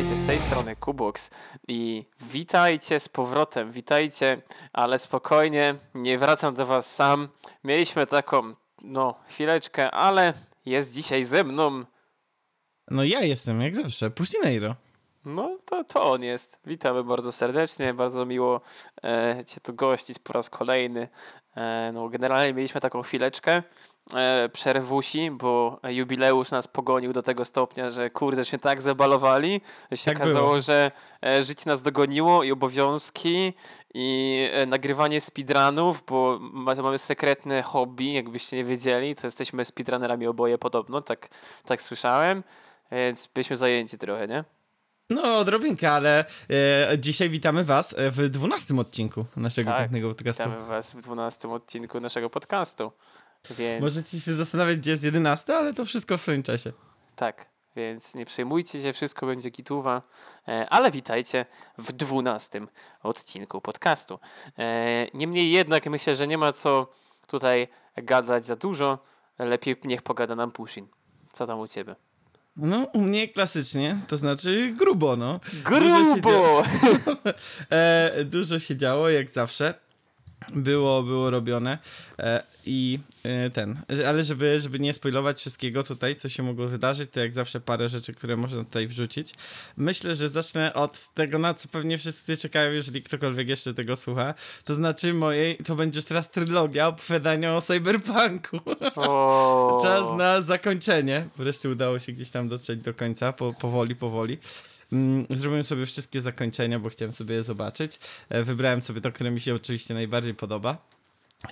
witajcie z tej strony Kubox i witajcie z powrotem, witajcie, ale spokojnie, nie wracam do was sam. Mieliśmy taką, no, chwileczkę, ale jest dzisiaj ze mną. No ja jestem, jak zawsze, Puścineiro. No, to, to on jest. Witamy bardzo serdecznie, bardzo miło e, Cię tu gościć po raz kolejny. E, no, generalnie mieliśmy taką chwileczkę przerwusi, bo jubileusz nas pogonił do tego stopnia, że kurde, się tak zabalowali, że się Tak okazało, było. że e, życie nas dogoniło i obowiązki i e, nagrywanie speedrunów, bo ma, mamy sekretne hobby, jakbyście nie wiedzieli, to jesteśmy speedrunnerami oboje podobno, tak, tak słyszałem, więc byliśmy zajęci trochę, nie? No, odrobinkę, ale e, dzisiaj witamy was e, w dwunastym odcinku naszego Tak, pięknego podcastu. Witamy Was w 12 odcinku naszego podcastu. Więc Możecie się zastanawiać, gdzie jest jedenasty, ale to wszystko w swoim czasie. tak, więc nie przejmujcie się, wszystko będzie gituwa. E, ale witajcie w 12 odcinku podcastu. E, niemniej jednak myślę, że nie ma co tutaj gadać za dużo. Lepiej niech pogada nam Pushin. Co tam u ciebie? No, u mnie klasycznie, to znaczy grubo, no. Dużo się Grubo! E, dużo się działo, jak zawsze. Było, było robione e, i e, ten, ale żeby, żeby nie spoilować wszystkiego tutaj, co się mogło wydarzyć, to jak zawsze parę rzeczy, które można tutaj wrzucić. Myślę, że zacznę od tego, na co pewnie wszyscy czekają, jeżeli ktokolwiek jeszcze tego słucha. To znaczy mojej, to będzie teraz trylogia opowiadania o cyberpunku. Czas na zakończenie. Wreszcie udało się gdzieś tam dotrzeć do końca, po, powoli, powoli. Mm, Zrobiłem sobie wszystkie zakończenia, bo chciałem sobie je zobaczyć. E, Wybrałem sobie to, które mi się oczywiście najbardziej podoba.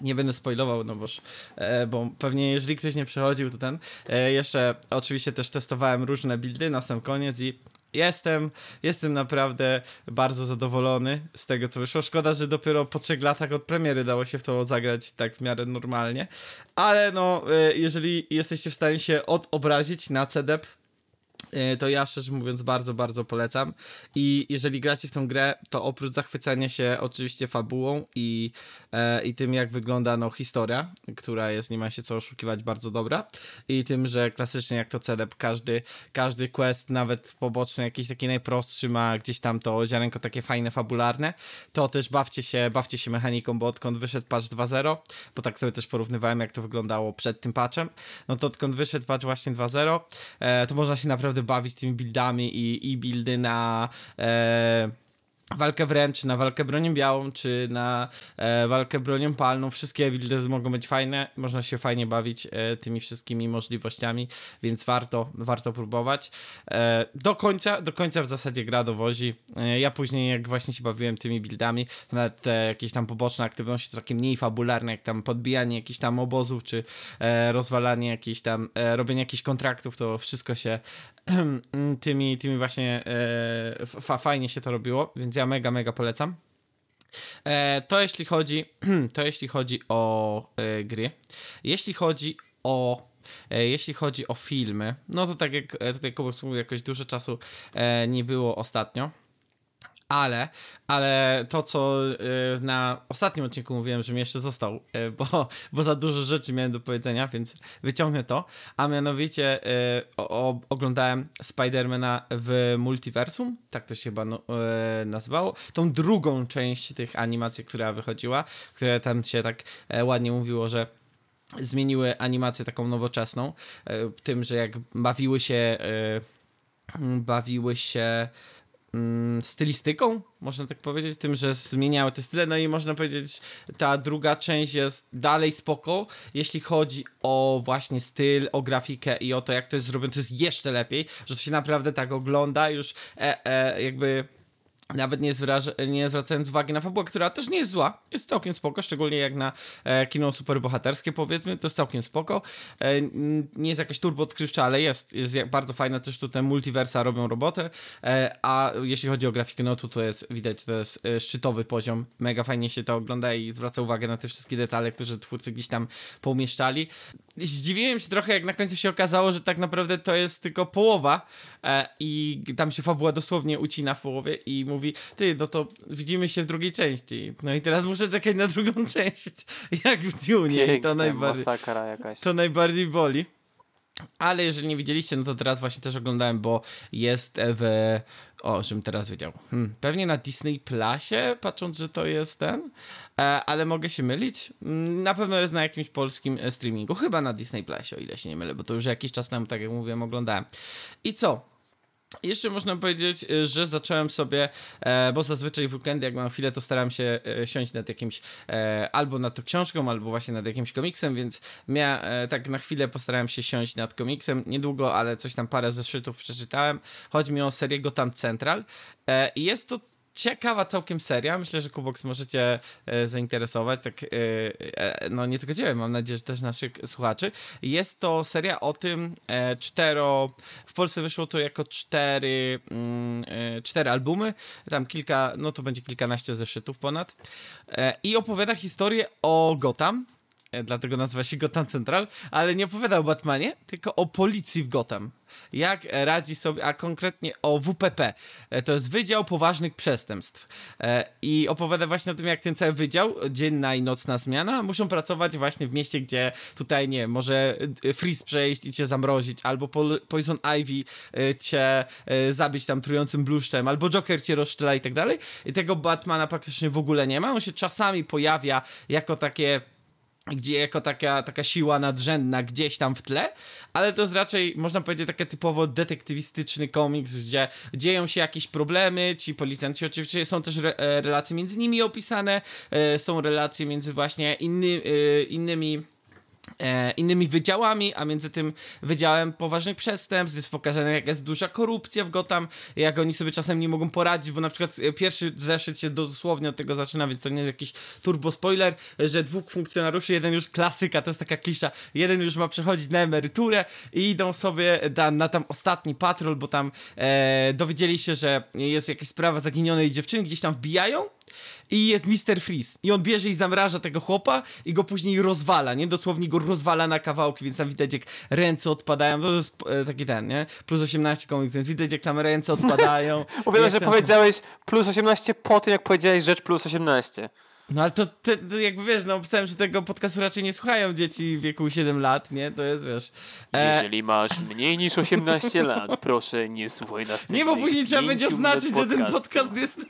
Nie będę spoilował, no boż, e, bo pewnie jeżeli ktoś nie przechodził, to ten. E, jeszcze oczywiście też testowałem różne buildy na sam koniec i jestem, jestem naprawdę bardzo zadowolony z tego, co wyszło. Szkoda, że dopiero po trzech latach od premiery dało się w to zagrać tak w miarę normalnie. Ale no, jeżeli jesteście w stanie się odobrazić na CDEP, to ja szczerze mówiąc bardzo, bardzo polecam. I jeżeli gracie w tą grę, to oprócz zachwycenia się oczywiście fabułą i, e, i tym, jak wygląda no, historia, która jest, nie ma się co oszukiwać, bardzo dobra, i tym, że klasycznie jak to CDEP, każdy, każdy quest, nawet poboczny, jakiś taki najprostszy, ma gdzieś tam to ziarenko takie fajne, fabularne, to też bawcie się, bawcie się mechaniką, bo odkąd wyszedł patch 2.0, bo tak sobie też porównywałem, jak to wyglądało przed tym patchem, no to odkąd wyszedł patch właśnie 2.0, e, to można się naprawdę bawić tymi buildami i, i buildy na e, walkę wręcz, na walkę bronią białą, czy na e, walkę bronią palną. Wszystkie buildy mogą być fajne, można się fajnie bawić e, tymi wszystkimi możliwościami, więc warto, warto próbować. E, do końca, do końca w zasadzie gra dowozi. E, ja później, jak właśnie się bawiłem tymi buildami, nawet jakieś tam poboczne aktywności, takie mniej fabularne, jak tam podbijanie jakichś tam obozów, czy e, rozwalanie jakichś tam, e, robienie jakichś kontraktów, to wszystko się tymi, tymi właśnie e, fa, fajnie się to robiło, więc ja mega, mega polecam. E, to jeśli chodzi, to jeśli chodzi o e, gry. Jeśli chodzi o jeśli chodzi o filmy, no to tak jak tutaj Kubo mówił, jakoś dużo czasu nie było ostatnio. Ale, ale to, co y, na ostatnim odcinku mówiłem, że mi jeszcze został, y, bo, bo za dużo rzeczy miałem do powiedzenia, więc wyciągnę to. A mianowicie y, o, o, oglądałem Spidermana w multiversum, tak to się chyba no, nazywało. Tą drugą część tych animacji, która wychodziła, które tam się tak e, ładnie mówiło, że zmieniły animację taką nowoczesną, e, tym, że jak bawiły się bawiły się stylistyką, można tak powiedzieć, tym, że zmieniały te style, no i można powiedzieć, ta druga część jest dalej spoko, jeśli chodzi o właśnie styl, o grafikę i o to, jak to jest zrobione, to jest jeszcze lepiej, że to się naprawdę tak ogląda, już e, e, jakby nawet nie, nie zwracając uwagi na fabułę, która też nie jest zła, jest całkiem spoko, szczególnie jak na e, kino superbohaterskie powiedzmy, to jest całkiem spoko. E, nie jest jakaś turbo odkrywcza, ale jest, jest bardzo fajna, też tu te multiversa robią robotę, e, a jeśli chodzi o grafikę, no to to jest, widać, to jest e, szczytowy poziom, mega fajnie się to ogląda i zwraca uwagę na te wszystkie detale, które twórcy gdzieś tam poumieszczali. Zdziwiłem się trochę, jak na końcu się okazało, że tak naprawdę to jest tylko połowa e, i tam się fabuła dosłownie ucina w połowie i mówi, ty, no to widzimy się w drugiej części. No i teraz muszę czekać na drugą część, jak w Dune i to najbardziej, to najbardziej boli. Ale jeżeli nie widzieliście, no to teraz właśnie też oglądałem, bo jest w O, żebym teraz wiedział. Hmm, pewnie na Disney Plusie, patrząc, że to jest ten, e, ale mogę się mylić. Mm, Na pewno jest na jakimś polskim e, streamingu, chyba na Disney Plusie, o ile się nie mylę, bo to już jakiś czas temu, tak jak mówiłem, oglądałem. I co? Jeszcze można powiedzieć, y, że zacząłem sobie, e, bo zazwyczaj w weekendy, jak mam chwilę, to staram się e, siąść nad jakimś, e, albo nad to książką, albo właśnie nad jakimś komiksem, więc ja tak na chwilę postarałem się siąść nad komiksem, niedługo, ale coś tam parę zeszytów przeczytałem. Chodzi mi o serię Gotham Central i jest to ciekawa całkiem seria. Myślę, że Kubox możecie e, zainteresować. Tak, e, e, no nie tylko ciebie, mam nadzieję, że też naszych słuchaczy. Jest to seria o tym e, cztero. W Polsce wyszło to jako cztery, mm, e, cztery albumy. Tam kilka, no to będzie kilkanaście zeszytów ponad. I opowiada historię o Gotham. E, Dlatego nazywa się Gotham Central, ale nie opowiada o Batmanie, tylko o policji w Gotham. Jak radzi sobie, a konkretnie o WPP. E, To jest Wydział Poważnych Przestępstw. E, I opowiada właśnie o tym, jak ten cały wydział, dzienna i nocna zmiana, muszą pracować właśnie w mieście, gdzie tutaj, nie może freeze przejść i cię zamrozić, albo Poison Ivy cię zabić tam trującym bluszczem, albo Joker cię rozstrzela i tak dalej. I tego Batmana praktycznie w ogóle nie ma. On się czasami pojawia jako takie gdzie jako taka, taka siła nadrzędna gdzieś tam w tle, ale to jest raczej, można powiedzieć, taki typowo detektywistyczny komiks, gdzie dzieją się jakieś problemy, ci policjanci oczywiście są też re, e, relacje między nimi opisane, e, są relacje między właśnie inny, e, innymi innymi wydziałami, a między tym wydziałem poważnych przestępstw jest pokazane, jak jest duża korupcja w Gotham, jak oni sobie czasem nie mogą poradzić, bo na przykład e, pierwszy zeszyt się dosłownie od tego zaczyna, więc to nie jest jakiś turbo spoiler, że dwóch funkcjonariuszy, jeden już klasyka, to jest taka klisza, jeden już ma przechodzić na emeryturę i idą sobie da, na tam ostatni patrol, bo tam e, dowiedzieli się, że jest jakaś sprawa zaginionej dziewczyny, gdzieś tam wbijają i jest Mr. Freeze. I on bierze i zamraża tego chłopa i go później rozwala, nie? Dosłownie go rozwala na kawałki, więc tam widać jak ręce odpadają. To jest e, taki ten, nie? Plus 18 komiks, więc widać jak tam ręce odpadają. Uwielbiam, że tam- powiedziałeś plus 18 po tym, jak powiedziałeś rzecz plus 18. No ale to, te, to jakby wiesz, no pisałem, że tego podcastu raczej nie słuchają dzieci w wieku 7 lat, nie? To jest, wiesz... E, Jeżeli masz mniej niż 18 lat, proszę nie słuchaj nas. Nie, bo później trzeba będzie oznaczyć, że ten podcast jest.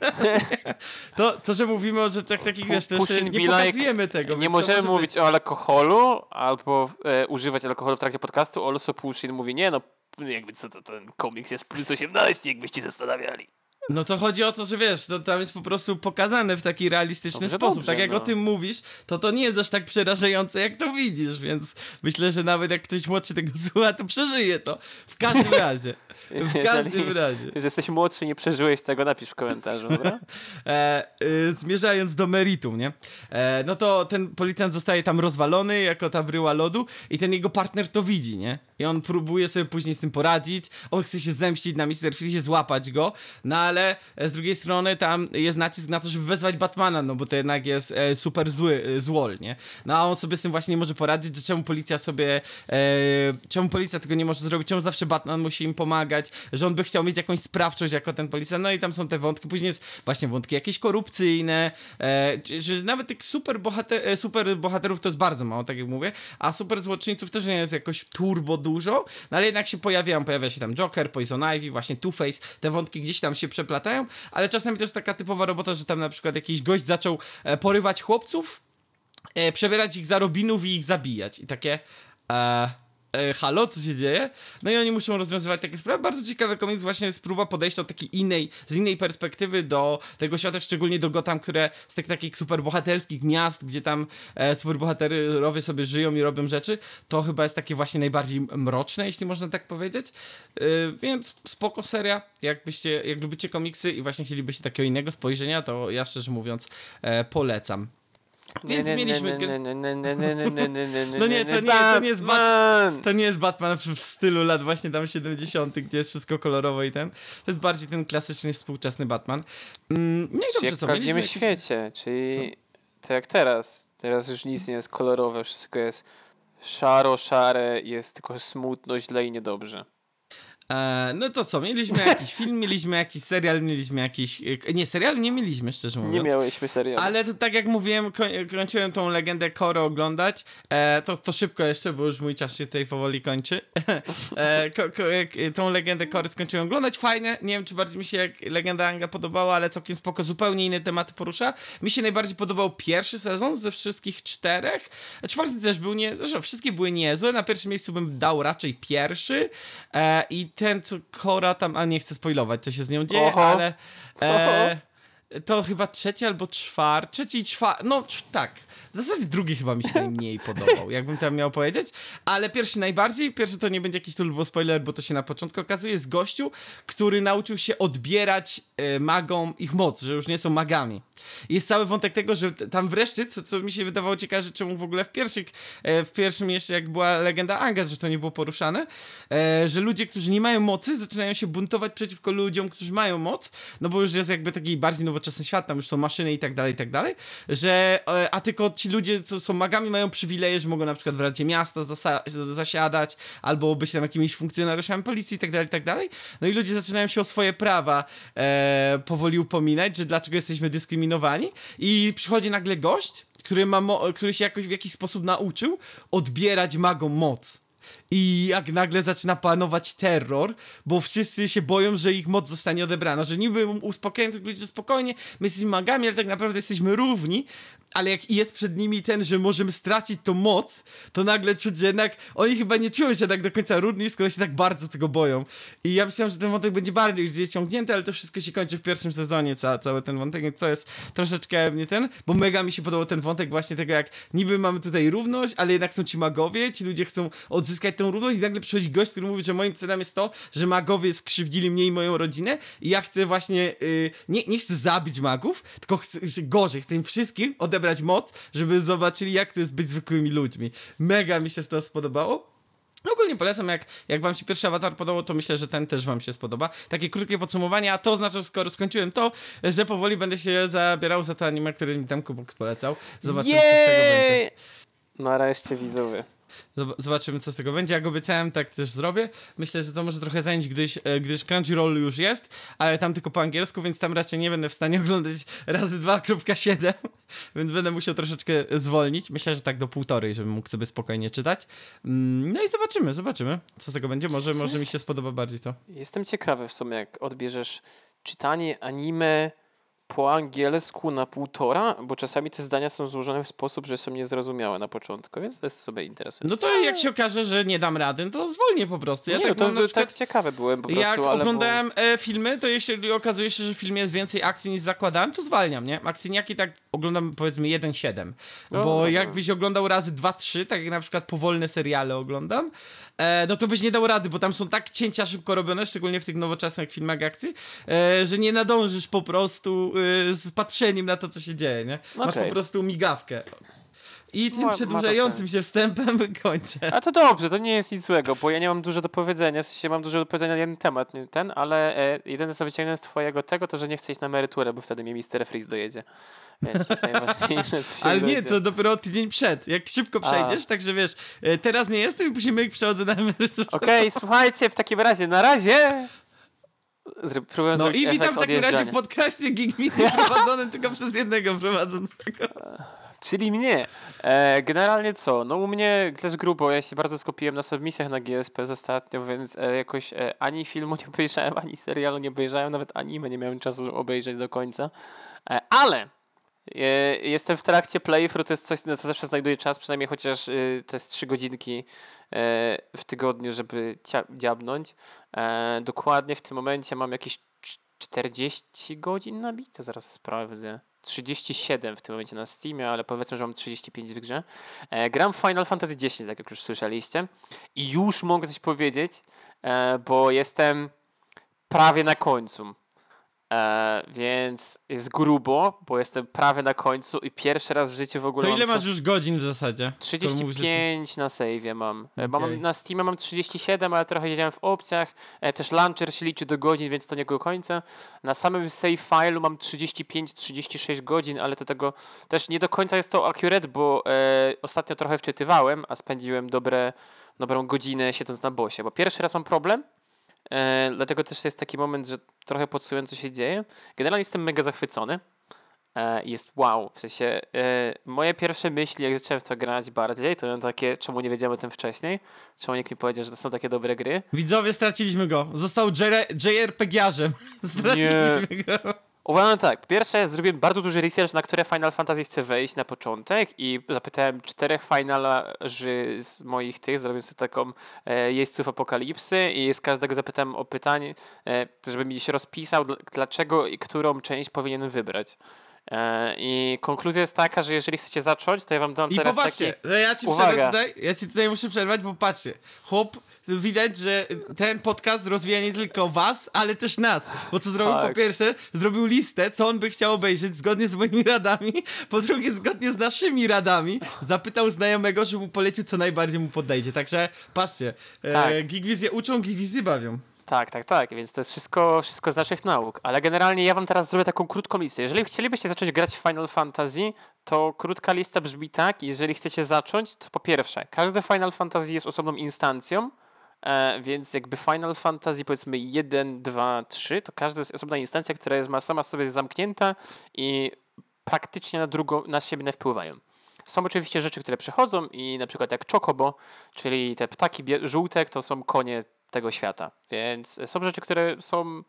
to, to, że mówimy o rzeczach takich, wiesz, Pushing nie pokazujemy tego. Nie możemy może mówić o alkoholu albo e, używać alkoholu w trakcie podcastu. Also Pushin mówi, nie no, jakby co to ten komiks jest plus 18, jakbyście zastanawiali. No to chodzi o to, że wiesz, to tam jest po prostu pokazane w taki realistyczny Dobrze, sposób. dobrze, tak jak no. o tym mówisz, to to nie jest aż tak przerażające, jak to widzisz, więc myślę, że nawet jak ktoś młodszy tego słucha, to przeżyje to. W każdym razie. W każdym razie. Że jesteś młodszy nie przeżyłeś tego, napisz w komentarzu, dobra? E, y, zmierzając do meritum, nie? E, no to ten policjant zostaje tam rozwalony jako ta bryła lodu i ten jego partner to widzi, nie? I on próbuje sobie później z tym poradzić, on chce się zemścić na Mr. Freeze, złapać go, no ale e, z drugiej strony tam jest nacisk na to, żeby wezwać Batmana, no bo to jednak jest e, super zły, e, złol, nie? No a on sobie z tym właśnie nie może poradzić, że czemu policja sobie, e, czemu policja tego nie może zrobić, czemu zawsze Batman musi im pomagać, że on by chciał mieć jakąś sprawczość jako ten policjant, no i tam są te wątki, później jest właśnie wątki jakieś korupcyjne, e, czy nawet tych super, bohater, e, super bohaterów to jest bardzo mało, tak jak mówię, a super złoczyńców też nie jest jakoś turbo dużo, no ale jednak się pojawiają, pojawia się tam Joker, Poison Ivy, właśnie Two-Face, te wątki gdzieś tam się przeplatają, ale czasami jest taka typowa robota, że tam na przykład jakiś gość zaczął e, porywać chłopców, e, przebierać ich za robinów i ich zabijać. I takie. E, e, halo, co się dzieje? No i oni muszą rozwiązywać takie sprawy. Bardzo ciekawy komiks, właśnie jest próba podejścia od takiej innej, z innej perspektywy do tego świata, szczególnie do Gotham, które z tych takich superbohaterskich miast, gdzie tam e, superbohaterowie sobie żyją i robią rzeczy, to chyba jest takie właśnie najbardziej mroczne, jeśli można tak powiedzieć. E, więc spoko seria, jakbyście, jak lubicie komiksy i właśnie chcielibyście takiego innego spojrzenia, to ja szczerze mówiąc e, polecam. Więc mieliśmy No nie, to nie- to nie jest Batman! To nie jest Batman w w stylu lat właśnie tam 70., gdzie jest wszystko kolorowo i ten. To jest bardziej ten klasyczny, współczesny Batman. Mm, no i dobrze, w co prawdziwym mieliśmy jakieś- świecie, czyli tak jak teraz. Teraz już nic nie jest kolorowe, wszystko jest szaro, szare, jest tylko smutno, źle i niedobrze. E, no to co, mieliśmy jakiś film, mieliśmy jakiś serial, mieliśmy jakiś... e, Nie, serial nie mieliśmy, szczerze mówiąc. Nie miałyśmy serialu. Ale to tak jak mówiłem, ko kończyłem tą legendę Koro oglądać. E, to, to szybko jeszcze, bo już mój czas się tutaj powoli kończy. e, ko ko tą legendę Kory skończyłem oglądać. Fajne. Nie wiem, czy bardziej mi się jak legenda Anga podobała, ale całkiem spoko. Zupełnie inne tematy porusza. Mi się najbardziej podobał pierwszy sezon ze wszystkich czterech. Czwarty też był nie... Zresztą wszystkie były niezłe. Na pierwszym miejscu bym dał raczej pierwszy. E, I ten, co Kora tam... A nie chcę spoilować, co się z nią dzieje, Oho. ale... E, to chyba trzeci albo czwarty, trzeci i czwarty, no tak. W zasadzie drugi chyba mi się najmniej podobał, jakbym tam miał powiedzieć, ale pierwszy najbardziej, pierwszy to nie będzie jakiś turbo spoiler, bo to się na początku okazuje, jest gościu, który nauczył się odbierać e, magom ich moc, że już nie są magami. Jest cały wątek tego, że tam wreszcie, co, co mi się wydawało ciekawe, że czemu w ogóle w pierwszych, e, w pierwszym jeszcze jak była legenda Anga, że to nie było poruszane, e, że ludzie, którzy nie mają mocy, zaczynają się buntować przeciwko ludziom, którzy mają moc, no bo już jest jakby taki bardziej nowoczesny świat, tam już są maszyny i tak dalej, i tak dalej, że, a tylko ci ludzie, co są magami, mają przywileje, że mogą na przykład w Radzie Miasta zasiadać, albo być tam jakimiś funkcjonariuszami policji i tak dalej, i tak. No i ludzie zaczynają się o swoje prawa e, powoli upominać, że dlaczego jesteśmy dyskryminowani i przychodzi nagle gość, który, ma który się jakoś w jakiś sposób nauczył odbierać magom moc. I jak nagle zaczyna panować terror, bo wszyscy się boją, że ich moc zostanie odebrana, że niby uspokajają tych ludzi, że spokojnie, my jesteśmy magami, ale tak naprawdę jesteśmy równi, ale jak jest przed nimi ten, że możemy stracić tą moc, to nagle czuć, że jednak oni chyba nie czują się tak do końca równi, skoro się tak bardzo tego boją. I ja myślałem, że ten wątek będzie bardziej gdzieś ciągnięty, ale to wszystko się kończy w pierwszym sezonie, ca cały ten wątek, co jest troszeczkę mnie ten, bo mega mi się podobał ten wątek właśnie tego, jak niby mamy tutaj równość, ale jednak są ci magowie, ci ludzie chcą odzyskać tą równość i nagle przychodzi gość, który mówi, że moim celem jest to, że magowie skrzywdzili mnie i moją rodzinę i ja chcę właśnie, yy, nie, nie chcę zabić magów, tylko chcę, gorzej, chcę im wszystkim odebrać moc, żeby zobaczyli, jak to jest być zwykłymi ludźmi. Mega mi się to spodobało. Ogólnie polecam, jak, jak wam się pierwszy awatar podobał, to myślę, że ten też wam się spodoba. Takie krótkie podsumowanie, a to oznacza, że skoro skończyłem to, że powoli będę się zabierał za to anime, które mi tam Kubok polecał. Zobaczymy, co z tego będzie. Nareszcie widzowie. Zob- Zobaczymy, co z tego będzie. Jak obiecałem, tak też zrobię. Myślę, że to może trochę zająć, gdyż, e, gdyż Crunchyroll już jest, ale tam tylko po angielsku, więc tam raczej nie będę w stanie oglądać razy 2.7, więc będę musiał troszeczkę zwolnić. Myślę, że tak do półtorej, żebym mógł sobie spokojnie czytać. Mm, No i zobaczymy, zobaczymy, co z tego będzie. Może, może mi się spodoba bardziej to. Jestem ciekawy w sumie, jak odbierzesz czytanie anime po angielsku na półtora, bo czasami te zdania są złożone w sposób, że są niezrozumiałe na początku, więc to jest sobie interesujące. No to jak się okaże, że nie dam rady, no to zwolnię po prostu. Ja nie, tak no to przykład... tak ciekawe byłem po prostu, Jak ale oglądałem e, filmy, to jeśli okazuje się, że w filmie jest więcej akcji niż zakładałem, to zwalniam, nie? Akcyjniaki tak oglądam powiedzmy 1,7. No, bo no, jakbyś oglądał razy 2-3, tak jak na przykład powolne seriale oglądam, e, no to byś nie dał rady, bo tam są tak cięcia szybko robione, szczególnie w tych nowoczesnych filmach akcji, e, że nie nadążysz po prostu z patrzeniem na to, co się dzieje, nie? Masz po prostu migawkę. I tym Ma- ma przedłużającym sens. się wstępem kończę. A to dobrze, to nie jest nic złego, bo ja nie mam dużo do powiedzenia, w sensie mam dużo do powiedzenia na jeden temat, nie ten, ale e, jedyne co wyciągnę z twojego tego, to że nie chcę iść na emeryturę, bo wtedy mnie Mr. Freeze dojedzie. Więc to jest najważniejsze, co się Ale nie, to dopiero tydzień przed. Jak szybko A. przejdziesz, także wiesz, e, teraz nie jestem i później myk przechodzę na emeryturę. Okej, słuchajcie, w takim razie, na razie... No zrobić i witam w takim razie w podcaście Geek Misji prowadzonym tylko przez jednego prowadzącego. Czyli mnie. E, generalnie co? No u mnie też grubo, ja się bardzo skupiłem na submisjach na GSP ostatnio, więc e, jakoś e, ani filmu nie obejrzałem, ani serialu nie obejrzałem, nawet anime nie miałem czasu obejrzeć do końca. E, ale jestem w trakcie playthrough, to jest coś, na co zawsze znajduję czas, przynajmniej chociaż e, to jest trzy godzinki e, w tygodniu, żeby dziabnąć. E, dokładnie w tym momencie mam jakieś cz- 40 godzin nabite, zaraz sprawdzę. 37 w tym momencie na Steamie, ale powiedzmy, że mam 35 w grze. E, gram Final Fantasy X, tak jak już słyszeliście. I już mogę coś powiedzieć, e, bo jestem prawie na końcu. E, więc jest grubo, bo jestem prawie na końcu i pierwszy raz w życiu w ogóle To ile masz już godzin w zasadzie? Skoro mówisz, że- 35 na save'ie mam. E, Okej. mam. Na Steamie mam 37, ale trochę siedziałem w opcjach. E, Też launcher się liczy do godzin, więc to nie do końca. Na samym save file'u mam 35-36 godzin, ale to tego też nie do końca jest to accurate, bo e, ostatnio trochę wczytywałem, a spędziłem dobre, dobrą godzinę siedząc na bosie. Bo pierwszy raz mam problem, e, dlatego też jest taki moment, że trochę podsumuję, co się dzieje. Generalnie jestem mega zachwycony. E, jest wow, w sensie e, moje pierwsze myśli, jak zacząłem w to grać bardziej, to były takie, czemu nie wiedziałem o tym wcześniej? Czemu nikt mi powiedział, że to są takie dobre gry? Widzowie, straciliśmy go. Został JRPG-arzem. Straciliśmy go. Uważam tak, po pierwsze zrobiłem bardzo duży research, na które Final Fantasy chcę wejść na początek i zapytałem czterech finalarzy z moich tych, zrobiłem sobie taką e, jeźdźców apokalipsy i z każdego zapytałem o pytanie, e, żeby mi się rozpisał, dlaczego i którą część powinienem wybrać. E, I konkluzja jest taka, że jeżeli chcecie zacząć, to ja wam dam I teraz popatrzcie, taki... ja ci tutaj, ja ci tutaj muszę przerwać, bo patrzcie, chłop widać, że ten podcast rozwija nie tylko was, ale też nas. Bo co zrobił? Tak. Po pierwsze, zrobił listę, co on by chciał obejrzeć zgodnie z moimi radami. Po drugie, zgodnie z naszymi radami. Zapytał znajomego, że mu polecił, co najbardziej mu podejdzie. Także patrzcie, e, tak. e, Gigwizje uczą, Gigwizje bawią. Tak, tak, tak, więc to jest wszystko, wszystko z naszych nauk. Ale generalnie ja wam teraz zrobię taką krótką listę. Jeżeli chcielibyście zacząć grać w Final Fantasy, to krótka lista brzmi tak. Jeżeli chcecie zacząć, to po pierwsze, każde Final Fantasy jest osobną instancją, E, więc jakby Final Fantasy powiedzmy 1, 2, 3 to każda jest osobna instancja, która jest sama sobie zamknięta i praktycznie na drugą, na siebie nie wpływają. Są oczywiście rzeczy, które przechodzą i na przykład jak Chocobo, czyli te ptaki żółte, to są konie tego świata. Więc są rzeczy, które są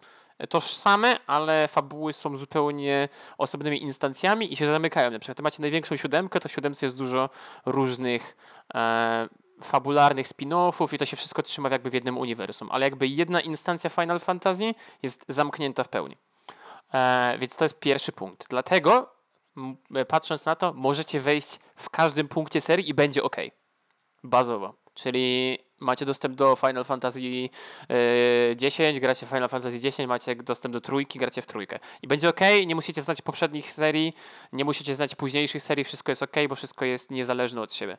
tożsame, ale fabuły są zupełnie osobnymi instancjami i się zamykają. Na przykład macie największą siódemkę, to w siódemce jest dużo różnych e, fabularnych spin-offów i to się wszystko trzyma jakby w jednym uniwersum, ale jakby jedna instancja Final Fantasy jest zamknięta w pełni. E, więc to jest pierwszy punkt. Dlatego, patrząc na to, możecie wejść w każdym punkcie serii i będzie ok. Bazowo. Czyli macie dostęp do Final Fantasy e, 10, gracie w Final Fantasy 10, macie dostęp do trójki, gracie w trójkę. I będzie ok, nie musicie znać poprzednich serii, nie musicie znać późniejszych serii, wszystko jest ok, bo wszystko jest niezależne od siebie.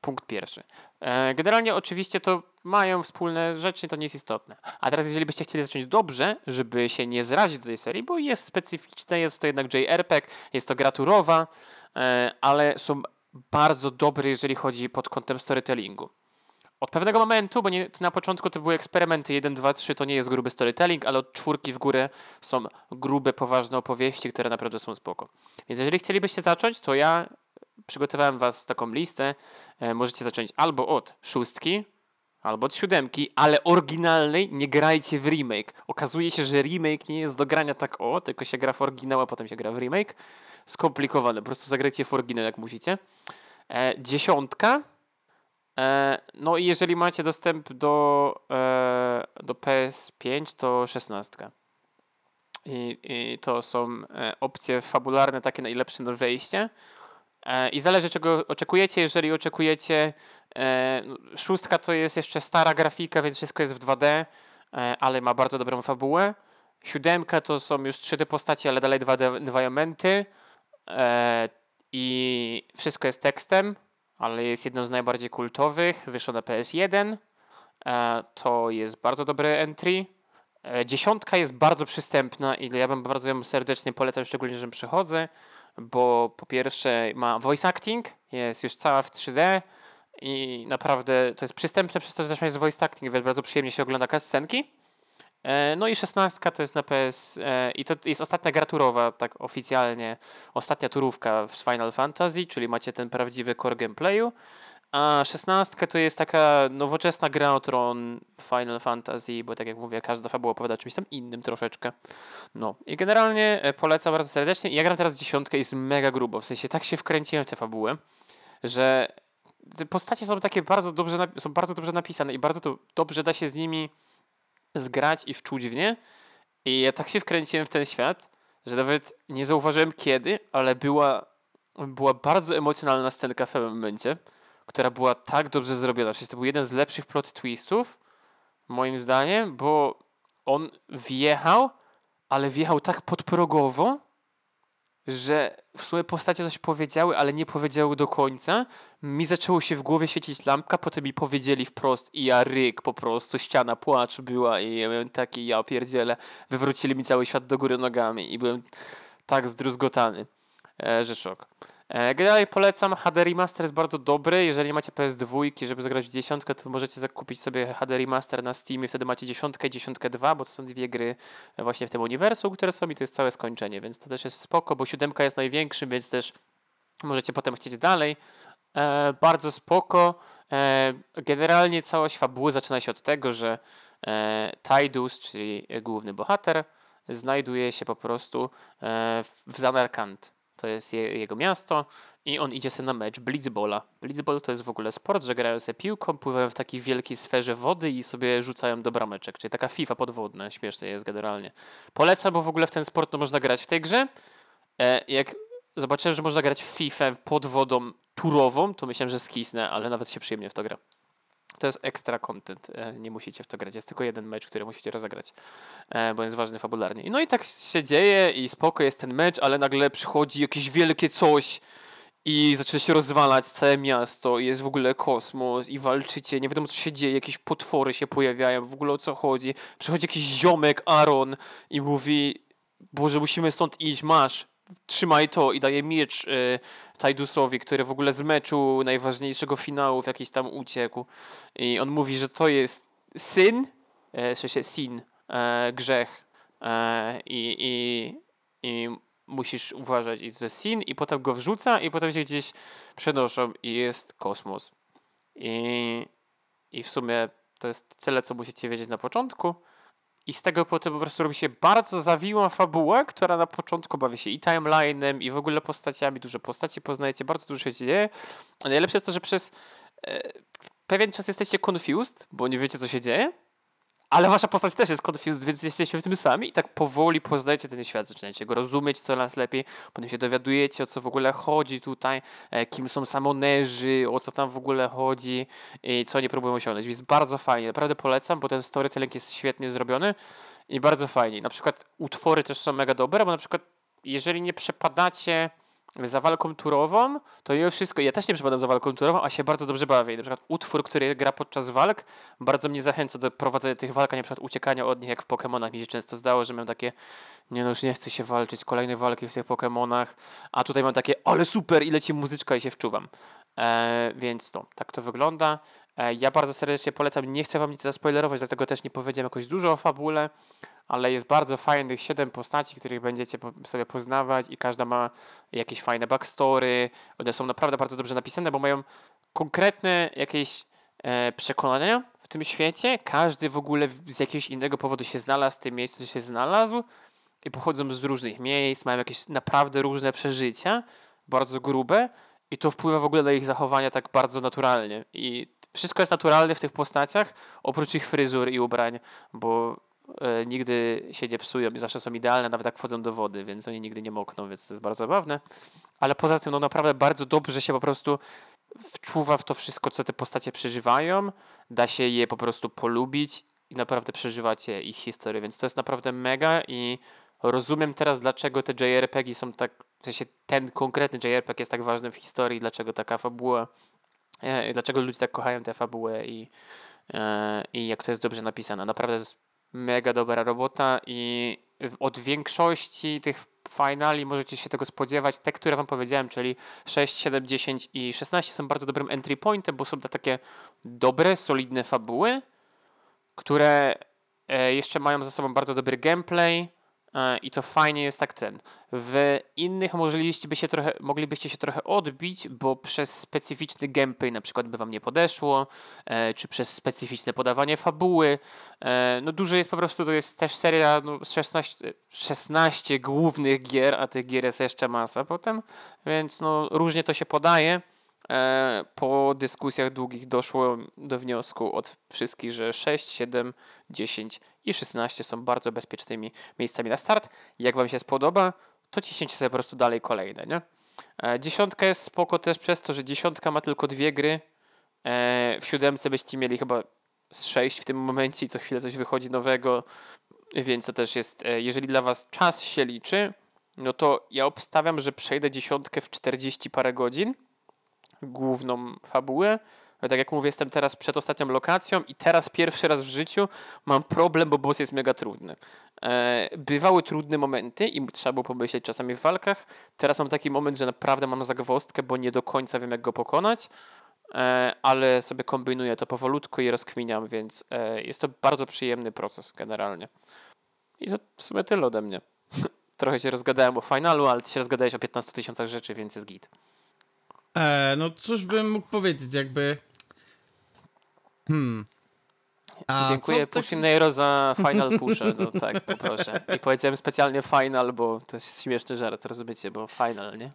Punkt pierwszy. E, generalnie oczywiście to mają wspólne rzeczy, to nie jest istotne. A teraz jeżeli byście chcieli zacząć dobrze, żeby się nie zrazić do tej serii, bo jest specyficzne, jest to jednak JRPG, jest to graturowa, e, ale są bardzo dobre, jeżeli chodzi pod kątem storytellingu. Od pewnego momentu, bo nie, na początku to były eksperymenty 1, 2, 3, to nie jest gruby storytelling, ale od czwórki w górę są grube, poważne opowieści, które naprawdę są spoko. Więc jeżeli chcielibyście zacząć, to ja przygotowałem was taką listę. E, możecie zacząć albo od szóstki, albo od siódemki, ale oryginalnej nie grajcie w remake. Okazuje się, że remake nie jest do grania tak o, tylko się gra w oryginał, a potem się gra w remake. Skomplikowane, po prostu zagrajcie w oryginał jak musicie. E, dziesiątka. E, no i jeżeli macie dostęp do, e, do PS5, to szesnastka. I, I, to są e, opcje fabularne takie najlepsze do wejścia. E, I zależy, czego oczekujecie. Jeżeli oczekujecie, e, no, szóstka to jest jeszcze stara grafika, więc wszystko jest w 2D, e, ale ma bardzo dobrą fabułę. Siódemka to są już 3D postaci, ale dalej dwa environmenty i wszystko jest tekstem, ale jest jedną z najbardziej kultowych. Wyszło na PS1. To jest bardzo dobre entry. Dziesiątka jest bardzo przystępna i ja bym bardzo ją serdecznie polecam, szczególnie, że przychodzę bo po pierwsze ma voice acting, jest już cała w 3D i naprawdę to jest przystępne przez to, że też jest voice acting, więc bardzo przyjemnie się ogląda scenki. E, no i 16 to jest na PS e, i to jest ostatnia gra turowa, tak oficjalnie, ostatnia turówka w Final Fantasy, czyli macie ten prawdziwy core gameplayu. A 16 to jest taka nowoczesna gra o tron Final Fantasy, bo tak jak mówię, każda fabuła opowiada czymś tam innym troszeczkę. No i generalnie e, polecam bardzo serdecznie. Ja gram teraz dziesiątkę i jest mega grubo, w sensie tak się wkręciłem w tę fabułę, że te postacie są takie bardzo dobrze, są bardzo dobrze napisane i bardzo to, dobrze da się z nimi zgrać i wczuć w nie. I ja tak się wkręciłem w ten świat, że nawet nie zauważyłem kiedy, ale była, była bardzo emocjonalna scenka w pewnym momencie która była tak dobrze zrobiona. Przecież to był jeden z lepszych plot twistów, moim zdaniem, bo on wjechał, ale wjechał tak podprogowo, że w sumie postacie coś powiedziały, ale nie powiedziały do końca. Mi zaczęło się w głowie świecić lampka, potem mi powiedzieli wprost i ja ryk po prostu, ściana płaczu była i ja byłem taki, ja pierdzielę. Wywrócili mi cały świat do góry nogami i byłem tak zdruzgotany, e, że szok. E, generalnie polecam, HD Remaster jest bardzo dobry, jeżeli macie PS2, żeby zagrać w dziesiątkę, to możecie zakupić sobie HD Remaster na Steamie, wtedy macie dziesiątkę dziesiątkę 2, bo to są dwie gry właśnie w tym uniwersum, które są i to jest całe skończenie, więc to też jest spoko, bo siódemka jest największym, więc też możecie potem chcieć dalej. E, bardzo spoko. E, generalnie całość fabuły zaczyna się od tego, że e, Tidus, czyli główny bohater, znajduje się po prostu e, w Zanarkand. To jest je, jego miasto i on idzie sobie na mecz Blitzbola. Blitzball to jest w ogóle sport, że grają sobie piłką, pływają w takiej wielkiej sferze wody i sobie rzucają do brameczek, czyli taka FIFA podwodna, śmieszne jest generalnie. Polecam, bo w ogóle w ten sport no, można grać w tej grze. E, jak zobaczyłem, że można grać w FIFA pod wodą turową, to myślałem, że skisnę, ale nawet się przyjemnie w to gra. To jest ekstra content, e, nie musicie w to grać. Jest tylko jeden mecz, który musicie rozegrać, e, bo jest ważny fabularnie. No i tak się dzieje i spoko jest ten mecz, ale nagle przychodzi jakieś wielkie coś i zaczyna się rozwalać całe miasto i jest w ogóle kosmos i walczycie, nie wiadomo co się dzieje, jakieś potwory się pojawiają, w ogóle o co chodzi. Przychodzi jakiś ziomek, Aaron i mówi, Boże, musimy stąd iść, masz, trzymaj to i daje miecz y, Tajdusowi, który w ogóle z meczu najważniejszego finału w jakiś tam uciekł. I on mówi, że to jest syn, e, w sensie sin, e, grzech e, i, i, i musisz uważać i to jest sin i potem go wrzuca i potem się gdzieś przenoszą i jest kosmos. I, i w sumie to jest tyle, co musicie wiedzieć na początku. I z tego potem po prostu robi się bardzo zawiła fabuła, która na początku bawi się i timeline'em, i w ogóle postaciami. Duże postaci poznajecie, bardzo dużo się dzieje. A najlepsze jest to, że przez e, pewien czas jesteście confused, bo nie wiecie, co się dzieje. Ale wasza postać też jest confused, więc jesteście w tym sami i tak powoli poznajecie ten świat, zaczynacie go rozumieć coraz lepiej, potem się dowiadujecie, o co w ogóle chodzi tutaj, e, kim są samonerzy, o co tam w ogóle chodzi i co nie próbują osiągnąć. Więc bardzo fajnie, naprawdę polecam, bo ten storytelling jest świetnie zrobiony i bardzo fajnie. Na przykład utwory też są mega dobre, bo na przykład jeżeli nie przepadacie za walką turową, to mimo wszystko, ja też nie przypadam za walką turową, a się bardzo dobrze bawię. Na przykład utwór, który gra podczas walk, bardzo mnie zachęca do prowadzenia tych walk, a nie przykład uciekania od nich, jak w Pokémonach mi się często zdało, że miałem takie, nie no już nie chcę się walczyć, kolejne walki w tych Pokémonach, a tutaj mam takie, ale super, i leci muzyczka i się wczuwam. E, więc no, tak to wygląda. E, ja bardzo serdecznie polecam, nie chcę wam nic zaspoilerować, dlatego też nie powiedziałem jakoś dużo o fabule, ale jest bardzo fajnych siedem postaci, których będziecie sobie poznawać i każda ma jakieś fajne backstory. One są naprawdę bardzo dobrze napisane, bo mają konkretne jakieś e, przekonania w tym świecie. Każdy w ogóle z jakiegoś innego powodu się znalazł w tym miejscu, się znalazł i pochodzą z różnych miejsc, mają jakieś naprawdę różne przeżycia, bardzo grube i to wpływa w ogóle na ich zachowania tak bardzo naturalnie. I wszystko jest naturalne w tych postaciach, oprócz ich fryzur i ubrań, bo e, nigdy się nie psują i zawsze są idealne, nawet jak wchodzą do wody, więc oni nigdy nie mokną, więc to jest bardzo zabawne. Ale poza tym, no naprawdę bardzo dobrze się po prostu wczuwa w to wszystko, co te postacie przeżywają, da się je po prostu polubić i naprawdę przeżywacie ich historię, więc to jest naprawdę mega i rozumiem teraz, dlaczego te JRPG są tak, w sensie ten konkretny JRPG jest tak ważny w historii, dlaczego taka fabuła dlaczego ludzie tak kochają tę fabułę i, e, i jak to jest dobrze napisane. Naprawdę jest mega dobra robota i od większości tych finali możecie się tego spodziewać. Te, które wam powiedziałem, czyli 6, 7, 10 i 16 są bardzo dobrym entry pointem, bo są to takie dobre, solidne fabuły, które e, jeszcze mają za sobą bardzo dobry gameplay, i to fajnie jest tak ten. W innych moglibyście się trochę, moglibyście się trochę odbić, bo przez specyficzny gameplay na przykład by wam nie podeszło, e, czy przez specyficzne podawanie fabuły. E, no dużo jest po prostu, to jest też seria no, 16, 16 głównych gier, a tych gier jest jeszcze masa potem, więc no różnie to się podaje. E, po dyskusjach długich doszło do wniosku od wszystkich, że 6, 7, 10 i 16 są bardzo bezpiecznymi miejscami na start. Jak Wam się spodoba, to ciśniecie sobie po prostu dalej kolejne. Nie? E, dziesiątka jest spoko też przez to, że dziesiątka ma tylko dwie gry. E, w siódemce byście mieli chyba z sześć w tym momencie i co chwilę coś wychodzi nowego, więc to też jest, jeżeli dla Was czas się liczy, no to ja obstawiam, że przejdę dziesiątkę w 40 parę godzin główną fabułę. Tak jak mówię, jestem teraz przed ostatnią lokacją i teraz pierwszy raz w życiu mam problem, bo boss jest mega trudny. E, bywały trudne momenty i trzeba było pomyśleć czasami w walkach. Teraz mam taki moment, że naprawdę mam zagwozdkę, bo nie do końca wiem, jak go pokonać, e, ale sobie kombinuję to powolutku i rozkminiam, więc e, jest to bardzo przyjemny proces generalnie. I to w sumie tyle ode mnie. Trochę się rozgadałem o finalu, ale ty się rozgadałeś o 15 tysiącach rzeczy, więc jest git. E, no cóż bym mógł powiedzieć, jakby... Hmm... A Dziękuję tak... Pushinero za final push. No tak, poproszę. I powiedziałem specjalnie final, bo to jest śmieszny żart, rozumiecie, bo final, nie?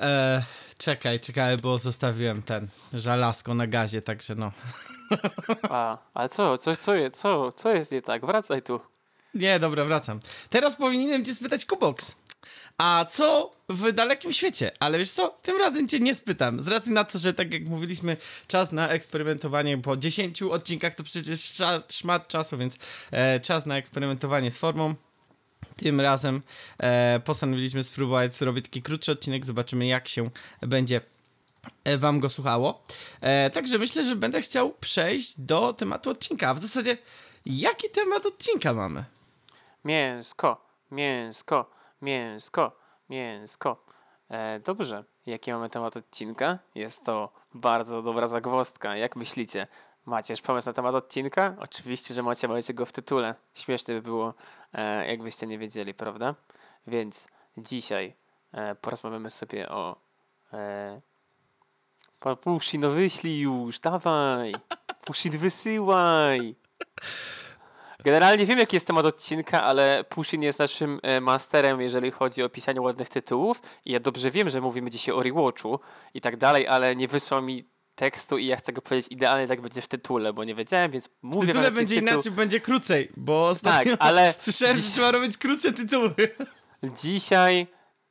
E, czekaj, czekaj, bo zostawiłem ten żelazko na gazie, także no. A, ale co, co, co, co, co jest nie tak? Wracaj tu. Nie, dobra, wracam. Teraz powinienem cię spytać Kubox. A co w dalekim świecie? Ale wiesz co, tym razem cię nie spytam. Z racji na to, że tak jak mówiliśmy, czas na eksperymentowanie po 10 odcinkach to przecież szmat czasu, więc e, czas na eksperymentowanie z formą. Tym razem e, postanowiliśmy spróbować zrobić taki krótszy odcinek, zobaczymy jak się będzie e, wam go słuchało. E, także myślę, że będę chciał przejść do tematu odcinka. A w zasadzie, jaki temat odcinka mamy? Mięsko, mięsko, mięsko, mięsko. E, dobrze, jaki mamy temat odcinka? Jest to bardzo dobra zagwozdka. Jak myślicie? Macie już pomysł na temat odcinka? Oczywiście, że macie, macie go w tytule. Śmiesznie by było, e, jakbyście nie wiedzieli, prawda? Więc dzisiaj e, porozmawiamy sobie o... E, Pushi, no wyślij już, dawaj! Pushi, wysyłaj! Generalnie wiem, jaki jest temat odcinka, ale Pushin jest naszym e, masterem, jeżeli chodzi o pisanie ładnych tytułów. I ja dobrze wiem, że mówimy dzisiaj o rewatchu i tak dalej, ale nie wysłał mi tekstu i ja chcę go powiedzieć idealnie tak będzie w tytule, bo nie wiedziałem, więc mówię... W tytule będzie tytuł... inaczej, będzie krócej, bo ostatnio tak, ale słyszałem, dziś... że trzeba robić krótsze tytuły. Dzisiaj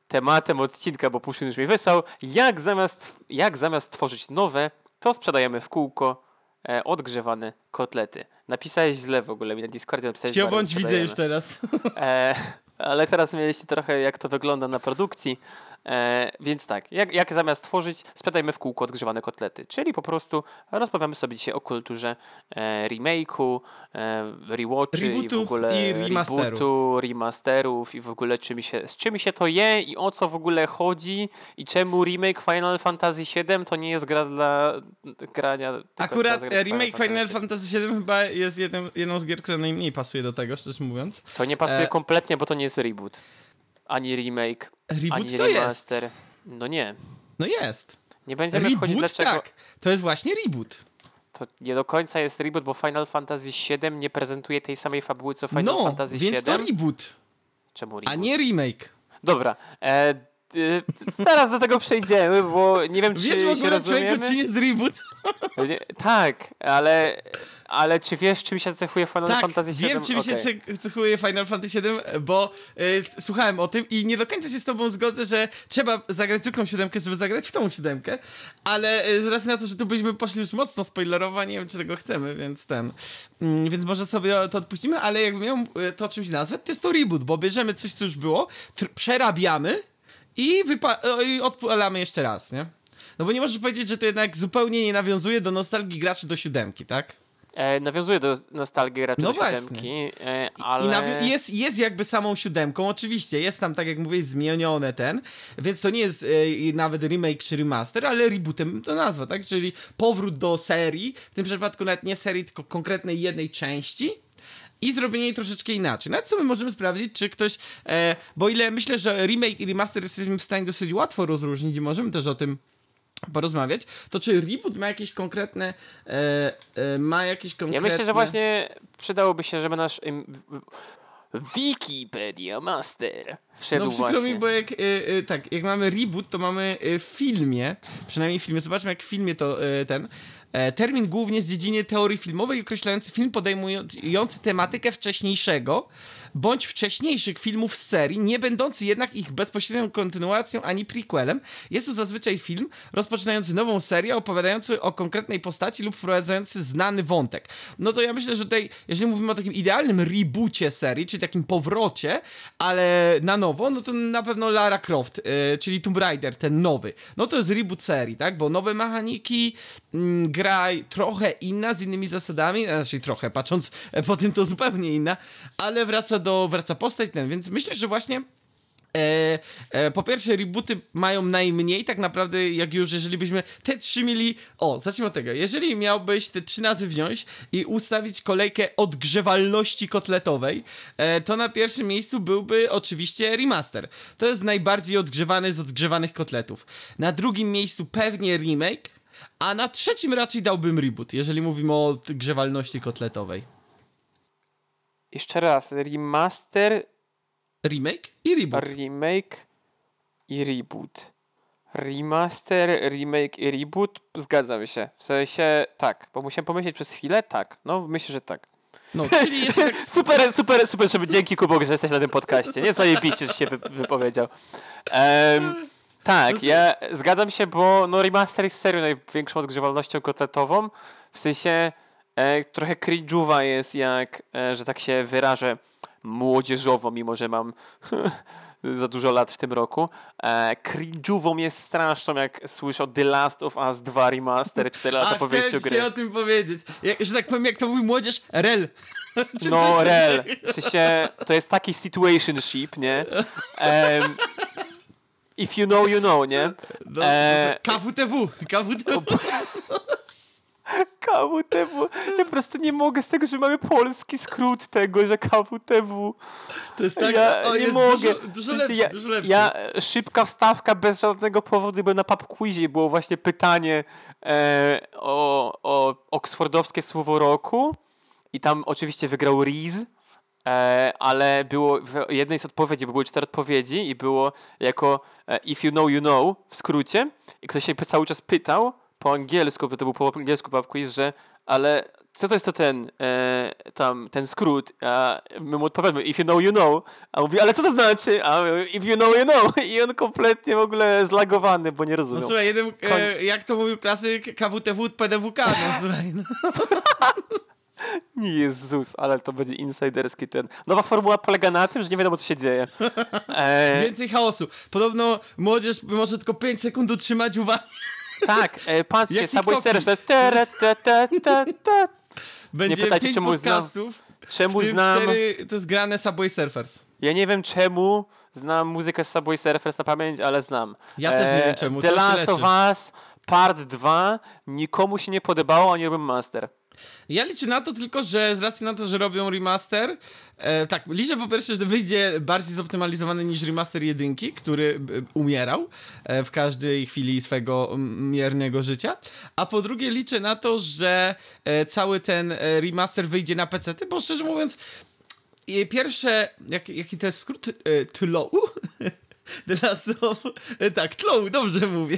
tematem odcinka, bo Pushin już mi wysłał, jak zamiast, jak zamiast tworzyć nowe, to sprzedajemy w kółko e, odgrzewane kotlety. Napisałeś źle w ogóle mi na Discordzie. Napisałeś Cio bądź widzę już teraz. E, ale teraz mieliście trochę jak to wygląda na produkcji. E, więc tak, jak, jak zamiast tworzyć, sprzedajmy w kółko odgrzewane kotlety. Czyli po prostu rozmawiamy sobie dzisiaj o kulturze e, remake'u, e, rewatchy i w ogóle i remasteru. rebootu, remasterów i w ogóle czym się, z czym się to je i o co w ogóle chodzi i czemu remake Final Fantasy VII to nie jest gra dla grania. Akurat remake Final, Final Fantasy VII chyba jest jedną, jedną z gier, która najmniej pasuje do tego, szczerze mówiąc. To nie pasuje e... kompletnie, bo to nie jest reboot ani remake, Reboot ani to remaster. Jest. No nie. No jest. Nie będziemy reboot, wchodzić dlaczego. Tak. To jest właśnie reboot. To nie do końca jest reboot, bo Final Fantasy VII nie prezentuje tej samej fabuły co Final no, Fantasy VII. więc to reboot. Czemu reboot? A nie remake. Dobra. E, zaraz do tego przejdziemy, bo nie wiem, czy Wiesz, w ogóle się rozumiemy. czy jest reboot? tak, ale ale czy wiesz, czym się cechuje Final tak, Fantasy VII? wiem, czym okay. się cechuje Final Fantasy VII, bo y, słuchałem o tym i nie do końca się z tobą zgodzę, że trzeba zagrać zwykłą siódemkę, żeby zagrać w tą siódemkę, ale y, z racji na to, że tu byśmy poszli już mocno spoilerowo, nie wiem, czy tego chcemy, więc ten... Y, więc może sobie to odpuścimy, ale jakbym miał y, to czymś nazwać, to jest to reboot, bo bierzemy coś, co już było, przerabiamy i, i odpalamy jeszcze raz, nie? No bo nie możesz powiedzieć, że to jednak zupełnie nie nawiązuje do nostalgii graczy do siódemki, tak? E, nawiązuje do nostalgii raczej no do siódemki, e, ale... I jest, jest jakby samą siódemką, oczywiście, jest tam, tak jak mówię, zmienione ten, więc to nie jest e, nawet remake czy remaster, ale rebootem to nazwa, tak? Czyli powrót do serii, w tym przypadku nawet nie serii, tylko konkretnej jednej części, i zrobienie jej troszeczkę inaczej. Nawet sobie możemy sprawdzić, czy ktoś, e, bo ile myślę, że remake i remaster jesteśmy w stanie dosyć łatwo rozróżnić i możemy też o tym porozmawiać, to czy reboot ma jakieś konkretne e, e, ma jakieś konkretne... Ja myślę, że właśnie przydałoby się, żeby nasz Wikipedia Master wszedł No przykro właśnie. mi, bo jak, e, e, tak, jak mamy reboot, to mamy e, w filmie, przynajmniej w filmie, zobaczmy jak w filmie to ten, termin głównie z dziedziny teorii filmowej określający film podejmujący tematykę wcześniejszego bądź wcześniejszych filmów z serii, nie będący jednak ich bezpośrednią kontynuacją ani prequelem. Jest to zazwyczaj film rozpoczynający nową serię, opowiadający o konkretnej postaci lub wprowadzający znany wątek. No to ja myślę, że tutaj, jeżeli mówimy o takim idealnym reboocie serii, czyli takim powrocie, ale na nowo, no to na pewno Lara Croft, yy, czyli Tomb Raider, ten nowy. No to jest reboot serii, tak? Bo nowe mechaniki, yy, gra trochę inna, z innymi zasadami, znaczy trochę, patrząc po tym to zupełnie inna, ale wraca do, wraca postać, ten, więc myślę, że właśnie E, e, po pierwsze, rebooty mają najmniej, tak naprawdę, jak już, jeżeli byśmy te trzy mieli. O, zacznijmy od tego. Jeżeli miałbyś te trzy nazwy wziąć i ustawić kolejkę odgrzewalności kotletowej, e, to na pierwszym miejscu byłby oczywiście remaster. To jest najbardziej odgrzewany z odgrzewanych kotletów. Na drugim miejscu pewnie remake, a na trzecim raczej dałbym reboot, jeżeli mówimy o odgrzewalności kotletowej. Jeszcze raz, remaster, Remake i reboot. remake i reboot. Remaster, remake i reboot, zgadzam się. W sensie tak, bo musiałem pomyśleć przez chwilę, tak. No myślę, że tak. No, czyli jest tak... Super, super, super, żeby dzięki Kubok, że jesteś na tym podcaście. Nie zajebiście, że się wy, wypowiedział. Em, tak, ja zgadzam się, bo no remaster jest serio największą odgrzewalnością kotletową. W sensie e, trochę cringe'uwa jest, jak, e, że tak się wyrażę, młodzieżowo, mimo że mam za dużo lat w tym roku. E, cringe'ową jest straszną, jak słyszę The Last of Us 2 Remaster 4 lata A po wyjściu gry. ci o tym powiedzieć. Jak, że tak powiem, jak to mówi młodzież, rel. No, rel. W sensie, to jest taki situationship, nie? Em, if you know, you know, nie? No, E, KWTW, KWTW. KWTW. Ja po prostu nie mogę z tego, że mamy polski skrót tego, że KWTW. To jest tak, ja o, nie mogę. dużo, dużo lepszy, ja, dużo lepszy. Ja szybka wstawka bez żadnego powodu, bo na pub quizie było właśnie pytanie e, o, o oksfordowskie słowo roku i tam oczywiście wygrał Riz. E, ale było w jednej z odpowiedzi, bo były cztery odpowiedzi i było jako e, if you know, you know w skrócie i ktoś się cały czas pytał po angielsku, bo to był po angielsku pub quiz, że ale co to jest to ten e, tam, ten skrót? A my mu odpowiadamy, if you know, you know. A on mówi, ale co to znaczy? A my, if you know, you know. I on kompletnie w ogóle zlagowany, bo nie No rozumiał. słuchaj, e, jak to mówił klasyk, KWTW, PDWK, no słuchaj, no. Nie Jezus, ale to będzie insiderski ten. Nowa formuła polega na tym, że nie wiadomo, co się dzieje. E, Więcej chaosu. Podobno młodzież może tylko 5 sekund utrzymać uwagę. tak, e, patrzcie, Subway TikToki. Surf, to tere, te, te, te, te. Będzie pytajcie, 5 czemu znam. Czemu znam... 4 to jest grane Subway Surfers. Ja nie wiem czemu znam muzykę z Subway Surfers na pamięć, ale znam. Ja też nie wiem czemu, The Last of Us Part 2 nikomu się nie podobało, oni robią master. Ja liczę na to tylko, że z racji na to, że robią remaster, e, tak, liczę po pierwsze, że wyjdzie bardziej zoptymalizowany niż remaster jedynki, który e, umierał e, w każdej chwili swego miernego życia, a po drugie liczę na to, że e, cały ten remaster wyjdzie na PC, bo szczerze mówiąc, pierwsze, jak, jaki to jest skrót? E, TLOW? The Last of... Tak, Tlow, dobrze mówię.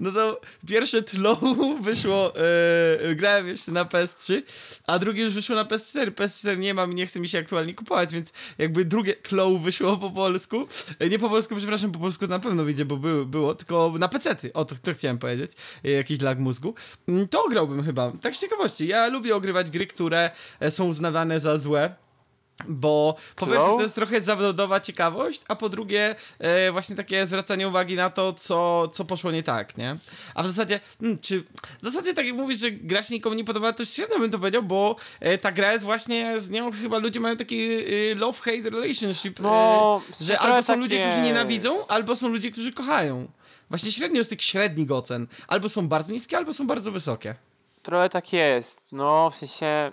No to pierwsze Tlow wyszło, e, grałem jeszcze na PS3, a drugie już wyszło na PS4. PS4 nie mam i nie chce mi się aktualnie kupować, więc jakby drugie Tlow wyszło po polsku. E, nie po polsku, przepraszam, po polsku na pewno wyjdzie, bo było, było tylko na PC-ty. O, to, to chciałem powiedzieć. E, jakiś lag mózgu. Mm, To grałbym chyba. Tak z ciekawości. Ja lubię ogrywać gry, które są uznawane za złe. Bo po pierwsze to jest trochę zawodowa ciekawość, a po drugie e, właśnie takie zwracanie uwagi na to, co, co poszło nie tak, nie? A w zasadzie, hmm, czy w zasadzie tak jak mówisz, że gra się nikomu nie podoba, to średnio bym to powiedział, bo e, ta gra jest właśnie, z nią chyba ludzie mają taki e, love-hate relationship, No, e, że albo są tak ludzie, którzy jest. nienawidzą, albo są ludzie, którzy kochają. Właśnie średnio jest tych średnich ocen. Albo są bardzo niskie, albo są bardzo wysokie. Trochę tak jest. No, w sensie...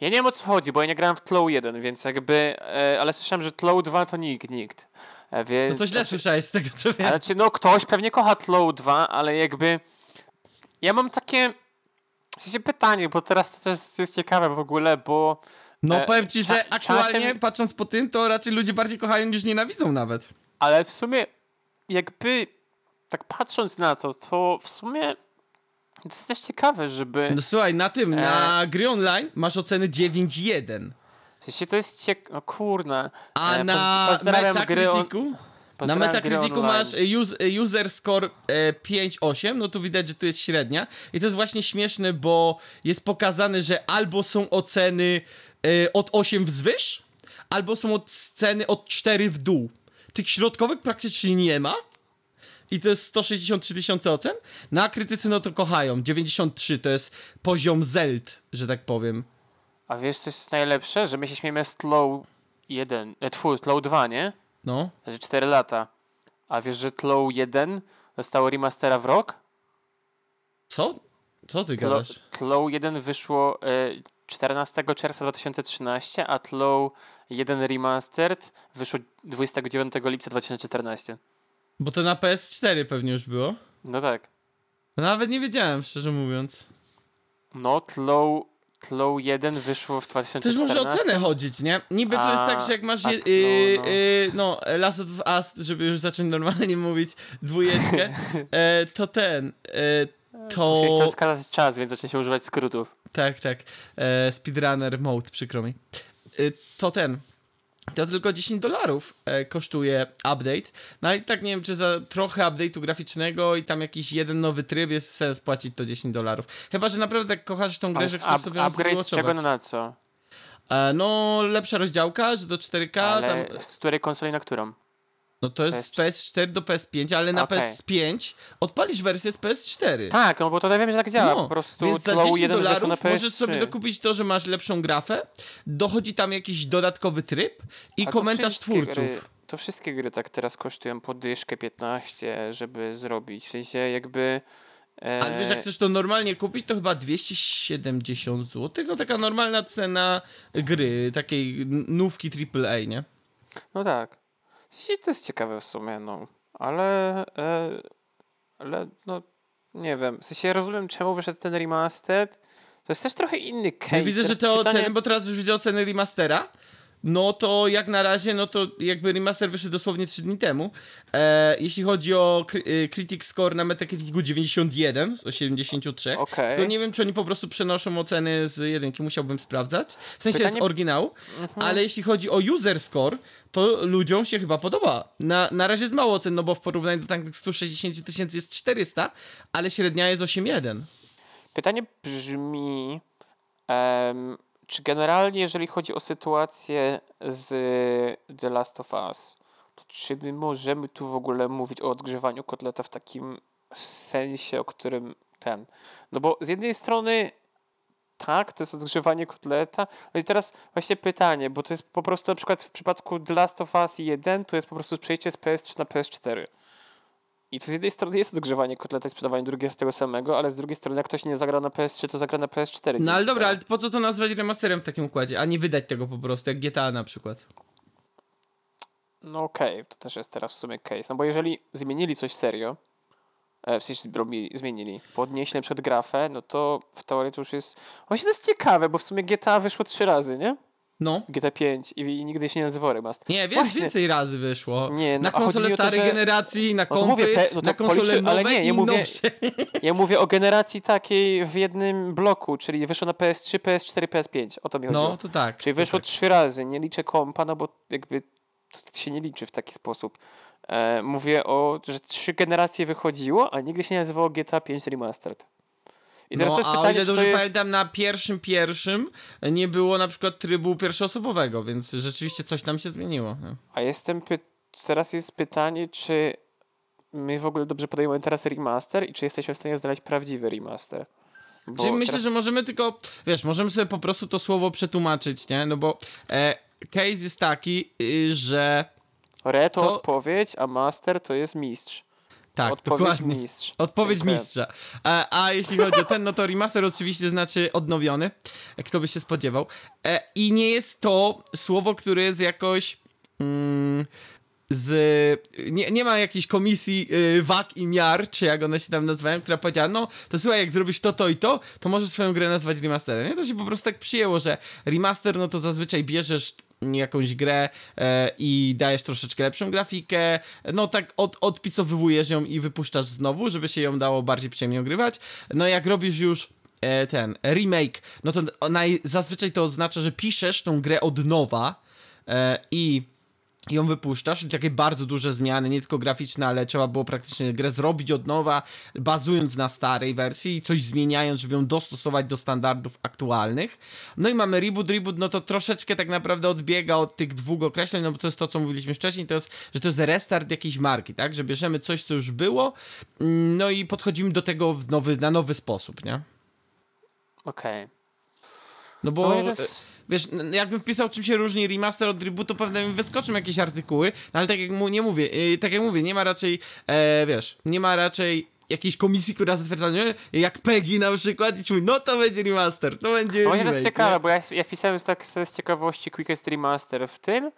Ja nie wiem o co chodzi, bo ja nie grałem w Tlow 1, więc jakby... E, ale słyszałem, że Tlow 2 to nikt, nikt. E, więc, No to źle znaczy, słyszałeś z tego, co wiem. Znaczy, no ktoś pewnie kocha Tlow 2, ale jakby... Ja mam takie... W sensie pytanie, bo teraz to też jest ciekawe w ogóle, bo... No e, powiem ci, że aktualnie czasem- patrząc po tym, to raczej ludzie bardziej kochają niż nienawidzą nawet. Ale w sumie, jakby tak patrząc na to, to w sumie to jest też ciekawe, żeby. No słuchaj, na tym, E. na gry online masz oceny 9.1, W sensie to jest ciekawe. No kurna. a E, na Metacriticu, na Metacriticu masz use, user score e, 5.8, no tu widać, że tu jest średnia i to jest właśnie śmieszne, bo jest pokazane, że albo są oceny e, od 8 wzwyż, albo są oceny od 4 w dół. Tych środkowych praktycznie nie ma. I to jest 163 tysiące ocen. Na krytycy no to kochają. 93 to jest poziom Zeld, że tak powiem. A wiesz, co jest najlepsze? Że my się śmiejemy z Tlow 1, e, twój, Tlow 2, nie? No. Znaczy 4 lata. A wiesz, że Tlow 1 dostało remastera w rok? Co? Co ty Tlo, gadasz? Tlow 1 wyszło e, 14 czerwca 2013, a Tlow 1 Remastered wyszło 29 lipca 2014. Bo to na PS4 pewnie już było. No tak. No Nawet nie wiedziałem, szczerze mówiąc. No, Tlow, Tlow 1 wyszło w Też 2014. może o cenę chodzić, nie? Niby to jest A, tak, że jak masz je, no, y, no. y, no, Last of Us, żeby już zacząć normalnie mówić, dwójeczkę, e, to ten, e, to... Musiałem chciał skazać czas, więc zaczęli się używać skrótów. Tak, tak. E, speedrunner mode, przykro mi. E, to ten. To tylko 10 dolarów e, kosztuje update. No ale i tak nie wiem, czy za trochę update'u graficznego i tam jakiś jeden nowy tryb jest sens płacić to 10 dolarów. Chyba, że naprawdę tak kochasz tą grę, że up, chcesz sobie upgrade z czego na co? E, no, lepsza rozdziałka, że do 4K, Ale tam... z której konsoli na którą? No to jest z PS4 do PS5, ale na Okej. PS5 odpalisz wersję z PS4. Tak, no bo to ja wiem, że tak działa. No, po prostu więc za Tlow 10 1 wyszło na dolarów PS3. możesz sobie dokupić to, że masz lepszą grafę, dochodzi tam jakiś dodatkowy tryb i A komentarz twórców. Gry, to wszystkie gry tak teraz kosztują po dyszkę 15, żeby zrobić. W sensie jakby... E, Ale wiesz, jak chcesz to normalnie kupić, to chyba 270 zł. No taka normalna cena gry, takiej nówki AAA, nie? No tak. To jest ciekawe w sumie, no. Ale... E, ale no... Nie wiem. W sensie rozumiem, czemu wyszedł ten remastered. To jest też trochę inny case. Ja widzę, że te pytanie- oceny, bo teraz już widzę oceny remastera. No to jak na razie, no to jakby remaster wyszedł dosłownie 3 dni temu. E, jeśli chodzi o y, Critic Score na Metacriticu 91 z 83. Okej. Tylko nie wiem, czy oni po prostu przenoszą oceny z jedynki, musiałbym sprawdzać. W sensie Pytanie- z oryginału. Mhm. Ale jeśli chodzi o user score, to ludziom się chyba podoba. Na, na razie jest mało ocen, no bo w porównaniu do tak 160 tysięcy jest 400, ale średnia jest 8,1. Pytanie brzmi, em, czy generalnie jeżeli chodzi o sytuację z The Last of Us, to czy my możemy tu w ogóle mówić o odgrzewaniu kotleta w takim sensie, o którym ten... No bo z jednej strony tak, to jest odgrzewanie kotleta. No i teraz właśnie pytanie, bo to jest po prostu na przykład w przypadku The Last of Us 1 to jest po prostu przejście z PS3 na PS4. I to z jednej strony jest odgrzewanie kotleta i sprzedawanie drugiego z tego samego, ale z drugiej strony jak ktoś nie zagra na PS3, to zagra na PS4. No ale dobra, ale po co to nazwać remasterem w takim układzie, a nie wydać tego po prostu, jak GTA na przykład. No okej, to też jest teraz w sumie case. No bo jeżeli zmienili coś serio, e, w sensie zmienili, podnieśli na przykład grafę, no to w teorii to już jest... Właśnie to jest ciekawe, bo w sumie GTA wyszło trzy razy, nie? No. GTA 5 i, i nigdy się nie nazywało remaster. Nie, wiem, Właśnie. więcej razy wyszło. Nie, no, na konsole starej że- generacji, na to kompy, mówię, te- no na konsole policzy- nowe ale nie, ja mówię- nowsze. Ja mówię o generacji takiej w jednym bloku, czyli wyszło na PS3, PS4, PS5. O to mi chodziło. No, to tak. Czyli to wyszło tak. trzy razy, nie liczę kompa, no bo jakby to się nie liczy w taki sposób. E, mówię o, że trzy generacje wychodziło, a nigdy się nie nazywało GTA 5 Remastered. I teraz no, to jest a pytanie, o ile dobrze jest... pamiętam, na pierwszym pierwszym nie było na przykład trybu pierwszoosobowego, więc rzeczywiście coś tam się zmieniło. A jestem py... teraz jest pytanie, czy my w ogóle dobrze podejmujemy teraz remaster i czy jesteśmy w stanie znaleźć prawdziwy remaster. Bo Czyli myślę, teraz- że możemy tylko, wiesz, możemy sobie po prostu to słowo przetłumaczyć, nie? No bo e, case jest taki, y, że Re to, to- odpowiedź, a master to jest mistrz. Tak, odpowiedź dokładnie. mistrz. Odpowiedź Dziękuję. mistrza. A, a jeśli chodzi o ten, no to remaster oczywiście znaczy odnowiony, kto by się spodziewał. E, I nie jest to słowo, które jest jakoś mm, z... Nie, nie ma jakiejś komisji y, wag i miar, czy jak one się tam nazywają, która powiedziała, no to słuchaj, jak zrobisz to, to i to, to możesz swoją grę nazwać remasterem. Nie? To się po prostu tak przyjęło, że remaster, no to zazwyczaj bierzesz jakąś grę e, i dajesz troszeczkę lepszą grafikę, no tak od, odpisowywujesz ją i wypuszczasz znowu, żeby się ją dało bardziej przyjemnie ogrywać. No jak robisz już e, ten remake, no to ona, zazwyczaj to oznacza, że piszesz tą grę od nowa e, i ją wypuszczasz, takie bardzo duże zmiany, nie tylko graficzne, ale trzeba było praktycznie grę zrobić od nowa, bazując na starej wersji i coś zmieniając, żeby ją dostosować do standardów aktualnych. No i mamy reboot, reboot, no to troszeczkę tak naprawdę odbiega od tych dwóch określeń, no bo to jest to, co mówiliśmy wcześniej, to jest, że to jest restart jakiejś marki, tak, że bierzemy coś, co już było, mm, no i podchodzimy do tego w nowy, na nowy sposób, nie? Okej. No bo, No to e, jest- wiesz, jakbym wpisał czym się różni remaster od rebootu, pewnie mi wyskoczą jakieś artykuły, no ale tak jak mu, nie mówię, e, tak jak mówię, nie ma raczej, e, wiesz, nie ma raczej jakiejś komisji, która zatwierdza, nie? jak PEGI na przykład i ci mówi, no to będzie remaster, to będzie właśnie to jest ciekawe, nie? bo ja, ja wpisałem z tak z ciekawości Quickest Remaster w tym.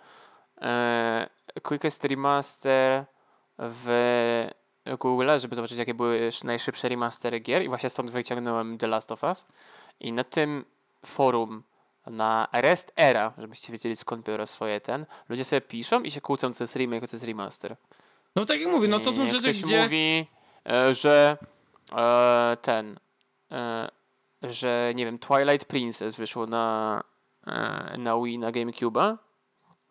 E, Quickest Remaster w Google, żeby zobaczyć jakie były sz- najszybsze remastery gier i właśnie stąd wyciągnąłem The Last of Us. I na tym forum na Rest Era, żebyście wiedzieli skąd biorę swoje ten, ludzie sobie piszą i się kłócą co jest remake, a co jest remaster. No tak jak mówię, no to są I rzeczy, ktoś gdzie... mówi, e, że e, ten, e, że nie wiem, Twilight Princess wyszło na, e, na Wii, na GameCube'a.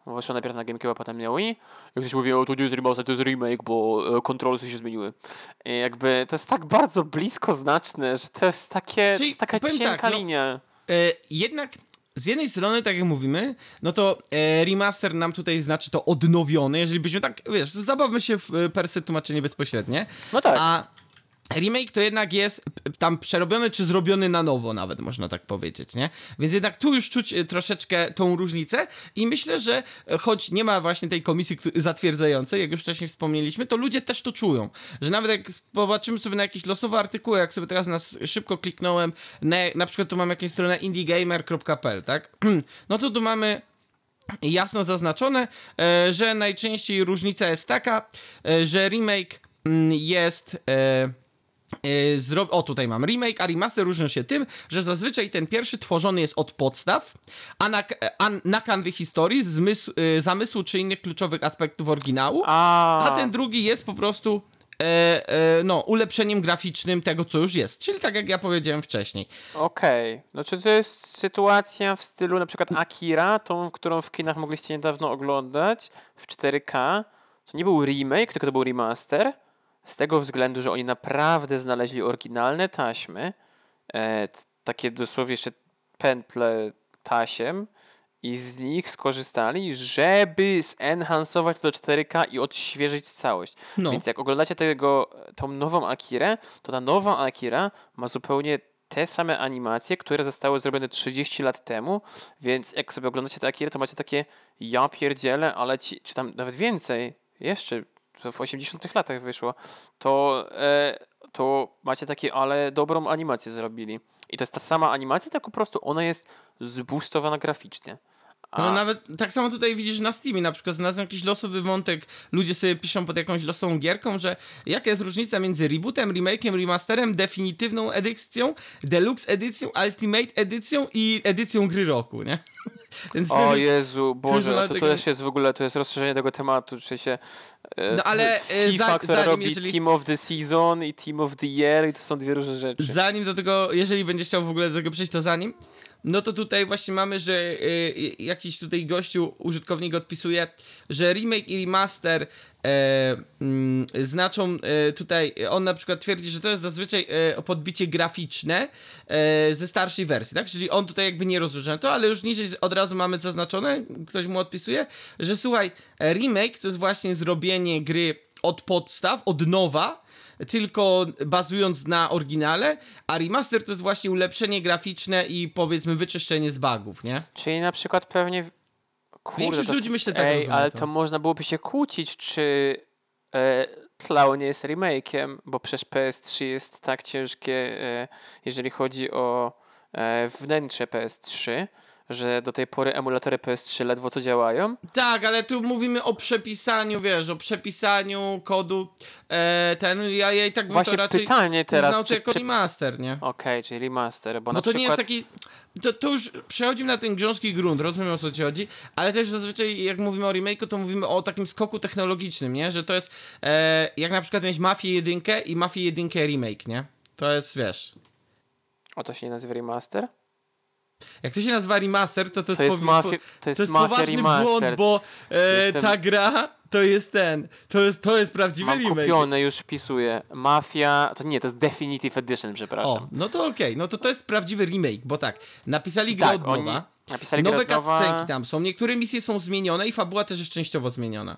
Wyszło najpierw na GameCube'a, potem na Wii. I ktoś mówi, o to nie jest remaster, to jest remake, bo e, kontrolsy się zmieniły. I jakby to jest tak bardzo blisko znaczne, że to jest takie, to jest taka cienka tak, no- linia. E, jednak z jednej strony, tak jak mówimy, no to e, remaster nam tutaj znaczy to odnowiony, jeżeli byśmy tak, wiesz, zabawmy się w e, persy tłumaczenie bezpośrednie. No tak. A remake to jednak jest tam przerobiony czy zrobiony na nowo nawet, można tak powiedzieć, nie? Więc jednak tu już czuć e, troszeczkę tą różnicę i myślę, że e, choć nie ma właśnie tej komisji zatwierdzającej, jak już wcześniej wspomnieliśmy, to ludzie też to czują, że nawet jak popatrzymy sobie na jakieś losowe artykuły, jak sobie teraz nas szybko kliknąłem, na, na przykład tu mam jakąś stronę indiegamer.pl, tak? No to tu mamy jasno zaznaczone, e, że najczęściej różnica jest taka, e, że remake mm, jest. E, Zro... O, tutaj mam remake, a remaster różnią się tym, że zazwyczaj ten pierwszy tworzony jest od podstaw, a na, a na kanwie historii, zmysł, e, zamysłu czy innych kluczowych aspektów oryginału, A, a ten drugi jest po prostu e, e, no, ulepszeniem graficznym tego, co już jest. Czyli tak jak ja powiedziałem wcześniej. Okej. No czy to jest sytuacja w stylu na przykład Akira, tą, którą w kinach mogliście niedawno oglądać w 4K. To nie był remake, tylko to był remaster. Z tego względu, że oni naprawdę znaleźli oryginalne taśmy. E, takie dosłownie jeszcze pętle tasiem. I z nich skorzystali, żeby zenhansować to do 4K i odświeżyć całość. No. Więc jak oglądacie tego, tą nową Akirę, to ta nowa Akira ma zupełnie te same animacje, które zostały zrobione 30 lat temu, więc jak sobie oglądacie tę Akirę, to macie takie ja pierdzielę, ale ci, czy tam nawet więcej, jeszcze w 80 latach wyszło, to, e, to macie takie, ale dobrą animację zrobili. I to jest ta sama animacja, tylko po prostu ona jest zboostowana graficznie. A, No nawet tak samo tutaj widzisz na Steamie, na przykład znalazłem jakiś losowy wątek, ludzie sobie piszą pod jakąś losową gierką, że jaka jest różnica między rebootem, remake'iem, remasterem, definitywną edycją, deluxe edycją, ultimate edycją i edycją gry roku, nie? Więc O Jezu, Boże, ma to, to też jest w ogóle, to jest rozszerzenie tego tematu, czy się e, No, ale, e, FIFA, za- która zanim, robi jeżeli- Team of the Season i Team of the Year i to są dwie różne rzeczy. Zanim do tego, jeżeli będziesz chciał w ogóle do tego przejść, to zanim, no to tutaj właśnie mamy, że y, jakiś tutaj gościu, użytkownik odpisuje, że remake i remaster e, mm, znaczą e, tutaj, on na przykład twierdzi, że to jest zazwyczaj e, podbicie graficzne ze starszej wersji, tak? Czyli on tutaj jakby nie rozróżnia to, ale już niżej od razu mamy zaznaczone, ktoś mu odpisuje, że słuchaj, remake to jest właśnie zrobienie gry od podstaw, od nowa, tylko bazując na oryginale, a remaster to jest właśnie ulepszenie graficzne i powiedzmy wyczyszczenie z bugów, nie? Czyli na przykład pewnie... Kurde, Większość to, ludzi myślę tak Ej, ale to. to. można byłoby się kłócić, czy e, Tlau nie jest remake'iem, bo przecież PS3 jest tak ciężkie, e, jeżeli chodzi o e, wnętrze PS3, że do tej pory emulatory PS3 ledwo co działają. Tak, ale tu mówimy o przepisaniu, wiesz, o przepisaniu kodu, e, ten, ja, ja i tak bym Właśnie to raczej pytanie teraz, uznał to czy- jako czy- remaster, nie? Okej, czyli remaster, bo Bo na to przykład... nie jest taki. To, to już przechodzimy na ten grząski grunt, rozumiem o co ci chodzi, ale też zazwyczaj jak mówimy o remake'u, to mówimy o takim skoku technologicznym, nie? Że to jest e, jak na przykład mieć Mafię 1 i Mafię 1 remake, nie? To jest, wiesz. O, to się nie nazywa remaster? Jak to się nazywa remaster, to to jest, To jest, powi- mafia, po- to jest, to jest poważny remaster. błąd, bo e, Jestem- ta gra to jest ten, to jest, to jest prawdziwy Mam remake. kupione, już wpisuję. Mafia, to nie, to jest Definitive Edition, O, przepraszam. no to okej, no to to jest prawdziwy remake, bo tak, napisali grę tak, od nowa, napisali nowe cutscenki tam są, niektóre misje są zmienione i fabuła też jest częściowo zmieniona.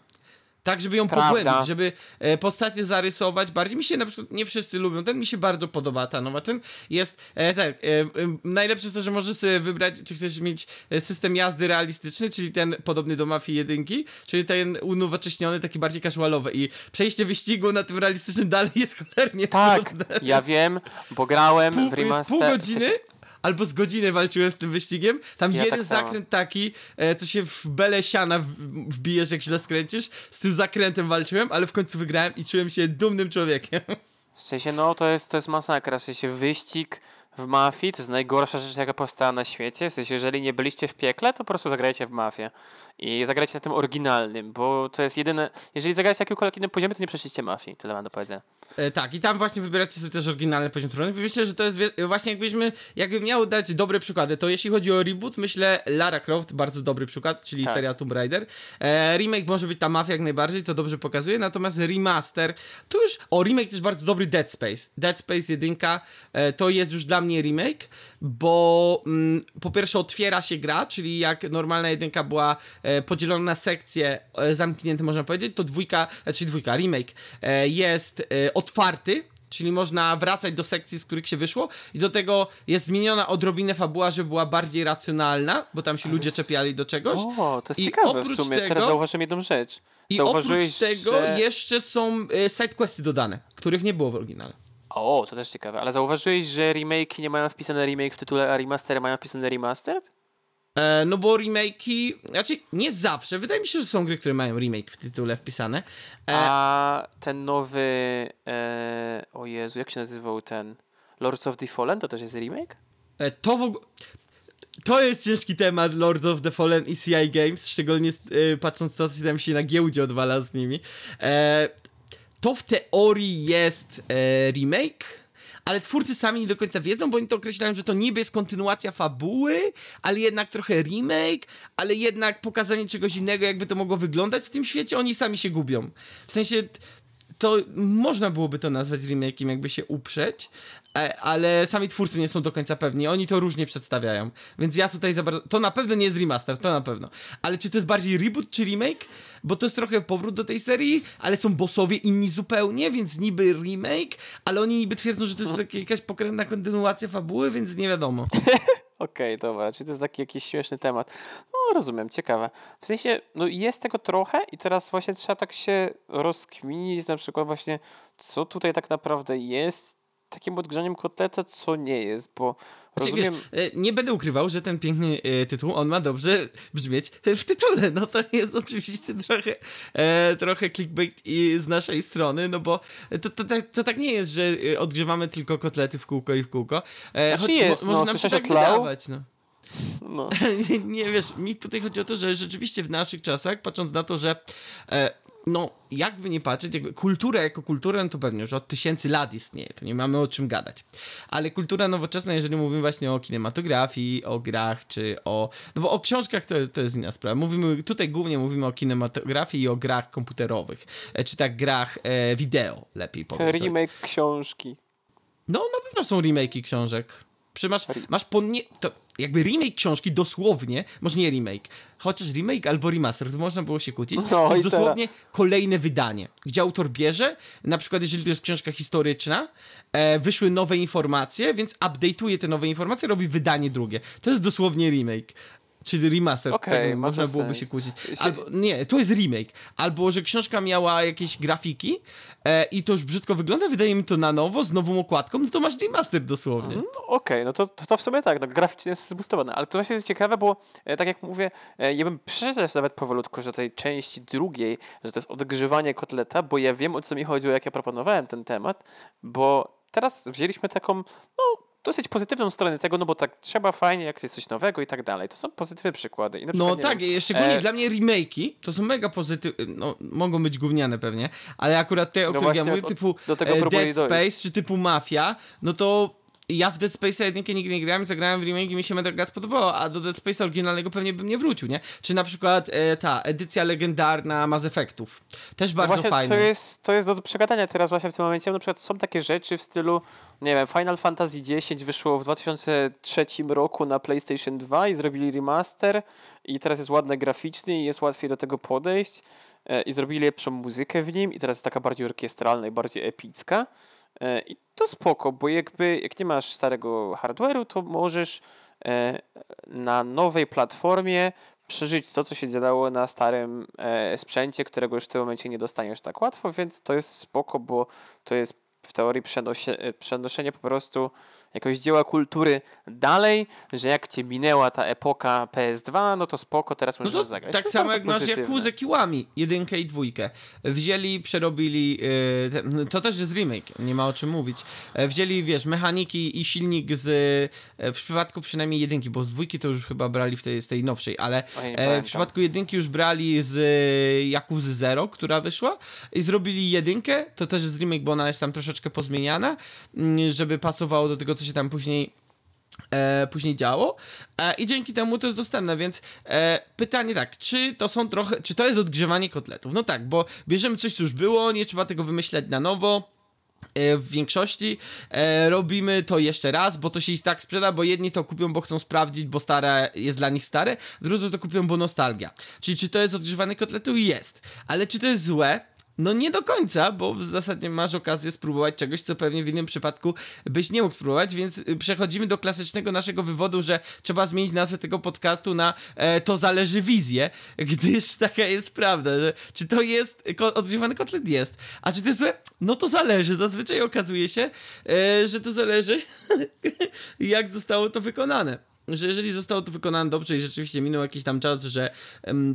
Tak, żeby ją Prawda. pogłębić, żeby e, postacie zarysować bardziej. Mi się na przykład, nie wszyscy lubią ten, mi się bardzo podoba ta nowa. Ten jest, e, tak, e, najlepsze jest to, że możesz sobie wybrać, czy chcesz mieć e, system jazdy realistyczny, czyli ten podobny do Mafii 1, czyli ten unowocześniony, taki bardziej casualowy i przejście wyścigu na tym realistycznym dalej jest cholernie Tak, trudne. ja wiem, bo grałem pół, w jest remaster... pół w godziny, albo z godziny walczyłem z tym wyścigiem. Tam Ja jeden tak zakręt taki, e, co się w belę siana wbijesz, jak źle skręcisz. Z tym zakrętem walczyłem, ale w końcu wygrałem i czułem się dumnym człowiekiem. W sensie, no to jest, to jest masakra. W sensie wyścig w mafii to jest najgorsza rzecz, jaka powstała na świecie. W sensie, jeżeli nie byliście w piekle, to po prostu zagrajcie w mafię. I zagrajcie na tym oryginalnym, bo to jest jedyne... Jeżeli zagrajcie na jakimkolwiek innym poziomie, to nie przeszliście mafii. Tyle mam do powiedzenia. E, tak, i tam właśnie wybieracie sobie też oryginalny poziom trudności. Myślę, że to jest właśnie jakbyśmy, jakbym miał dać dobre przykłady, to jeśli chodzi o reboot, myślę Lara Croft, bardzo dobry przykład, czyli Tak. seria Tomb Raider. E, remake może być ta mafia jak najbardziej, to dobrze pokazuje, natomiast remaster, to już, o remake też bardzo dobry Dead Space. Dead Space 1 e, to jest już dla mnie remake, bo mm, po pierwsze otwiera się gra, czyli jak normalna jedynka była e, podzielona na sekcje e, zamknięte, można powiedzieć, to dwójka, czyli dwójka, remake jest otwarty, czyli można wracać do sekcji, z których się wyszło i do tego jest zmieniona odrobinę fabuła, żeby była bardziej racjonalna, bo tam się ludzie jest- czepiali do czegoś. O, to jest I ciekawe w sumie. tego- Teraz zauważyłem jedną rzecz. I oprócz tego że... jeszcze są sidequesty dodane, których nie było w oryginale. O, to też ciekawe. Ale zauważyłeś, że remake nie mają wpisane remake w tytule, a remastery mają wpisane remastered? E, no bo remake'i, znaczy nie zawsze, wydaje mi się, że są gry, które mają remake w tytule wpisane. E, A ten nowy... E, o Jezu, jak się nazywał ten... Lords of the Fallen to też jest remake? E, to w ogóle... To jest ciężki temat Lords of the Fallen i CI Games, szczególnie e, patrząc to, co tam się na giełdzie odwala z nimi. To w teorii jest remake, ale twórcy sami nie do końca wiedzą, bo oni to określają, że to niby jest kontynuacja fabuły, ale jednak trochę remake, ale jednak pokazanie czegoś innego, jakby to mogło wyglądać w tym świecie, oni sami się gubią. W sensie to można byłoby to nazwać remake'iem, jakby się uprzeć, e, ale sami twórcy nie są do końca pewni, oni to różnie przedstawiają. Więc ja tutaj za bardzo... To na pewno nie jest remaster, to na pewno. Ale czy to jest bardziej reboot czy remake? Bo to jest trochę powrót do tej serii, ale są bossowie inni zupełnie, więc niby remake, ale oni niby twierdzą, że to jest taka jakaś pokrętna kontynuacja fabuły, więc nie wiadomo. Okej, dobra, czyli to jest taki jakiś śmieszny temat. No, rozumiem, ciekawe. W sensie, no jest tego trochę i teraz właśnie trzeba tak się rozkminić, na przykład właśnie, co tutaj tak naprawdę jest takim odgrzaniem kotleta, co nie jest, bo Znaczy, rozumiem... wiesz, nie będę ukrywał, że ten piękny e, tytuł, on ma dobrze brzmieć w tytule. No to jest oczywiście trochę, e, trochę clickbait i z naszej strony, no bo to, to, to, to tak nie jest, że e, odgrzewamy tylko kotlety w kółko i w kółko. E, Znaczy jest, mo, no, może nam się tak wydawać, no. No. nie, nie wiesz, mi tutaj chodzi o to, że rzeczywiście w naszych czasach, patrząc na to, że e, no, jakby nie patrzeć, jakby kultura jako kultura, no to pewnie już od tysięcy lat istnieje, to nie mamy o czym gadać. Ale kultura nowoczesna, jeżeli mówimy właśnie o kinematografii, o grach, czy o... No bo o książkach to, to jest inna sprawa. Mówimy, tutaj głównie mówimy o kinematografii i o grach komputerowych, e, czy tak grach e, wideo, lepiej powiedzieć. Remake książki. No, na pewno są remake'i książek. Przy masz, masz po nie, to jakby remake książki dosłownie, może nie remake, chociaż remake albo remaster, to można było się kłócić, No to jest dosłownie kolejne wydanie, gdzie autor bierze, na przykład jeżeli to jest książka historyczna, e, wyszły nowe informacje, więc update'uje te nowe informacje, robi wydanie drugie. To jest dosłownie remake. Czyli remaster, tak, ma można byłoby sens. się kłócić. Albo, nie, to jest remake. Albo, że książka miała jakieś grafiki e, i to już brzydko wygląda, wydaje mi to na nowo, z nową okładką, no to masz remaster dosłownie. No, Okej, no to, to, to w sumie tak, no, graficznie jest zboostowane, ale to właśnie jest ciekawe, bo e, tak jak mówię, e, ja bym przeszedł też nawet powolutku, że tej części drugiej, że to jest odgrzewanie kotleta, bo ja wiem o co mi chodziło, jak ja proponowałem ten temat, bo teraz wzięliśmy taką, no dosyć pozytywną stronę tego, no bo tak trzeba fajnie, jak jest coś nowego i tak dalej. To są pozytywne przykłady. I na No przykład, nie tak, wiem, szczególnie e, dla mnie remake'i to są mega pozytywne, no mogą być gówniane pewnie, ale akurat te, o No których ja mówię, typu e, Dead dojść. Space czy typu Mafia, no to ja w Dead Space jedynkę nigdy nie grałem, zagrałem w remake i mi się mega spodobało, a do Dead Space oryginalnego pewnie bym nie wrócił, nie? Czy na przykład e, ta edycja legendarna Mass Effectów, też No bardzo właśnie fajna. To jest, to jest do przegadania teraz właśnie w tym momencie. Na przykład są takie rzeczy w stylu, nie wiem, Final Fantasy X wyszło w 2003 roku na PlayStation 2 i zrobili remaster i teraz jest ładne graficznie i jest łatwiej do tego podejść. e, i zrobili lepszą muzykę w nim i teraz jest taka bardziej orkiestralna i bardziej epicka. E, I to spoko, bo jakby jak nie masz starego hardware'u, to możesz e, na nowej platformie przeżyć to, co się działo na starym e, sprzęcie, którego już w tym momencie nie dostaniesz tak łatwo, więc to jest spoko, bo to jest w teorii przenosie, przenoszenie po prostu jakiegoś dzieła kultury dalej, że jak cię minęła ta epoka PS2, no to spoko, teraz No możesz to zagrać. tak To samo jak masz pozytywne. Jakuzę Kiłami, jedynkę i dwójkę. Wzięli, przerobili, yy, te, no to też jest remake, nie ma o czym mówić. E, Wzięli, wiesz, mechaniki i silnik z, e, w przypadku przynajmniej jedynki, bo z dwójki to już chyba brali w tej, z tej nowszej, ale e, w przypadku jedynki już brali z Jakuzy Zero, która wyszła i zrobili jedynkę, to też jest remake, bo ona jest tam troszeczkę pozmieniana, mm, żeby pasowało do tego, co się tam później e, później działo e, i dzięki temu to jest dostępne, więc e, pytanie tak, czy to są trochę, czy to jest odgrzewanie kotletów? No tak, bo bierzemy coś, co już było, nie trzeba tego wymyślać na nowo, e, w większości e, robimy to jeszcze raz, bo to się i tak sprzeda, bo jedni to kupią, bo chcą sprawdzić, bo stare jest dla nich stare, drudzy to kupią, bo nostalgia. Czyli czy to jest odgrzewane kotletu? Jest. Ale czy to jest złe? No nie do końca, bo w zasadzie masz okazję spróbować czegoś, co pewnie w innym przypadku byś nie mógł spróbować, więc y, przechodzimy do klasycznego naszego wywodu, że trzeba zmienić nazwę tego podcastu na e, To zależy wizję, gdyż taka jest prawda, że czy to jest ko- kotlet? Jest. A czy to jest złe? No to zależy. Zazwyczaj okazuje się, e, że to zależy jak zostało to wykonane że jeżeli zostało to wykonane dobrze i rzeczywiście minął jakiś tam czas, że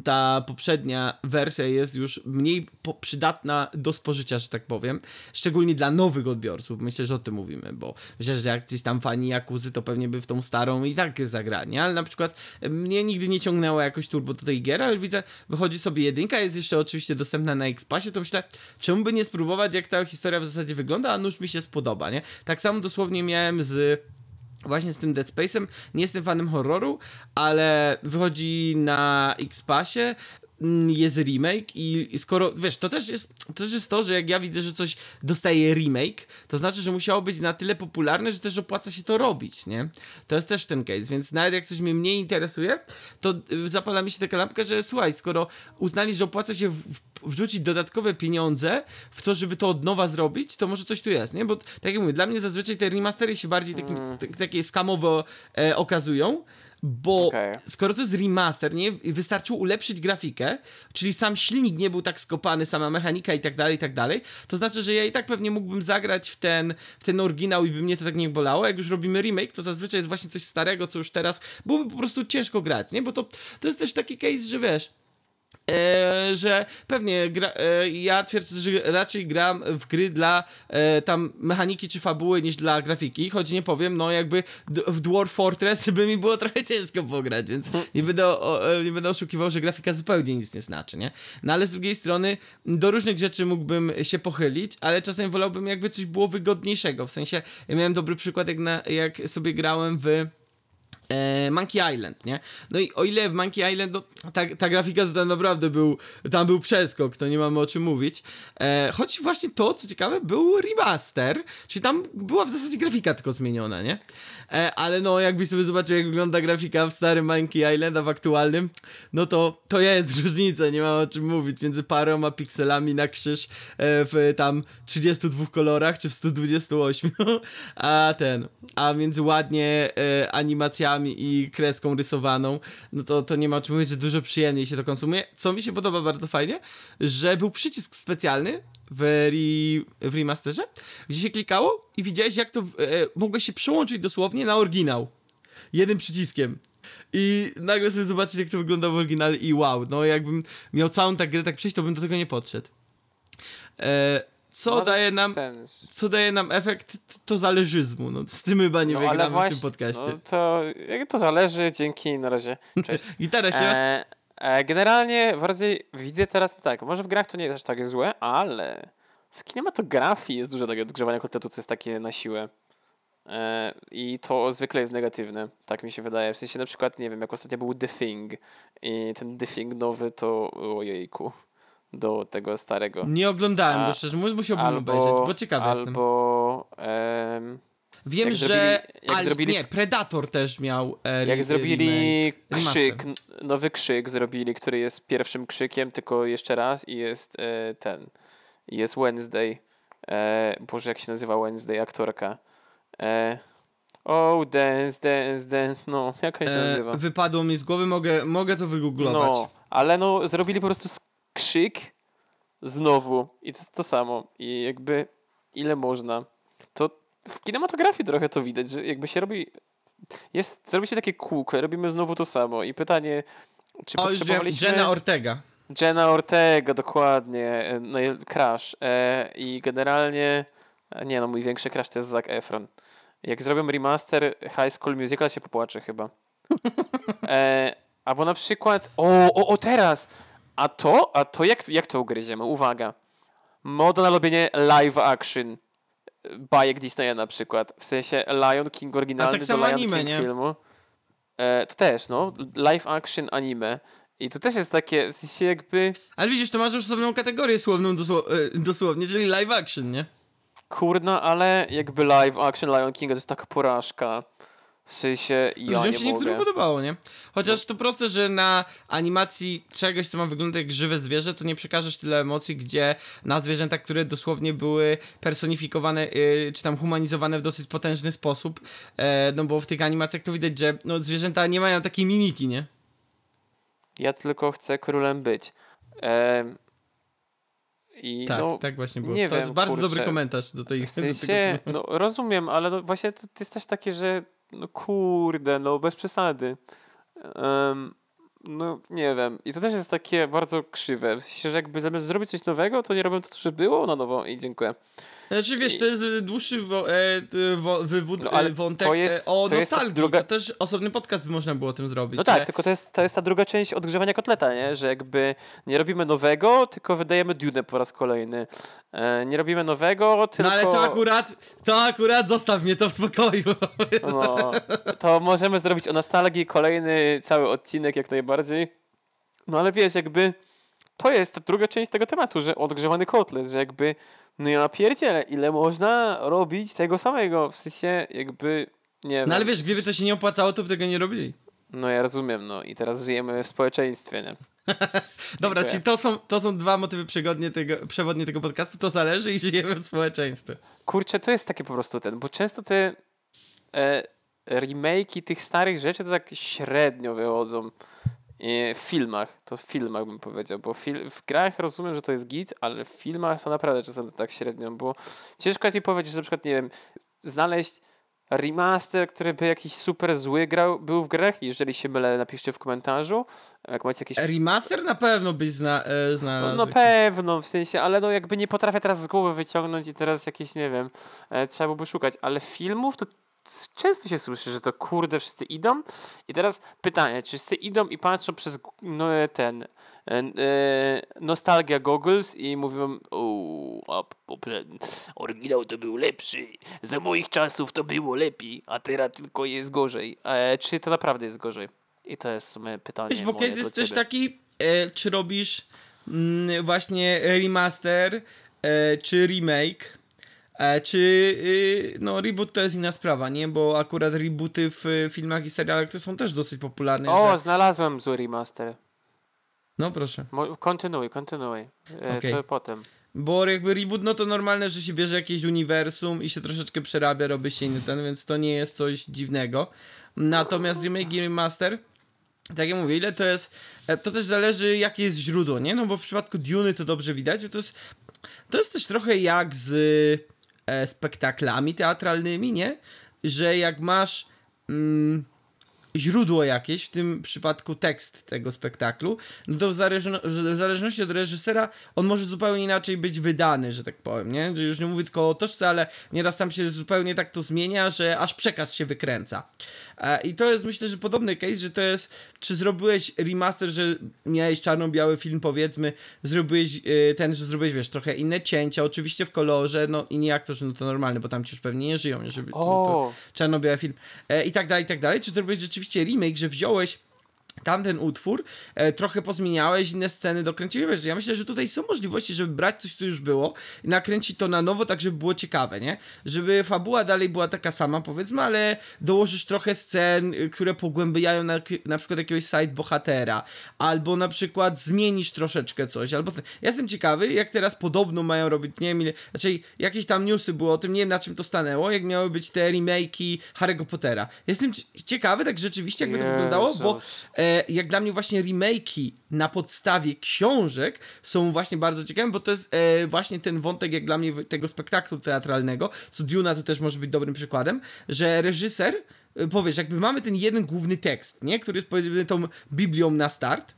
ta poprzednia wersja jest już mniej przydatna do spożycia, że tak powiem, szczególnie dla nowych odbiorców, myślę, że o tym mówimy, bo myślę, że jak gdzieś tam fani Jakuzy, to pewnie by w tą starą i tak zagrali, ale na przykład mnie nigdy nie ciągnęło jakoś turbo do tej gier, ale widzę, wychodzi sobie jedynka, jest jeszcze oczywiście dostępna na X-Passie, to myślę, czemu by nie spróbować, jak ta historia w zasadzie wygląda, a nuż mi się spodoba, nie? Tak samo dosłownie miałem z Właśnie z tym Dead Space'em. Nie jestem fanem horroru, ale wychodzi na X-Passie, jest remake i skoro, wiesz, to też jest to, też jest to że jak ja widzę, że coś dostaje remake, to znaczy, że musiało być na tyle popularne, że też opłaca się to robić, nie? To jest też ten case, więc nawet jak coś mnie mniej interesuje, to y, zapala mi się taka lampka, że słuchaj, skoro uznali, że opłaca się w, wrzucić dodatkowe pieniądze w to, żeby to od nowa zrobić, to może coś tu jest, nie? Bo tak jak mówię, dla mnie zazwyczaj te remastery się bardziej takim, Mm. t- takie skamowo e, okazują, bo Okej. skoro to jest remaster, nie? Wystarczyło ulepszyć grafikę, czyli sam silnik nie był tak skopany, sama mechanika i tak dalej, i tak dalej, to znaczy, że ja i tak pewnie mógłbym zagrać w ten, w ten oryginał i by mnie to tak nie bolało. Jak już robimy remake, to zazwyczaj jest właśnie coś starego, co już teraz byłoby po prostu ciężko grać, nie? Bo to, to jest też taki case, że wiesz, E, że pewnie gra, e, ja twierdzę, że raczej gram w gry dla e, tam mechaniki czy fabuły niż dla grafiki, choć nie powiem, no jakby w Dwarf Fortress by mi było trochę ciężko pograć, więc nie będę, o, e, nie będę oszukiwał, że grafika zupełnie nic nie znaczy, nie? No ale z drugiej strony do różnych rzeczy mógłbym się pochylić, ale czasem wolałbym jakby coś było wygodniejszego, w sensie ja miałem dobry przykład jak, na, jak sobie grałem w Monkey Island, nie? No i o ile w Monkey Island, no, ta, ta grafika to tam naprawdę był, tam był przeskok, to nie mamy o czym mówić. E, choć właśnie to, co ciekawe, był remaster, czyli tam była w zasadzie grafika tylko zmieniona, nie? E, ale no, jakbyś sobie zobaczył, jak wygląda grafika w starym Monkey Island, a w aktualnym, no to, to jest różnica, nie ma o czym mówić, między paroma pikselami na krzyż e, w tam 32 kolorach, czy w 128, a ten, a między ładnie e, animacjami i kreską rysowaną, no to, to nie ma czym mówić, że dużo przyjemniej się to konsumuje. Co mi się podoba bardzo fajnie, że był przycisk specjalny w, re, w remasterze, gdzie się klikało i widziałeś, jak to e, mogłeś się przełączyć dosłownie na oryginał. Jednym przyciskiem. I nagle sobie zobaczyć, jak to wygląda w oryginale i wow, no jakbym miał całą tę grę tak przejść, to bym do tego nie podszedł. E, co to daje nam Sens. co daje nam efekt t- to zależyzmu. No, z tym chyba nie No, wygramy właśnie, w tym podcaście. No, to jak to zależy, dzięki, na razie. Cześć. Gitara się... E, e, generalnie bardziej widzę teraz tak, może w grach to nie jest aż tak złe, ale w kinematografii jest dużo takiego odgrzewania kotletu, co jest takie na siłę. E, I to zwykle jest negatywne, tak mi się wydaje. W sensie na przykład, nie wiem, jak ostatnio był The Thing i ten The Thing nowy to ojejku, do tego starego. Nie oglądałem A- go, szczerze mówiąc, musiałbym albo, obejrzeć, bo ciekawy jestem. albo em, Wiem, że. zrobili- ale zrobili Nie, Predator też miał. E, Jak zrobili. Remaster. krzyk, nowy krzyk zrobili, który jest pierwszym krzykiem, tylko jeszcze raz i jest e, ten, jest Wednesday. E, Boże, jak się nazywa Wednesday, aktorka. E, oh, dance, dance, dance, no, jak się E, nazywa? wypadło mi z głowy, mogę, mogę to wygooglować. No, ale no, zrobili po prostu krzyk znowu i to jest to samo. I jakby, ile można. To w kinematografii trochę to widać, że jakby się robi, jest, zrobi się takie kółko, robimy znowu to samo i pytanie, czy O, potrzebowaliśmy... Jenna Ortega. Jenna Ortega, dokładnie, e, no i crash. E, I generalnie, e, nie no, mój większy crash to jest Zac Efron. Jak zrobią remaster High School Musical, się popłaczę chyba. E, albo na przykład, o, o, o teraz! A to, a to jak, jak to ugryziemy? Uwaga. Moda na robienie live action bajek Disneya na przykład. W sensie Lion King oryginalny tak samo do Lion anime, King nie? filmu. E, to też, no. Live action anime. I to też jest takie, w sensie jakby... Ale widzisz, to masz już osobną kategorię słowną e, dosłownie, czyli live action, nie? Kurna, ale jakby live action Lion Kinga to jest taka porażka. W sensie ja Ludziom nie się niektórym mogę. podobało, nie? Chociaż to proste, że na animacji czegoś, co ma wyglądać jak żywe zwierzę, to nie przekażesz tyle emocji, gdzie na zwierzęta, które dosłownie były personifikowane, yy, czy tam humanizowane w dosyć potężny sposób, e, no bo w tych animacjach to widać, że no, zwierzęta nie mają takiej mimiki, nie? Ja tylko chcę królem być. Em, I Tak, no, tak właśnie było. nie to wiem, jest bardzo kurczę. dobry komentarz do tej w do sensie, filmu. no rozumiem, ale właśnie to, to jest też takie, że no kurde, no bez przesady. Em, no nie wiem. I to też jest takie bardzo krzywe. W sensie, że jakby zamiast zrobić coś nowego, to nie robią to, co było na nowo i dziękuję. Znaczy wiesz, to jest e, dłuższy wo, e, wo, wywód, No, ale e, wątek to jest- e, o to jest ta nostalgii. druga- To też osobny podcast by można było o tym zrobić. No tak, nie? tylko to jest, to jest ta druga część odgrzewania kotleta, nie? Że jakby nie robimy nowego, tylko wydajemy Dune po raz kolejny. E, nie robimy nowego, tylko... No ale to akurat, to akurat zostaw mnie to w spokoju. No, to możemy zrobić o nostalgii kolejny cały odcinek jak najbardziej. No ale wiesz, jakby to jest ta druga część tego tematu, że odgrzewany kotlet, że jakby no ja pierdzielę, ile można robić tego samego, w sensie jakby nie wiem. No ale wiesz, gdyby to się nie opłacało, to by tego nie robili. No ja rozumiem, no i teraz żyjemy w społeczeństwie, nie? Dobra, czyli to są, to są dwa motywy przewodnie tego, przewodnie tego podcastu, to zależy i żyjemy w społeczeństwie. Kurczę, to jest takie po prostu ten, bo często te e, remake'i tych starych rzeczy to tak średnio wychodzą. W filmach, to w filmach bym powiedział, bo fil- w grach rozumiem, że to jest git, ale w filmach to naprawdę czasem tak średnio, bo ciężko jest mi powiedzieć, że na przykład, nie wiem, znaleźć remaster, który by jakiś super zły grał, był w grach. Jeżeli się mylę, napiszcie w komentarzu. Jak macie jakieś Remaster na pewno byś zna, e, no, znalazł. no pewno, w sensie, ale no jakby nie potrafię teraz z głowy wyciągnąć i teraz jakieś, nie wiem, e, trzeba byłoby szukać, ale filmów to często się słyszy, że to kurde wszyscy idą i teraz pytanie, czy wszyscy idą i patrzą przez no, e, ten e, e, nostalgia goggles i mówią o, oryginał to był lepszy, za moich czasów to było lepiej, a teraz tylko jest gorzej. E, czy to naprawdę jest gorzej? I to jest w sumie pytanie Wiesz, bo moje jest ciebie. taki, e, czy robisz mm, właśnie remaster, e, czy remake, czy y, no reboot to jest inna sprawa, nie? Bo akurat rebooty w y, filmach i serialach to są też dosyć popularne. O, że... znalazłem zły remaster. No proszę. Mo- Kontynuuj, kontynuuj. E, Okej. Co potem? Bo jakby reboot, no to normalne, że się bierze jakieś uniwersum i się troszeczkę przerabia, robi się inny ten, więc to nie jest coś dziwnego. Natomiast remake i remaster, tak jak mówię, ile to jest, e, to też zależy jakie jest źródło, nie? No bo w przypadku Duny to dobrze widać, to jest, to jest też trochę jak z e, spektaklami teatralnymi, nie? Że jak masz mm, źródło jakieś, w tym przypadku tekst tego spektaklu, no to w, zależno, w zależności od reżysera on może zupełnie inaczej być wydany, że tak powiem, nie? Że już nie mówię tylko o otoczce, ale nieraz tam się zupełnie tak to zmienia, że aż przekaz się wykręca. E, I to jest myślę, że podobny case, że to jest, czy zrobiłeś remaster, że miałeś czarno-biały film powiedzmy, zrobiłeś e, ten, że zrobiłeś, wiesz, trochę inne cięcia, oczywiście w kolorze, no i nie aktorzy, no to normalne, bo tam ci już pewnie nie żyją, żeby no to O, czarno-biały film e, i tak dalej, i tak dalej. Czy robisz rzeczywiście remake, że wziąłeś tamten utwór, e, trochę pozmieniałeś, inne sceny dokręciłeś. Ja myślę, że tutaj są możliwości, żeby brać coś, co już było i nakręcić to na nowo, tak żeby było ciekawe, nie? Żeby fabuła dalej była taka sama, powiedzmy, ale dołożysz trochę scen, y, które pogłębiają na, na przykład jakiegoś side bohatera, albo na przykład zmienisz troszeczkę coś, albo... Ten. Ja jestem ciekawy, jak teraz podobno mają robić, nie wiem ile, znaczy jakieś tam newsy było o tym, nie wiem na czym to stanęło, jak miały być te remake'i Harry'ego Pottera. Jestem ci- ciekawy, tak rzeczywiście, jakby to wyglądało, bo e, jak dla mnie właśnie remake'i na podstawie książek są właśnie bardzo ciekawe, bo to jest e, właśnie ten wątek jak dla mnie tego spektaklu teatralnego, co Duna to też może być dobrym przykładem, że reżyser, e, powiesz, jakby mamy ten jeden główny tekst, nie, który jest powiedzmy tą Biblią na start,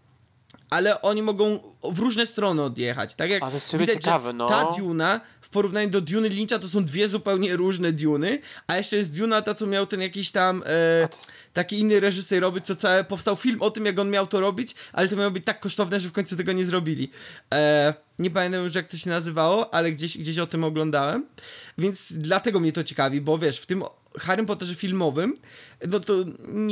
ale oni mogą w różne strony odjechać, tak jak A to jest sobie widać, ciekawe, no. ta Duna w porównaniu do Duny Lyncha to są dwie zupełnie różne Duny, a jeszcze jest Duna ta, co miał ten jakiś tam e, taki inny reżyser robić, co całe, powstał film o tym, jak on miał to robić, ale to miało być tak kosztowne, że w końcu tego nie zrobili. E, nie pamiętam już, jak to się nazywało, ale gdzieś, gdzieś o tym oglądałem, więc dlatego mnie to ciekawi, bo wiesz, w tym Harrym Potterze filmowym, no to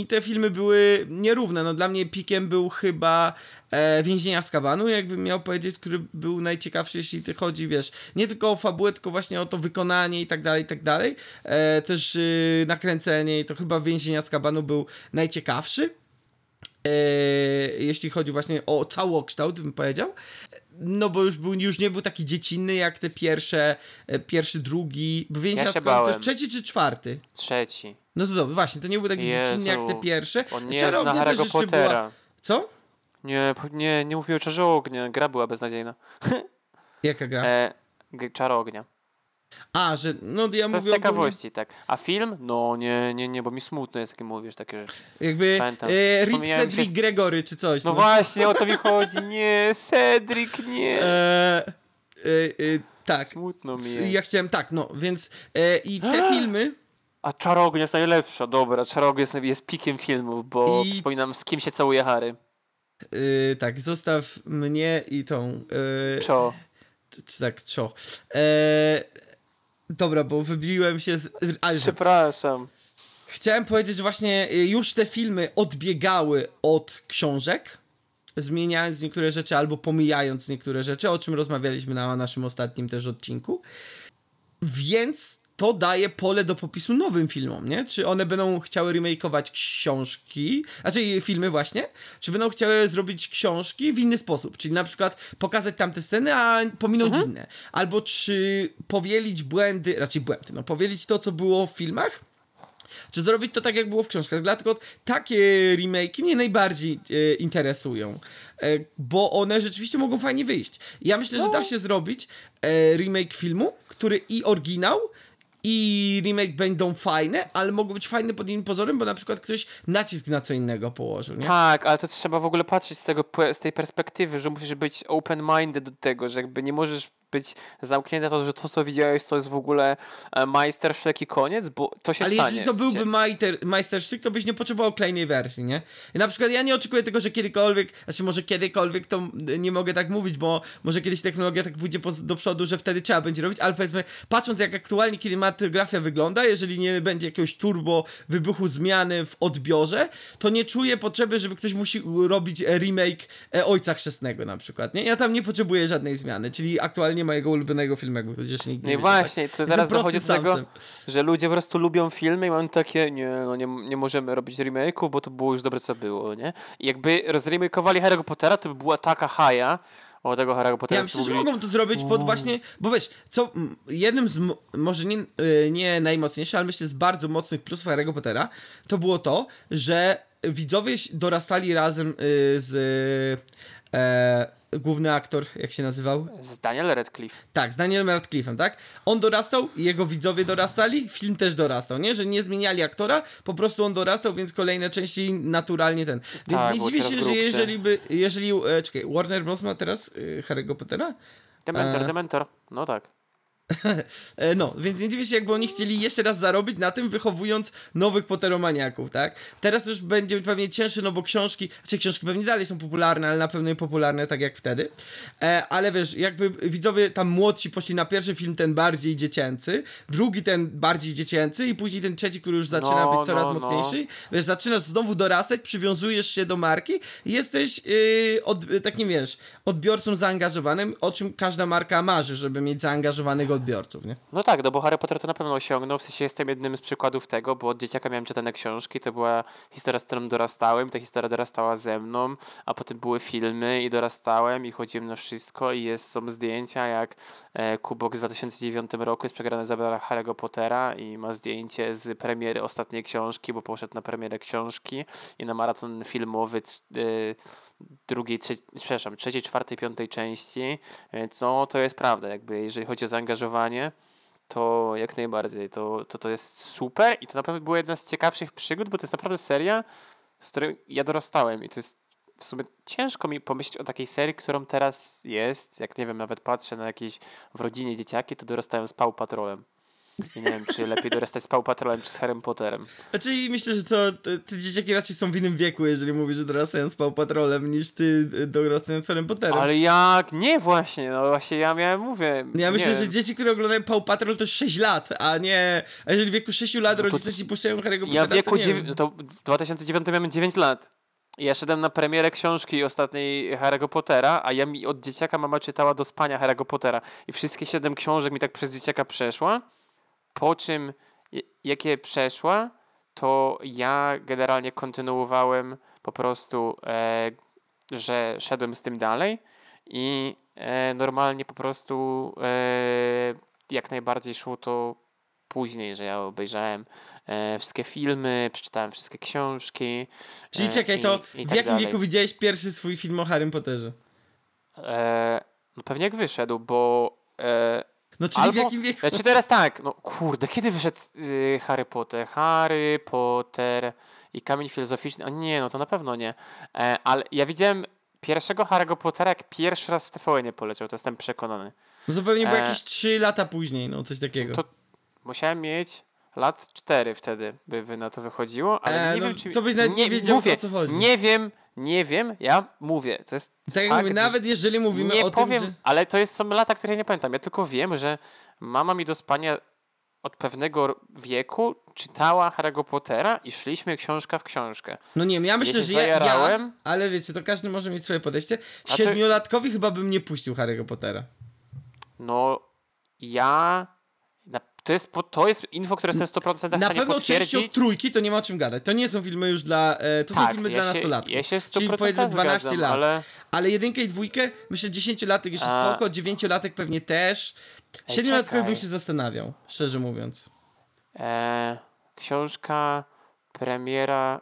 te filmy były nierówne, no dla mnie pikiem był chyba e, Więzienia z Kabanu, jakbym miał powiedzieć, który był najciekawszy, jeśli ty chodzi, wiesz, nie tylko o fabułę, tylko właśnie o to wykonanie i tak dalej, i tak dalej, e, też y, nakręcenie i to chyba Więzienia z Kabanu był najciekawszy. E, jeśli chodzi właśnie o całokształt, bym powiedział. No bo już, był, już nie był taki dziecinny jak te pierwsze, e, pierwszy, drugi. Bo Więzienia Ja Kabanu to trzeci czy czwarty? Trzeci. No to dobrze, właśnie, to nie był taki Jezu, dziecinny jak te pierwsze. On nie Czarownia zna też Harry'ego jeszcze Pottera. Była... Co? Nie, nie, nie mówię o Czarze Ognia. Gra była beznadziejna. Jaka gra? E, g- Czar Ognia. A, że, no ja To mówię z ogólnie- ciekawości, tak. A film? No nie, nie, nie, bo mi smutno jest, jak mówisz takie rzeczy. Jakby Pamiętam. e, Rip Cedric z- Gregory czy coś. No właśnie, o to mi chodzi. Nie, Cedric, nie. E, e, e, tak. Smutno mi jest. Ja chciałem, tak, no, więc e, i te filmy, A Czarognia jest najlepsza, dobra. Czarognia jest, jest pikiem filmów, bo I- przypominam, z kim się całuje Harry. e, tak, zostaw mnie i tą, e, Czo. czy, tak, czo. E, dobra, bo wybiłem się z... Ale, Przepraszam. Chciałem powiedzieć, że właśnie y, już te filmy odbiegały od książek, zmieniając niektóre rzeczy albo pomijając niektóre rzeczy, o czym rozmawialiśmy na naszym ostatnim też odcinku. Więc to daje pole do popisu nowym filmom, nie? Czy one będą chciały remakeować książki, znaczy filmy właśnie, czy będą chciały zrobić książki w inny sposób, czyli na przykład pokazać tamte sceny, a pominąć inne. Albo czy powielić błędy, raczej błędy, no powielić to, co było w filmach, czy zrobić to tak, jak było w książkach. Dlatego takie remake'i mnie najbardziej e, interesują, e, bo one rzeczywiście mogą fajnie wyjść. Ja myślę, że da się zrobić e, remake filmu, który i oryginał, i remake będą fajne, ale mogą być fajne pod innym pozorem, bo na przykład ktoś nacisk na co innego położył, nie? Tak, ale to trzeba w ogóle patrzeć z, tego, z tej perspektywy, że musisz być open-minded do tego, że jakby nie możesz być zamknięty na to, że to, co widziałeś, to jest w ogóle e, majstersztyk i koniec, bo to się Ale stanie. jeżeli to byłby majster, majstersztyk, to byś nie potrzebował kolejnej wersji, nie? I na przykład ja nie oczekuję tego, że kiedykolwiek, znaczy może kiedykolwiek to nie mogę tak mówić, bo może kiedyś technologia tak pójdzie po, do przodu, że wtedy trzeba będzie robić, ale powiedzmy, patrząc jak aktualnie kinematografia wygląda, jeżeli nie będzie jakiegoś turbo wybuchu zmiany w odbiorze, to nie czuję potrzeby, żeby ktoś musi robić remake e, Ojca Chrzestnego na przykład, nie? Ja tam nie potrzebuję żadnej zmiany, czyli aktualnie mojego ulubionego filmu, jakby nigdy No i nie wiedział, tak? właśnie, to Jestem teraz dochodzi do tego, samcem. że ludzie po prostu lubią filmy i mam takie, nie, no nie, nie możemy robić remake'ów, bo to było już dobre, co było, nie? I jakby rozremake'owali Harry'ego Pottera, to by była taka haja o tego Harry'ego Pottera, Ja myślę, że mogą to zrobić pod właśnie, bo wiesz, co jednym z, może nie, y, nie najmocniejszych, ale myślę z bardzo mocnych plusów Harry'ego Pottera, to było to, że widzowie dorastali razem y, z e, główny aktor, jak się nazywał? z Daniel Radcliffe. Tak, z Danielem Radcliffe'em, tak? On dorastał, jego widzowie dorastali, film też dorastał, nie? Że nie zmieniali aktora, po prostu on dorastał, więc kolejne części naturalnie ten. Więc Tak, nie dziwię się, że grubszy. jeżeli by, jeżeli, e, czekaj, Warner Bros. ma teraz y, Harry'ego Pottera? Dementor, E. Dementor, no tak. E, no, więc nie dziwię się, jakby oni chcieli jeszcze raz zarobić na tym, wychowując nowych poteromaniaków, tak? Teraz już będzie pewnie cięższe, no bo książki, znaczy książki pewnie dalej są popularne, ale na pewno nie popularne tak jak wtedy. E, ale wiesz, jakby widzowie tam młodsi poszli na pierwszy film ten bardziej dziecięcy, drugi ten bardziej dziecięcy i później ten trzeci, który już zaczyna No, być coraz no, no. mocniejszy. Wiesz, zaczynasz znowu dorastać, przywiązujesz się do marki i jesteś yy, od, takim, wiesz, odbiorcą zaangażowanym, o czym każda marka marzy, żeby mieć zaangażowanych odbiorców, nie? No tak, no bo Harry Potter to na pewno osiągnął, w sensie jestem jednym z przykładów tego, bo od dzieciaka miałem czytane książki, to była historia, z którą dorastałem, ta historia dorastała ze mną, a potem były filmy i dorastałem i chodziłem na wszystko i jest, są zdjęcia jak e, Kubok w 2009 roku jest przegrany za Harry'ego Pottera i ma zdjęcie z premiery ostatniej książki, bo poszedł na premierę książki i na maraton filmowy e, drugiej, trzeciej, przepraszam, trzeciej, czwartej, piątej części, więc no to jest prawda, jakby jeżeli chodzi o zaangażowanie, to jak najbardziej, to, to, to jest super i to naprawdę była jedna z ciekawszych przygód, bo to jest naprawdę seria, z której ja dorastałem i to jest w sumie ciężko mi pomyśleć o takiej serii, którą teraz jest, jak nie wiem, nawet patrzę na jakieś w rodzinie dzieciaki, to dorastają z Paw Patrolem. I nie wiem, czy lepiej dorastać z Paw Patrolem, czy z Harrym Potterem. Znaczy myślę, że to, to te dzieciaki raczej są w innym wieku, jeżeli mówisz, że dorastają z Paw Patrolem, niż ty y, dorastają z Harrym Potterem. Ale jak? Nie właśnie, no właśnie ja miałem, mówię. Ja myślę, nie że wiem. dzieci, które oglądają Paw Patrol to 6 lat, a nie... A jeżeli w wieku 6 lat No rodzice ci puszczają Harry'ego Pottera, Ja w wieku to wiem. no to w 2009 miałem 9 lat. Ja szedłem na premierę książki ostatniej Harry'ego Pottera, a ja mi od dzieciaka mama czytała do spania Harry'ego Pottera. I wszystkie 7 książek mi tak przez dzieciaka przeszła. Po czym, jakie przeszła, to ja generalnie kontynuowałem po prostu, e, że szedłem z tym dalej i e, normalnie po prostu e, jak najbardziej szło to później, że ja obejrzałem e, wszystkie filmy, przeczytałem wszystkie książki. Czyli e, czekaj, i- to i w tak jakim dalej. wieku widziałeś pierwszy swój film o Harrym Potterze? E, no pewnie jak wyszedł, bo No czyli w Albo, jakim wieku? Czy teraz tak, no kurde, kiedy wyszedł y, Harry Potter? Harry Potter i Kamień Filozoficzny? O nie, no to na pewno nie. E, ale ja widziałem pierwszego Harry'ego Pottera, jak pierwszy raz w TVN poleciał, to jestem przekonany. No to pewnie było E, jakieś 3 lata później, no coś takiego. To musiałem mieć lat 4 wtedy, by, by na to wychodziło, ale E, nie no, wiem, czy... to byś nawet nie wiedział, mówię, o co chodzi. Nie wiem, nie wiem, ja mówię, to jest tak jak mówię, nawet jeżeli mówimy nie o powiem, tym, że... ale to jest, są lata, które ja nie pamiętam. Ja tylko wiem, że mama mi do spania od pewnego wieku czytała Harry'ego Pottera i szliśmy książka w książkę. No nie wiem, ja myślę, że ja, ja, ale wiecie, to każdy może mieć swoje podejście. Siedmiolatkowi chyba bym nie puścił Harry'ego Pottera. No, ja... To, jest, to jest info, które jestem 100% w Na stanie pewno częścią trójki to nie ma o czym gadać. To nie są filmy już dla. E, to są Tak, filmy ja dla się, nastolatków. ja się Czyli 100% powiedzmy 12 zgadzam, lat. ale... Ale jedynkę i dwójkę, myślę, dziesięciolatek jeszcze A. spoko, dziewięciolatek pewnie też. Ej, Siedmiolatkowy czekaj. bym się zastanawiał, szczerze mówiąc. E, książka, premiera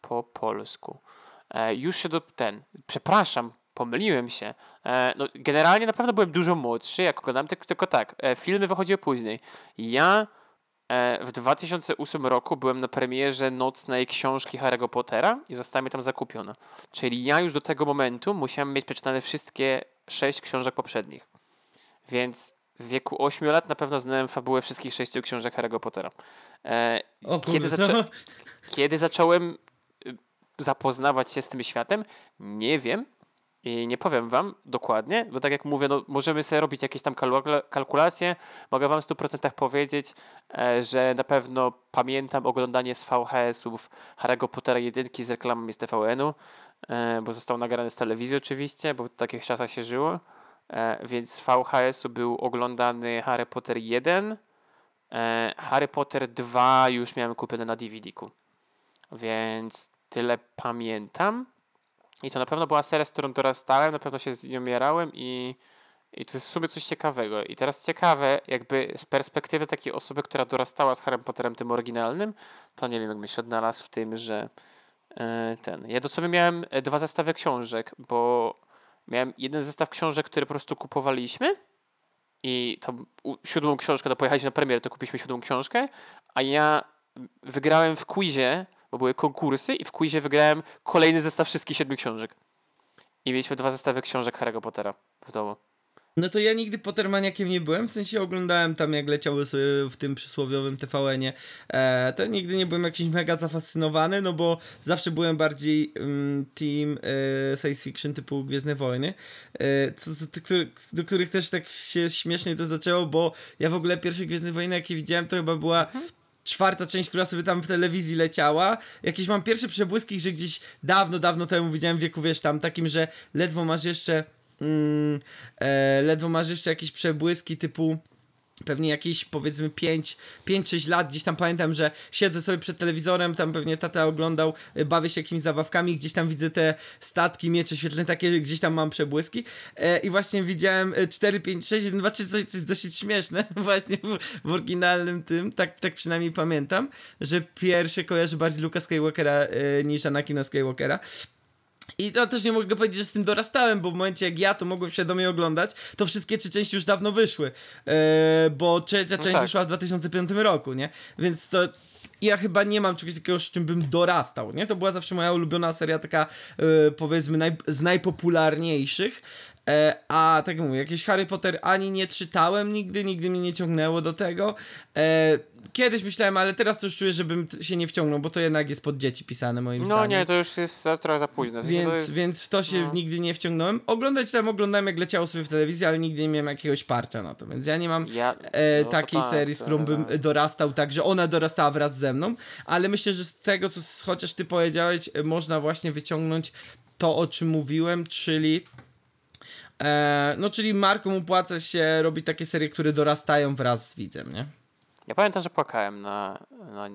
po polsku. E, już się do ten. Przepraszam, pomyliłem się. E, no, generalnie naprawdę byłem dużo młodszy, jak oglądałem, tylko, tylko tak. E, filmy wychodziły później. Ja e, w 2008 roku byłem na premierze nocnej książki Harry'ego Pottera i została mi tam zakupiona. Czyli ja już do tego momentu musiałem mieć przeczytane wszystkie sześć książek poprzednich. Więc w wieku 8 lat na pewno znałem fabułę wszystkich sześciu książek Harry'ego Pottera. O Kiedy zaczę- to... kiedy zacząłem y, zapoznawać się z tym światem, nie wiem i nie powiem wam dokładnie, bo tak jak mówię, no, możemy sobie robić jakieś tam kalkula- kalkulacje. Mogę wam w 100% powiedzieć, e, że na pewno pamiętam oglądanie z VHS-ów Harry'ego Pottera jedynki z reklamami z TVN-u, e, bo został nagrany z telewizji oczywiście, bo w takich czasach się żyło. E, więc z VHS-u był oglądany Harry Potter 1, e, Harry Potter 2 już miałem kupione na DVD-ku. Więc tyle pamiętam. I to na pewno była seria, z którą dorastałem, na pewno się z nią mierałem i, i to jest w sumie coś ciekawego. I teraz ciekawe, jakby z perspektywy takiej osoby, która dorastała z Harrym Potterem tym oryginalnym, to nie wiem, jakbym się odnalazł w tym, że e, ten. Ja do sobie miałem e, dwa zestawy książek, bo miałem jeden zestaw książek, który po prostu kupowaliśmy i u- siódmą książkę, no pojechaliśmy na premierę, to kupiliśmy siódmą książkę, a ja wygrałem w quizie, bo były konkursy i w quizie wygrałem kolejny zestaw wszystkich siedmiu książek. I mieliśmy dwa zestawy książek Harry'ego Pottera w domu. No to ja nigdy Pottermaniakiem nie byłem, w sensie oglądałem tam jak leciały sobie w tym przysłowiowym TVN-ie, e, to nigdy nie byłem jakiś mega zafascynowany, no bo zawsze byłem bardziej um, team e, science fiction typu Gwiezdne Wojny, e, co, co, który, do których też tak się śmiesznie to zaczęło, bo ja w ogóle pierwsze Gwiezdne Wojny jakie widziałem to chyba była mhm czwarta część, która sobie tam w telewizji leciała. Jakieś mam pierwsze przebłyski, że gdzieś dawno, dawno temu widziałem w wieku, wiesz, tam takim, że ledwo masz jeszcze mm, e, ledwo masz jeszcze jakieś przebłyski typu pewnie jakieś powiedzmy 5-6 lat, gdzieś tam pamiętam, że siedzę sobie przed telewizorem, tam pewnie tata oglądał, e, bawię się jakimiś zabawkami, gdzieś tam widzę te statki, miecze świetlne, takie gdzieś tam mam przebłyski e, i właśnie widziałem 4, 5, 6, 1, 2, 3, coś, coś dosyć śmieszne właśnie w, w, oryginalnym tym, tak, tak przynajmniej pamiętam, że pierwszy kojarzy bardziej Luka Skywalkera e, niż Anakina Skywalkera i to też nie mogę powiedzieć, że z tym dorastałem, bo w momencie jak ja to mogłem świadomie oglądać, to wszystkie trzy części już dawno wyszły. Eee, bo trzecia część no tak. wyszła w 2005 roku, nie? Więc to ja chyba nie mam czegoś takiego, z czym bym dorastał, nie? To była zawsze moja ulubiona seria, taka e, powiedzmy naj, z najpopularniejszych. E, a tak jak mówię, jakieś Harry Potter ani nie czytałem nigdy, nigdy mnie nie ciągnęło do tego. E, kiedyś myślałem, ale teraz to już czuję, żebym się nie wciągnął, bo to jednak jest pod dzieci pisane moim no, zdaniem. No nie, to już jest trochę za późno. Więc, jest... więc w to się no. nigdy nie wciągnąłem. Oglądać tam oglądałem jak leciało sobie w telewizji, ale nigdy nie miałem jakiegoś parcia na to, więc ja nie mam ja... e, no, takiej tak, serii, z którą bym tak. dorastał tak, że ona dorastała wraz ze mną, ale myślę, że z tego, co chociaż ty powiedziałeś, można właśnie wyciągnąć to, o czym mówiłem, czyli E, no, czyli markom opłaca się robić takie serie, które dorastają wraz z widzem, nie? Ja pamiętam, że płakałem na, na,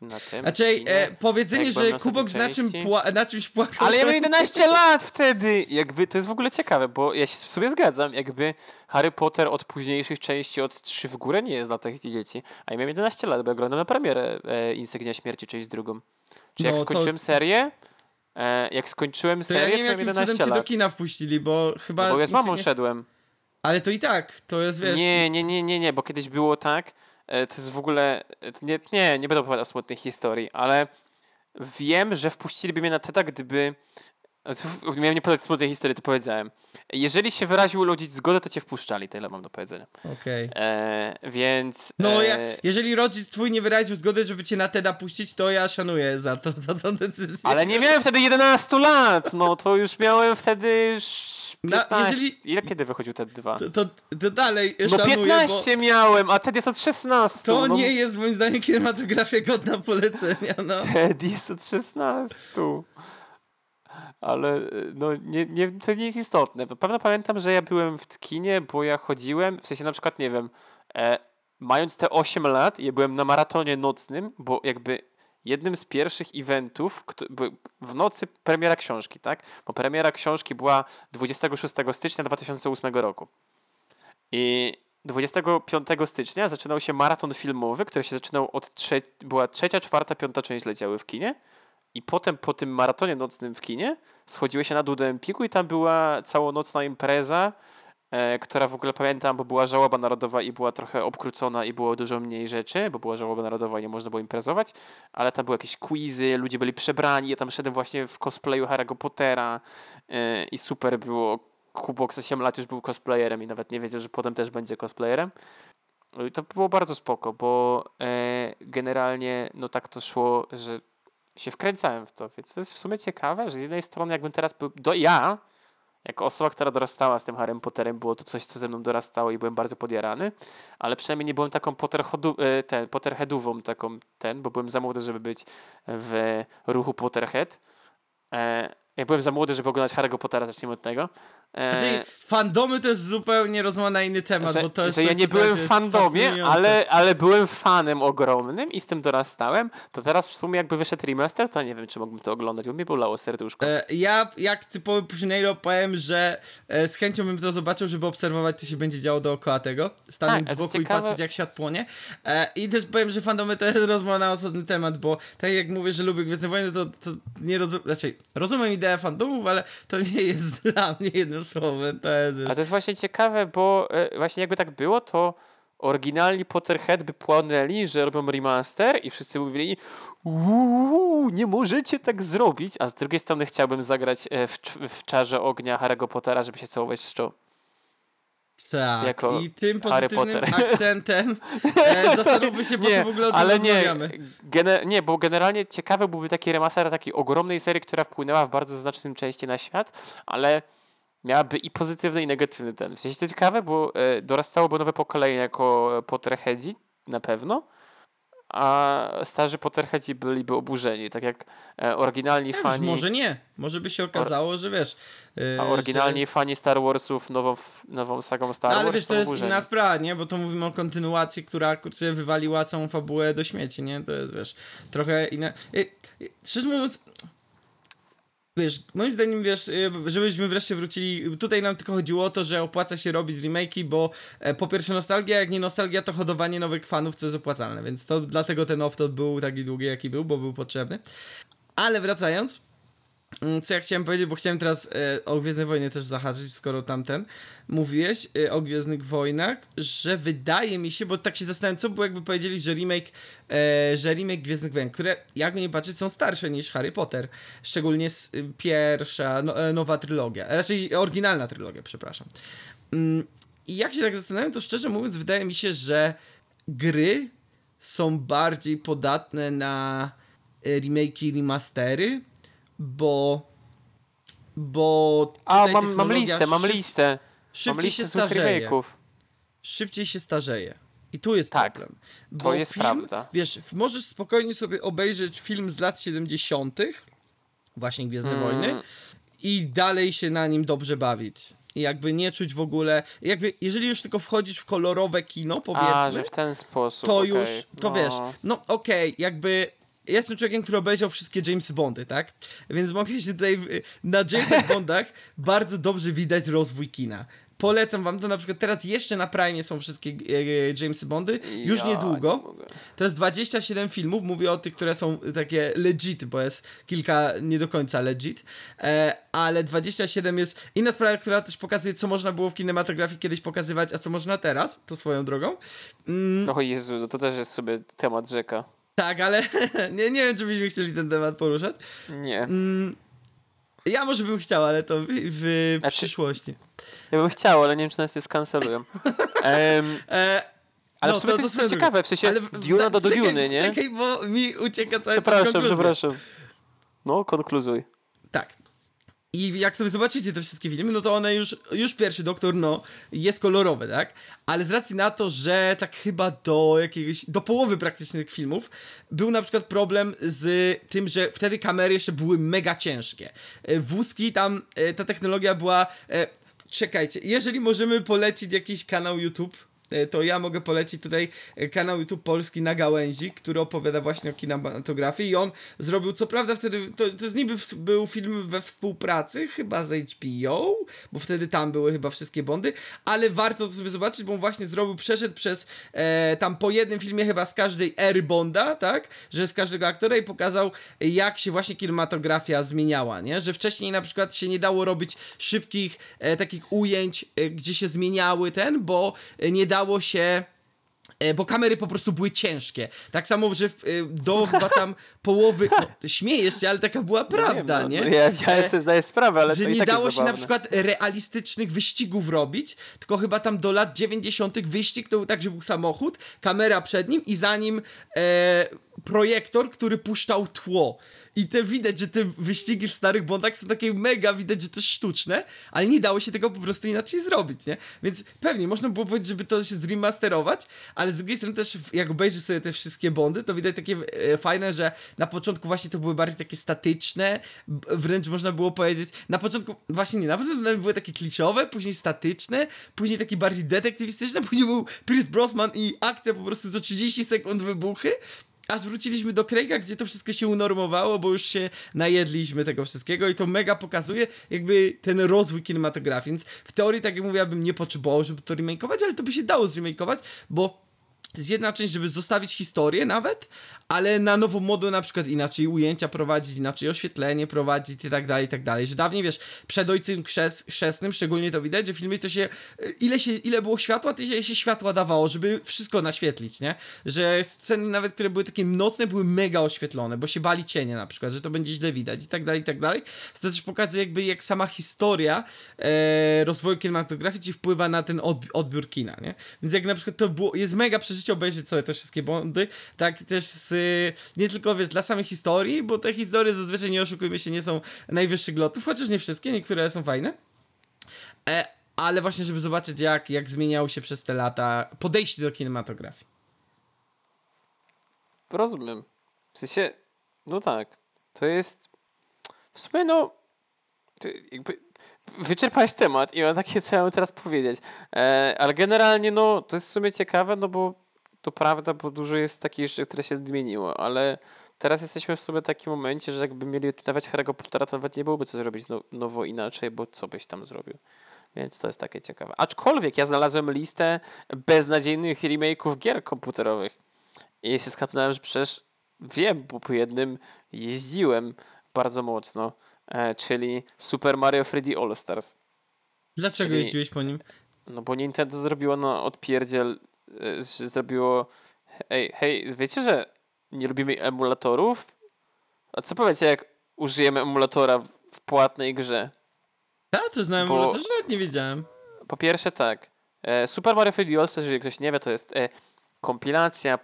na tym. Znaczy, e, powiedzenie, że Kubok na, czym pła- na czymś płakał. Ale ja miałem 11 lat wtedy! Jakby to jest w ogóle ciekawe, bo ja się w sobie zgadzam. Jakby Harry Potter od późniejszych części, od 3 w górę nie jest dla tych dzieci. A ja miałem 11 lat, bo ja oglądam na premierę e, Insygnia Śmierci, część drugą. Czy jak no, skończyłem to... serię, E, jak skończyłem to serię, ja nie wiem, to miałem 11 lat. do kina wpuścili, bo chyba... No bo ja z mamą szedłem. Ale to i tak, to jest, wiesz... Nie, nie, nie, nie, nie, bo kiedyś było tak, e, to jest w ogóle... Nie, nie, nie będę opowiadał smutnych historii, ale wiem, że wpuściliby mnie na TEDa, gdyby Miałem nie powiedzieć smutnej historii, to powiedziałem. Jeżeli się wyraził urodzić zgodę, to cię wpuszczali. Tyle mam do powiedzenia. Okej. Okay. E, więc... No, ja, e, jeżeli rodzic twój nie wyraził zgody, żeby cię na TEDa puścić, to ja szanuję za, to, za tą decyzję. Ale nie miałem wtedy 11 lat! No, to już miałem wtedy 15. Na, jeżeli... Ile kiedy wychodził TED 2? To, to, to dalej No 15 bo... miałem, a TED jest od 16. To no... nie jest moim zdaniem kinematografia godna polecenia, no. TED jest od 16 ale no, nie, nie, to nie jest istotne. Pewno pamiętam, że ja byłem w kinie, bo ja chodziłem, w sensie na przykład, nie wiem, e, mając te 8 lat, ja byłem na maratonie nocnym, bo jakby jednym z pierwszych eventów, w nocy premiera książki, tak? Bo premiera książki była 26 stycznia 2008 roku. I 25 stycznia zaczynał się maraton filmowy, który się zaczynał od trze- była trzecia, czwarta, piąta część leciały w kinie. I potem po tym maratonie nocnym w kinie schodziły się na dół do Empiku i tam była całonocna impreza, e, która w ogóle pamiętam, bo była żałoba narodowa i była trochę obkrócona i było dużo mniej rzeczy, bo była żałoba narodowa i nie można było imprezować, ale tam były jakieś quizy, ludzie byli przebrani, ja tam szedłem właśnie w cosplayu Harry'ego Pottera e, i super było. Kubok 8 lat już był cosplayerem i nawet nie wiedział, że potem też będzie cosplayerem. No I to było bardzo spoko, bo e, generalnie no tak to szło, że się wkręcałem w to, więc to jest w sumie ciekawe, że z jednej strony jakbym teraz był, do ja, jako osoba, która dorastała z tym Harrym Potterem, było to coś, co ze mną dorastało i byłem bardzo podjarany, ale przynajmniej nie byłem taką e, ten, Potterheadową taką ten, bo byłem za młody, żeby być w ruchu Potterhead. E, ja byłem za młody, żeby oglądać Harry'ego Pottera, zacznijmy od tego. E... Znaczy, fandomy to jest zupełnie rozmowa na inny temat, że, bo to jest Że ja nie byłem w fandomie, ale, ale byłem fanem ogromnym i z tym dorastałem, to teraz w sumie jakby wyszedł remaster, to nie wiem, czy mógłbym to oglądać, bo mi bolało serduszko. E, ja, jak typowy Pushinairo, powiem, że e, z chęcią bym to zobaczył, żeby obserwować, co się będzie działo dookoła tego, stanąć tak, z boku i patrzeć, jak świat płonie. E, I też powiem, że fandomy to jest rozmowa na osobny temat, bo tak jak mówię, że lubię Gwiezdne Wojny, to, to nie rozumiem, raczej rozumiem ideę fandomów, ale to nie jest dla mnie jednym słowem, to jest... A to jest właśnie ciekawe, bo e, właśnie jakby tak było, to oryginalni Potterhead by płonęli, że robią remaster i wszyscy mówili uuu, nie możecie tak zrobić, a z drugiej strony chciałbym zagrać e, w, w czarze ognia Harry'ego Pottera, żeby się całować z czoł. Tak, jako i tym pozytywnym akcentem e, zastanówmy się, po co w ogóle o tym ale nie, nie, bo generalnie ciekawy byłby taki remaster takiej ogromnej serii, która wpłynęła w bardzo znacznym części na świat, ale miałaby i pozytywny i negatywny ten. W sensie to ciekawe, bo e, dorastałoby nowe pokolenie jako Potterheadzi na pewno, a starzy Potterheadzi byliby oburzeni, tak jak e, oryginalni Nie, fani... Może nie, może by się okazało, że wiesz... e, A oryginalni że... fani Star Warsów nową, nową sagą Star No, Wars ale wiesz, są to jest oburzeni. inna sprawa, nie? Bo to mówimy o kontynuacji, która kurczę wywaliła całą fabułę do śmieci, nie? To jest, wiesz, trochę inna... E, e, Szczerze mówiąc, wiesz, moim zdaniem, wiesz, e, żebyśmy wreszcie wrócili, tutaj nam tylko chodziło o to, że opłaca się robić remake'i, bo e, po pierwsze nostalgia, jak nie nostalgia, to hodowanie nowych fanów, co jest opłacalne, więc to dlatego ten off był taki długi, jaki był, bo był potrzebny. Ale wracając, Co ja chciałem powiedzieć, bo chciałem teraz e, o Gwiezdnej Wojnie też zahaczyć, skoro tamten mówiłeś e, o Gwiezdnych Wojnach, że wydaje mi się, bo tak się zastanawiam, co było jakby powiedzieli, że remake, e, że remake Gwiezdnych Wojen, które jakby nie patrzeć są starsze niż Harry Potter, szczególnie s, y, pierwsza, no, e, nowa trylogia, a raczej oryginalna trylogia, przepraszam. Mm, I jak się tak zastanawiam, to szczerze mówiąc wydaje mi się, że gry są bardziej podatne na e, remake'i, remastery, bo bo A, mam, mam listę, mam listę. Mam Szybciej listę się starzeje. Szybciej się starzeje. I tu jest Tak, problem. to jest film, prawda. Wiesz, możesz spokojnie sobie obejrzeć film z lat 70., właśnie Gwiezdne Mm. Wojny, i dalej się na nim dobrze bawić. I jakby nie czuć w ogóle. Jakby, jeżeli już tylko wchodzisz w kolorowe kino, powiedzmy. A, że w ten sposób. to okej. już, to no. wiesz, no okej, jakby ja jestem człowiekiem, który obejrzał wszystkie James Bondy, tak? Więc mogę się tutaj, na Jamesach Bondach bardzo dobrze widać rozwój kina. Polecam wam to na przykład teraz jeszcze na Prime są wszystkie e, Jamesy Bondy, już Ja niedługo. nie. To jest 27 filmów, mówię o tych, które są takie legit, bo jest kilka nie do końca legit, e, ale 27 jest inna sprawa, która też pokazuje, co można było w kinematografii kiedyś pokazywać, a co można teraz, to swoją drogą. Mm, O Jezu, no to też jest sobie temat rzeka. Tak, ale nie, nie wiem, czy byśmy chcieli ten temat poruszać. Nie. Mm, ja może bym chciał, ale to w, w Znaczy- przyszłości. Ja bym chciał, ale nie wiem, czy nas nie skancelują. Em, E, ale no, w sumie to, jest swoją też drogą. ciekawe, w sensie Ale Duna do, do czekaj, Duny, nie? Czekaj, bo mi ucieka cały czas Przepraszam, przepraszam. No, konkluzuj. Tak. I jak sobie zobaczycie te wszystkie filmy, no to one już, już pierwszy doktor, no, jest kolorowy, tak? Ale z racji na to, że tak chyba do jakiegoś, do połowy praktycznie tych filmów, był na przykład problem z tym, że wtedy kamery jeszcze były mega ciężkie. E, Wózki tam, e, ta technologia była, e, czekajcie, jeżeli możemy polecić jakiś kanał YouTube, to ja mogę polecić tutaj e, kanał YouTube Polski na gałęzi, który opowiada właśnie o kinematografii i on zrobił, co prawda wtedy, to, to jest niby w, był film we współpracy chyba z HBO, bo wtedy tam były chyba wszystkie Bondy, ale warto to sobie zobaczyć, bo on właśnie zrobił, przeszedł przez e, tam po jednym filmie chyba z każdej ery Bonda, tak, że z każdego aktora i pokazał e, jak się właśnie kinematografia zmieniała, nie, że wcześniej na przykład się nie dało robić szybkich e, takich ujęć, e, gdzie się zmieniały ten, bo e, nie dało się e, bo kamery po prostu były ciężkie. Tak samo, że e, do chyba tam połowy. No, śmiejesz się, ale taka była prawda, no, nie? No, ja, ja E, sobie zdaję sprawę, ale że nie tak dało się na przykład realistycznych wyścigów robić, tylko chyba tam do lat 90. wyścig to był tak, że był samochód, kamera przed nim i za nim e, projektor, który puszczał tło. I te widać, że te wyścigi w starych Bondach są takie mega, widać, że to sztuczne, ale nie dało się tego po prostu inaczej zrobić, nie? Więc pewnie można było powiedzieć, żeby to się zremasterować, ale z drugiej strony też jak obejrzysz sobie te wszystkie Bondy, to widać takie e, fajne, że na początku właśnie to były bardziej takie statyczne, wręcz można było powiedzieć, na początku, właśnie nie, na początku były takie kliczowe, później statyczne, później takie bardziej detektywistyczne, później był Pierce Brosnan i akcja po prostu co 30 sekund wybuchy, aż wróciliśmy do Craiga, gdzie to wszystko się unormowało, bo już się najedliśmy tego wszystkiego i to mega pokazuje jakby ten rozwój kinematografii, więc w teorii, tak jak mówię, ja bym nie potrzebował, żeby to remakeować, ale to by się dało zremakeować, bo jest jedna część, żeby zostawić historię nawet, ale na nową modę na przykład inaczej ujęcia prowadzić, inaczej oświetlenie prowadzić i tak dalej, i tak dalej. Że dawniej, wiesz, przed Ojcem Chrzest, Chrzestnym szczególnie to widać, że filmy to się, ile się, ile było światła, tyle się światła dawało, żeby wszystko naświetlić, nie? Że sceny nawet, które były takie nocne, były mega oświetlone, bo się bali cienie na przykład, że to będzie źle widać i tak dalej, i tak dalej. To też pokazuje jakby jak sama historia e, rozwoju kinematografii ci wpływa na ten odbiór kina, nie? Więc jak na przykład to było, jest mega przeżycie obejrzeć sobie te wszystkie bondy, tak też z, nie tylko wiesz, dla samej historii, bo te historie zazwyczaj, nie oszukujmy się, nie są najwyższych lotów, chociaż nie wszystkie, niektóre są fajne. E, ale właśnie, żeby zobaczyć, jak, jak zmieniało się przez te lata podejście do kinematografii. Rozumiem. W sensie, no tak, to jest w sumie no jakby wyczerpałeś temat i mam takie, co ja mam teraz powiedzieć. E, ale generalnie, no, to jest w sumie ciekawe, no bo to prawda, bo dużo jest takich rzeczy, które się zmieniło, ale teraz jesteśmy w sobie takim momencie, że jakby mieli nawet Harry'ego Pottera, to nawet nie byłoby co zrobić no, nowo inaczej, bo co byś tam zrobił. Więc to jest takie ciekawe. Aczkolwiek ja znalazłem listę beznadziejnych remake'ów gier komputerowych. I się skapnąłem, że przecież wiem, bo po jednym jeździłem bardzo mocno, e, czyli Super Mario 3D All Stars. Dlaczego czyli, jeździłeś po nim? No bo Nintendo zrobiło na odpierdziel Y, że zrobiło hej, hej, wiecie, że nie lubimy emulatorów? A co powiecie, jak użyjemy emulatora w płatnej grze? Ja to znałem Bo... emulator, nawet nie wiedziałem. Po pierwsze tak, e, Super Mario 3D All jeżeli ktoś nie wie, to jest e, kompilacja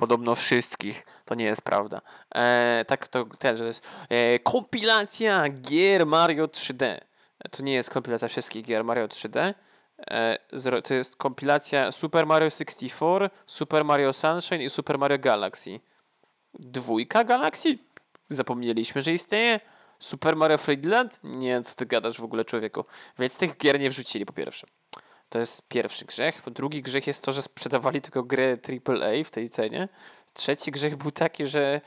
podobno wszystkich. To nie jest prawda. E, tak to też, że to jest e, kompilacja gier Mario 3D. To nie jest kompilacja wszystkich gier Mario 3D. E, to jest kompilacja Super Mario 64, Super Mario Sunshine i Super Mario Galaxy. Dwójka Galaxy? Zapomnieliśmy, że istnieje. Super Mario Friedland? Nie, co ty gadasz w ogóle, człowieku. Więc tych gier nie wrzucili, po pierwsze. To jest pierwszy grzech. Drugi grzech jest to, że sprzedawali tylko grę AAA w tej cenie. Trzeci grzech był taki, że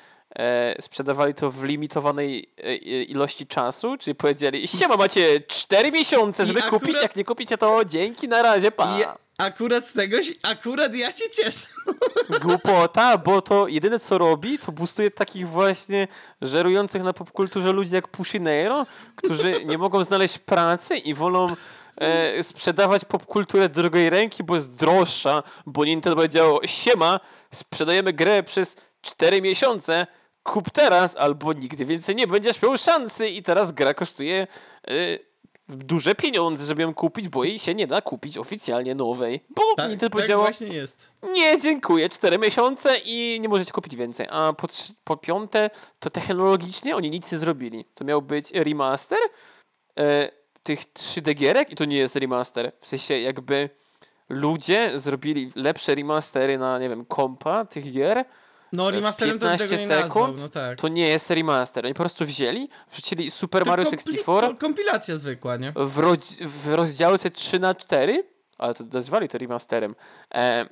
sprzedawali to w limitowanej e, ilości czasu, czyli powiedzieli, siema, macie 4 miesiące, żeby akurat... kupić, jak nie kupicie, to dzięki, na razie, pa. Ja, akurat z tego, akurat ja się cieszę. Głupota, bo to jedyne co robi, to boostuje takich właśnie żerujących na popkulturze ludzi jak Pusinero, którzy nie mogą znaleźć pracy i wolą e, sprzedawać popkulturę drugiej ręki, bo jest droższa, bo Nintendo powiedziało, siema, sprzedajemy grę przez 4 miesiące, kup teraz, albo nigdy więcej nie będziesz miał szansy i teraz gra kosztuje y, duże pieniądze, żeby ją kupić, bo jej się nie da kupić oficjalnie nowej. Bo tak, Nintendo tak powiedziała, właśnie jest. nie, dziękuję, cztery miesiące i nie możecie kupić więcej. A po, po piąte, to technologicznie oni nic nie zrobili. To miał być remaster y, tych 3D gierek i to nie jest remaster. W sensie jakby ludzie zrobili lepsze remastery na, nie wiem, kompa tych gier, no, remasterem 15 to sekund, no tak. to nie jest remaster. Oni po prostu wzięli, wrzucili Super to Mario 64. kompilacja zwykła, nie? W, rodz- w rozdziały te 3 na 4 ale to nazwali to remasterem. E,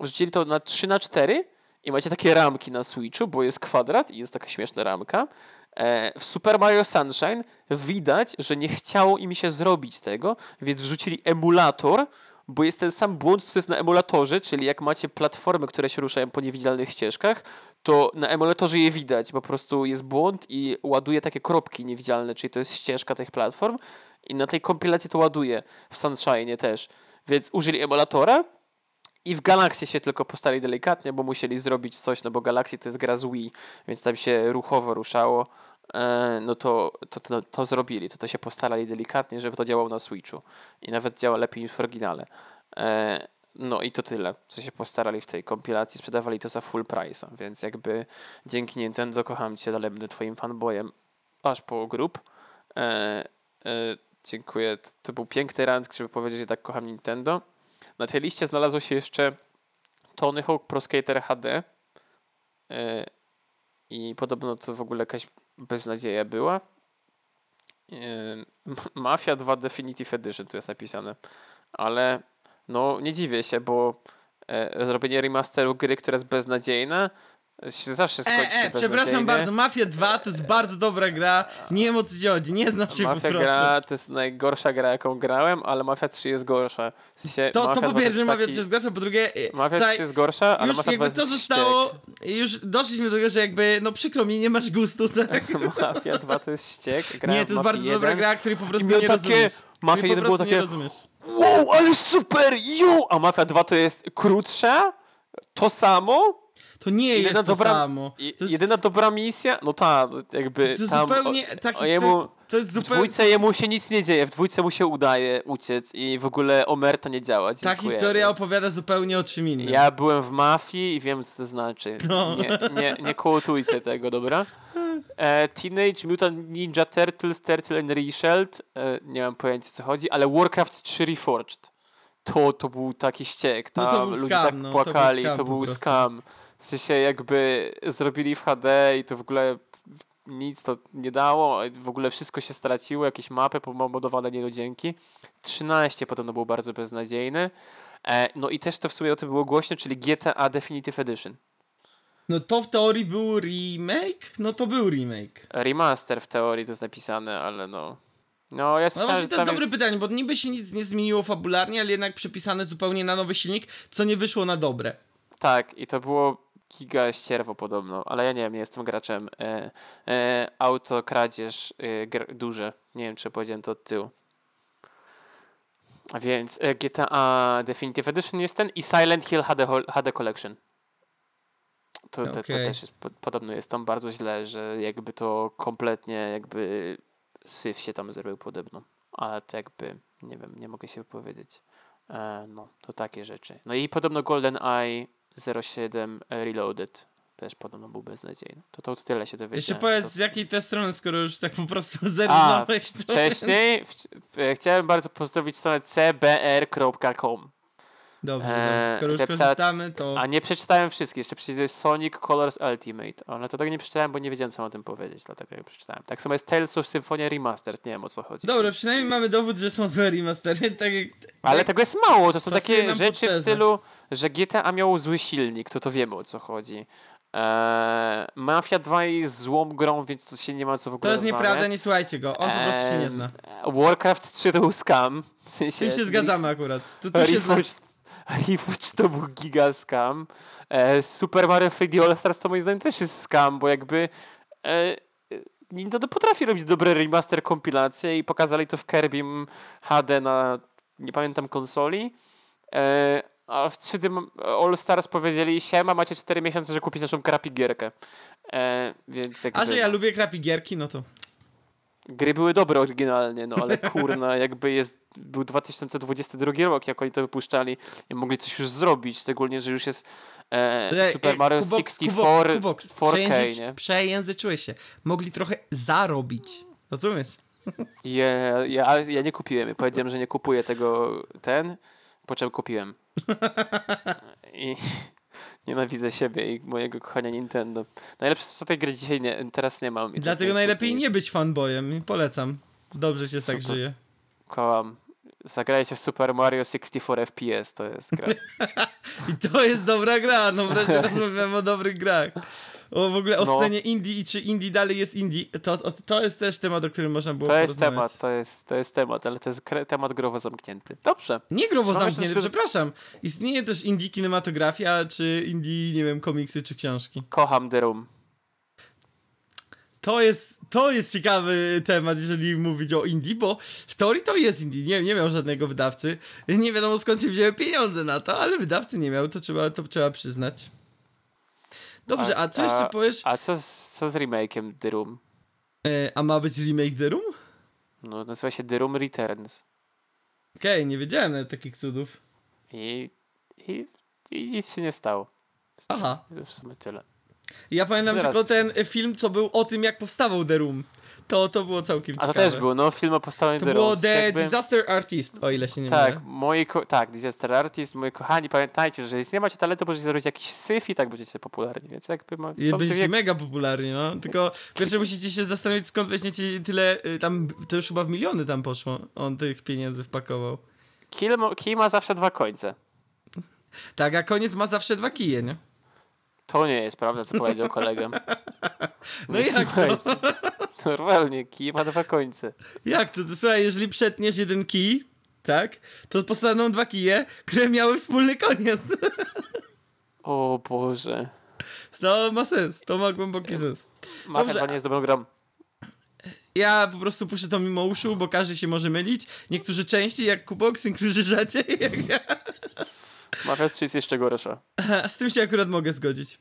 wrzucili to na 3 na 4 i macie takie ramki na Switchu, bo jest kwadrat i jest taka śmieszna ramka. E, w Super Mario Sunshine widać, że nie chciało im się zrobić tego, więc wrzucili emulator, bo jest ten sam błąd, co jest na emulatorze, czyli jak macie platformy, które się ruszają po niewidzialnych ścieżkach, to na emulatorze je widać, po prostu jest błąd i ładuje takie kropki niewidzialne, czyli to jest ścieżka tych platform i na tej kompilacji to ładuje, w Sunshine też. Więc użyli emulatora i w Galaxy się tylko postali delikatnie, bo musieli zrobić coś, no bo Galaxy to jest gra z Wii, więc tam się ruchowo ruszało, no to, to, to, to, zrobili, to, to się postarali delikatnie, żeby to działało na Switchu i nawet działa lepiej niż w oryginale. E, no i to tyle, co się postarali w tej kompilacji, sprzedawali to za full price, więc jakby dzięki Nintendo kocham Cię, dalej będę Twoim fanboyem aż po grób. E, e, dziękuję, to był piękny rant, żeby powiedzieć, że tak kocham Nintendo. Na tej liście znalazło się jeszcze Tony Hawk Pro Skater HD e, i podobno to w ogóle jakaś beznadzieja była. Mafia 2 Definitive Edition tu jest napisane, ale no nie dziwię się, bo e, zrobienie remasteru gry, która jest beznadziejna, się zawsze skończy E, e, przepraszam bardzo, Mafia 2 to jest bardzo dobra gra. Nie wiem o co chodzi, nie znasz się po Mafia prostu. gra to jest najgorsza gra, jaką grałem, ale Mafia 3 jest gorsza. W sensie, To, to po 2 pierwsze Mafia taki... 3 jest gorsza, po drugie... e, Mafia słuchaj, 3 jest gorsza, ale już Mafia 2 jakby jest to zostało, już doszliśmy do tego, że jakby, no przykro mi, nie masz gustu, tak? ściek. Mafia 2 to jest ściek. Grałem Nie, to jest bardzo dobra 1 gra, której po prostu nie takie- rozumiesz. Mafia Której 1 po było takie-. Wow, ale super! Ju! A Mafia 2 to jest krótsza, to samo, To nie Jedyna jest to dobra- samo. i- To jest, jedyna dobra misja, no ta, jakby to tam... zupełnie o, taki... o jemu, to jest w zupełnie... dwójce jemu się nic nie dzieje, w dwójce mu się udaje uciec i w ogóle Omerta nie działa. Ta Dziękujemy. historia opowiada zupełnie o czym innym. Ja byłem w mafii i wiem, co to znaczy. No. Nie, nie, nie kołtujcie tego, dobra? E, Teenage Mutant Ninja Turtles, Turtle and Reshelled. E, nie mam pojęcia, co chodzi, ale Warcraft 3 Reforged. To, to był taki ściek. No Tam to był ludzie tak no, to był płakali, scam to był. W sensie jakby zrobili w HD i to w ogóle nic to nie dało, w ogóle wszystko się straciło, jakieś mapy pomodowane niedodzięki. 13 podobno był bardzo beznadziejny. E, no i też to w sumie o tym było głośno, czyli GTA Definitive Edition. No to w teorii był remake? No to był remake. Remaster w teorii to jest napisane, ale no... No ja No słyszałem, właśnie że to jest dobre jest... pytanie, bo niby się nic nie zmieniło fabularnie, ale jednak przepisane zupełnie na nowy silnik, co nie wyszło na dobre. Tak, i to było giga ścierwo podobno, ale ja nie wiem, nie jestem graczem. E, e, auto, kradzież e, gr- duże. Nie wiem, czy powiedziałem to od tyłu. Więc e, GTA Definitive Edition jest ten i Silent Hill HD, HD Collection. To, to, to też jest, po- podobno jest tam bardzo źle, że jakby to kompletnie jakby syf się tam zrobił podobno. Ale to jakby, nie wiem, nie mogę się wypowiedzieć. E, no, to takie rzeczy. No i podobno GoldenEye 07 Reloaded też podobno był beznadziejny. To, to, to tyle się dowiedziałem. Jeszcze To- powiedz z jakiej te strony, skoro już tak po prostu zerwałeś. to Wcześniej w, e, chciałem bardzo pozdrowić stronę cbr.com. Dobrze, Eee, dobrze. skoro już napisała- korzystamy, to... A nie przeczytałem wszystkich. Jeszcze przeczytałem Sonic Colors Ultimate. Ale to tego nie przeczytałem, bo nie wiedziałem, co mam o tym powiedzieć. Dlatego nie przeczytałem. Tak samo jest Tales of Symphonia Remastered. Nie wiem, o co chodzi. Dobra, przynajmniej mamy dowód, że są złe remastery, tak jak... Ale tak- tego jest mało. To są takie rzeczy w stylu, że GTA miało zły silnik. To to wiemy, o co chodzi. Eee, Mafia 2 jest złą grą, więc to się nie ma co w ogóle To jest rozmawiać. nieprawda, nie słuchajcie go, on po prostu się nie Eee, zna. Warcraft 3 to był scam. W sensie, Z tym się zgadzamy akurat. To tu się zna. Reforged, Reforged to był giga scam. E, Super Mario 3D All Stars to moim zdaniem też jest scam, bo jakby e, Nintendo potrafi robić dobre remaster kompilacje i pokazali to w Kirby HD na nie pamiętam konsoli. E, a w 3D All Stars powiedzieli siema, macie 4 miesiące, że kupić naszą crappy gierkę. E, więc jakby, A że ja lubię krapi gierki, no to... Gry były dobre oryginalnie, no ale kurna, jakby jest, był 2022 rok, jak oni to wypuszczali i mogli coś już zrobić, szczególnie, że już jest e, Ej, Super Mario Kubox, 64 Kubox, 4K, przejęzyc- nie? Przejęzyczyłeś się. Mogli trochę zarobić. Rozumiesz? Ja, ja, ja nie kupiłem, ja powiedziałem, że nie kupuję tego, ten, po czym kupiłem. I nienawidzę siebie i mojego kochania Nintendo. Najlepsze co tej gry dzisiaj nie, teraz nie mam. i Dlatego najlepiej nie być fanboyem. Polecam. Dobrze się tak Super. żyje. Kocham. Zagrajcie w Super Mario 64 FPS, to jest gra. I to jest dobra gra. No wreszcie rozmawiamy o dobrych grach. O w ogóle o No. scenie indie i czy indie dalej jest indie. To, to, jest też temat, o którym można było To jest temat, to jest, to jest temat, ale to jest temat growo zamknięty. Dobrze. Nie growo zamknięty, przepraszam. Istnieje też indie kinematografia, czy indie, nie wiem, komiksy, czy książki. Kocham The Room. To jest, to jest ciekawy temat, jeżeli mówić o indie, bo w teorii to jest indie. Nie, nie miał żadnego wydawcy. Nie wiadomo skąd się wzięły pieniądze na to, ale wydawcy nie miał, to trzeba, to trzeba przyznać. Dobrze, a, co jeszcze powiesz? A co z, co z remake'iem The Room? E, a ma być remake The Room? No, nazywa się The Room Returns. Okej, nie wiedziałem nawet takich cudów. I, i, i nic się nie stało. Aha. W sumie tyle. Ja pamiętam Teraz. tylko ten film, co był o tym, jak powstawał The Room. To, to było całkiem A to ciekawe. też było, no, film o powstawaniu To było. The jakby- Disaster Artist, o ile się nie Tak, mylę. moi tak, Disaster Artist, moi kochani, pamiętajcie, że jeśli nie macie talentu, możecie zrobić jakiś syf i tak będziecie popularni, więc jakby ma, Będziecie dwie- mega popularni, no. Tylko pierwsze musicie się zastanowić, skąd weźmiecie tyle, y, tam, to już chyba w miliony tam poszło, on tych pieniędzy wpakował. Kij ma zawsze dwa końce. Tak, a koniec ma zawsze dwa kije, nie? To nie jest prawda, co powiedział kolega. No jak to? Normalnie, kij ma dwa końce. Jak to? to? Słuchaj, jeżeli przetniesz jeden kij, tak, to postaną dwa kije, które miały wspólny koniec. O Boże. To ma sens, to ma głęboki sens. Mafia Dobrze, 2 nie jest dobrą grą. Ja po prostu puszczę to mimo uszu, bo każdy się może mylić. Niektórzy częściej jak Kubox, niektórzy rzadziej jak ja. Mafia 3 jest jeszcze gorsza. Z tym się akurat mogę zgodzić.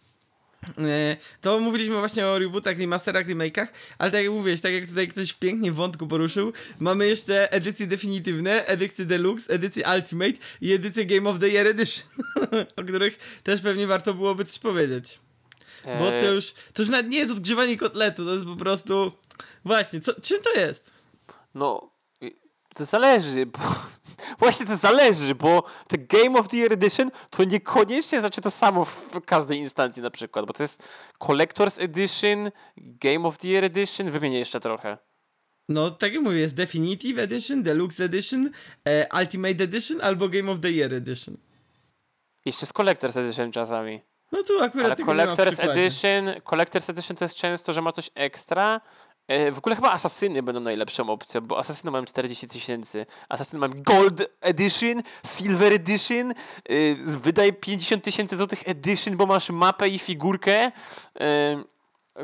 E, To mówiliśmy właśnie o rebootach, remasterach, remake'ach, ale tak jak mówiłeś, tak jak tutaj ktoś pięknie w wątku poruszył, mamy jeszcze edycje definitywne, edycje deluxe, edycje ultimate i edycje Game of the Year Edition, o których też pewnie warto byłoby coś powiedzieć. Bo to E, już, to już nawet nie jest odgrzewanie kotletu, to jest po prostu... Właśnie, co, czym to jest? No, to zależy, bo... Właśnie to zależy, bo te Game of the Year Edition to niekoniecznie znaczy to samo w każdej instancji na przykład, bo to jest Collector's Edition, Game of the Year Edition, wymienię jeszcze trochę. No, tak jak mówię, jest Definitive Edition, Deluxe Edition, e, Ultimate Edition albo Game of the Year Edition. Jeszcze z Collector's Edition czasami. No tu akurat Ale Collector's. Edition, Collector's Edition to jest często, że ma coś ekstra. E, W ogóle chyba Asasyny będą najlepszą opcją, bo Asasyny mają 40 tysięcy. Asasyny mają Gold Edition, Silver Edition, e, wydaj 50 tysięcy złotych Edition, bo masz mapę i figurkę. E,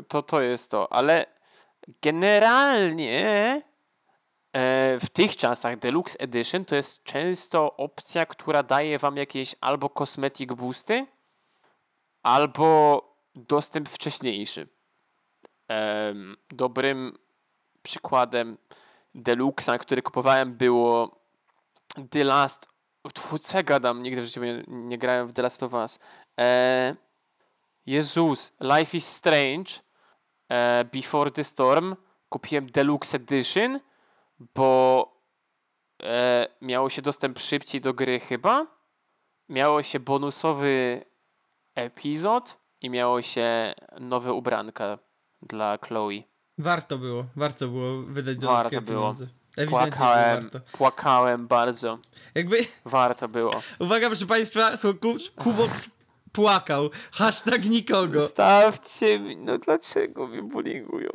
To to jest to, ale generalnie w tych czasach Deluxe Edition to jest często opcja, która daje wam jakieś albo cosmetic boosty, albo dostęp wcześniejszy. Dobrym przykładem Deluxa, który kupowałem było The Last... Ja gadam? Nigdy w życiu nie, nie grałem w The Last of Us. E, Jezus, Life is Strange e, Before the Storm kupiłem Deluxe Edition, bo e, miało się dostęp szybciej do gry chyba. Miało się bonusowy epizod i miało się nowe ubranka dla Chloe. Warto było, warto było wydać Warto dodatkowe było. pieniądze. Ewidentnie Płakałem, było warto. płakałem bardzo. Jakby, Warto było. uwaga proszę państwa, Kubox płakał. Hashtag nikogo. Stawcie mi, no dlaczego mnie bullyingują?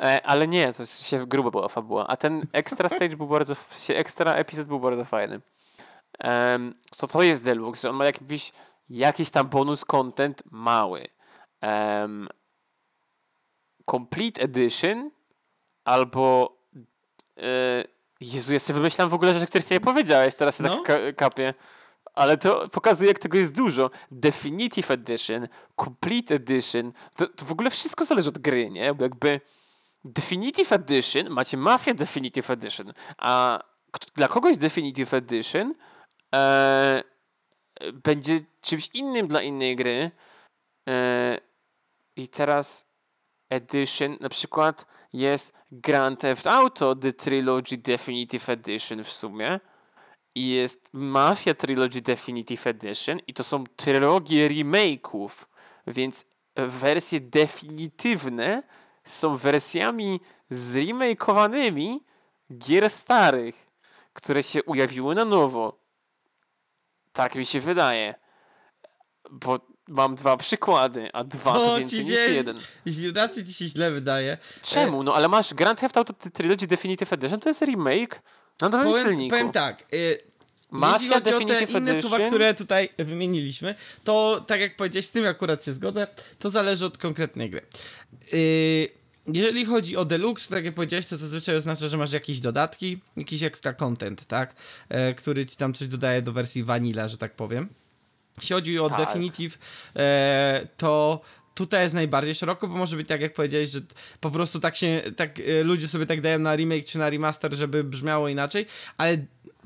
E, ale nie, to się grubo była fabuła. A ten extra stage był bardzo, extra epizod był bardzo fajny. Em, to to jest deluxe, że on ma jakiś, jakiś tam bonus content mały. Em, complete edition albo e, Jezu, ja sobie wymyślam w ogóle rzeczy, które ty nie powiedziałeś, teraz się No. tak ka- kapię. Ale to pokazuje, jak tego jest dużo. Definitive Edition, Complete Edition, to, to w ogóle wszystko zależy od gry, nie? Bo jakby Definitive Edition, macie Mafia Definitive Edition, a dla kogoś Definitive Edition e, będzie czymś innym dla innej gry. E, I teraz Edition, na przykład jest Grand Theft Auto The Trilogy Definitive Edition w sumie i jest Mafia Trilogy Definitive Edition i to są trylogie remake'ów, więc wersje definitywne są wersjami zremakeowanymi gier starych, które się ujawiły na nowo. Tak mi się wydaje. Bo mam dwa przykłady, a dwa to O, więcej ci niż jeden. Jeśli raczej ci się źle wydaje. Czemu? No ale masz Grand Theft Auto Trilogy Definitive Edition, to jest remake na nowym Powiem, silniku. powiem tak. Y, jeśli Mafia chodzi o te inne Edition. słowa, które tutaj wymieniliśmy, to tak jak powiedziałeś, z tym akurat się zgodzę, to zależy od konkretnej gry. Y, jeżeli chodzi o deluxe, to tak jak powiedziałeś, to zazwyczaj oznacza, że masz jakieś dodatki, jakiś extra content, tak? E, który ci tam coś dodaje do wersji vanilla, że tak powiem. Jeśli chodzi o Tak. Definitive, to tutaj jest najbardziej szeroko, bo może być tak jak powiedziałeś, że po prostu tak się, tak e, ludzie sobie tak dają na remake czy na remaster, żeby brzmiało inaczej, ale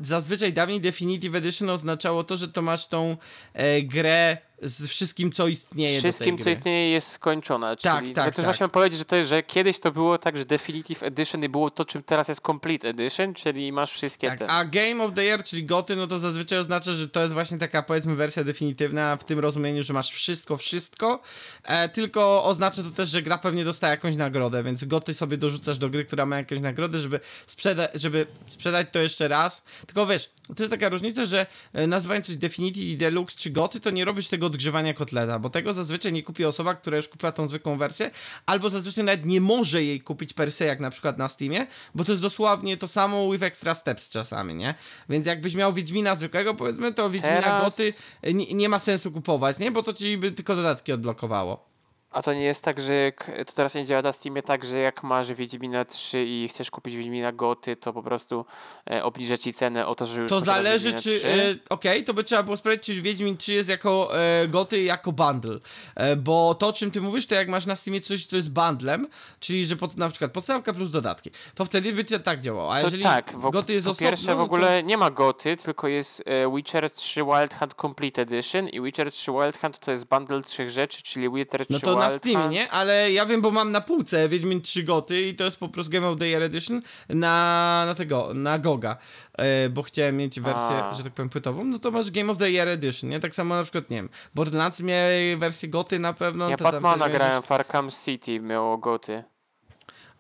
zazwyczaj dawniej Definitive Edition oznaczało to, że to masz tą e, grę z wszystkim, co istnieje do Wszystkim, co istnieje, jest skończona. Tak, Czyli tak, ja też tak. właśnie mam powiedzieć, że, to jest, że kiedyś to było tak, że Definitive Edition i było to, czym teraz jest Complete Edition, czyli masz wszystkie Tak, te. a Game of the Year, czyli goty, no to zazwyczaj oznacza, że to jest właśnie taka powiedzmy wersja definitywna w tym rozumieniu, że masz wszystko, wszystko, e, tylko oznacza to też, że gra pewnie dostaje jakąś nagrodę, więc goty sobie dorzucasz do gry, która ma jakąś nagrodę, żeby, sprzeda- żeby sprzedać to jeszcze raz, Tylko wiesz, to jest taka różnica, że e, nazywając coś Definitive Deluxe czy Goty, to nie robisz tego odgrzewania kotleta, bo tego zazwyczaj nie kupi osoba, która już kupiła tą zwykłą wersję, albo zazwyczaj nawet nie może jej kupić per se, jak na przykład na Steamie, bo to jest dosłownie to samo with extra steps czasami, nie? Więc jakbyś miał Wiedźmina zwykłego, powiedzmy, to Wiedźmina Teraz- Goty e, nie, nie ma sensu kupować, nie? Bo to ci by tylko dodatki odblokowało. A to nie jest tak, że jak, to teraz nie działa na Steamie tak, że jak masz Wiedźmina 3 i chcesz kupić Wiedźmina Goty, to po prostu e, obniża ci cenę o to, że już To zależy, Wiedźmina czy. 3? E, Okej, to by trzeba było sprawdzić, czy Wiedźmin 3 jest jako e, goty, jako bundle. E, bo to, o czym ty mówisz, to jak masz na Steamie coś, co jest bundlem, czyli że pod, na przykład podstawka plus dodatki, to wtedy by to tak działało. A To jeżeli tak, w, goty jest po osobno, pierwsze w no ogóle nie ma Goty, tylko jest e, Witcher 3 Wild Hunt Complete Edition i Witcher 3 Wild Hunt to jest bundle trzech rzeczy, czyli Witcher 3 No to na Steamie, Hunt. nie? Ale ja wiem, bo mam na półce Wiedźmin 3 goty i to jest po prostu Game of the Year Edition na, na tego, na Goga. E, bo chciałem mieć wersję, A. że tak powiem, płytową, no to masz Game of the Year Edition, nie? Tak samo na przykład, nie wiem, Borderlands miały wersję goty na pewno. Ja Batmana grałem Arkham City, miało Goty.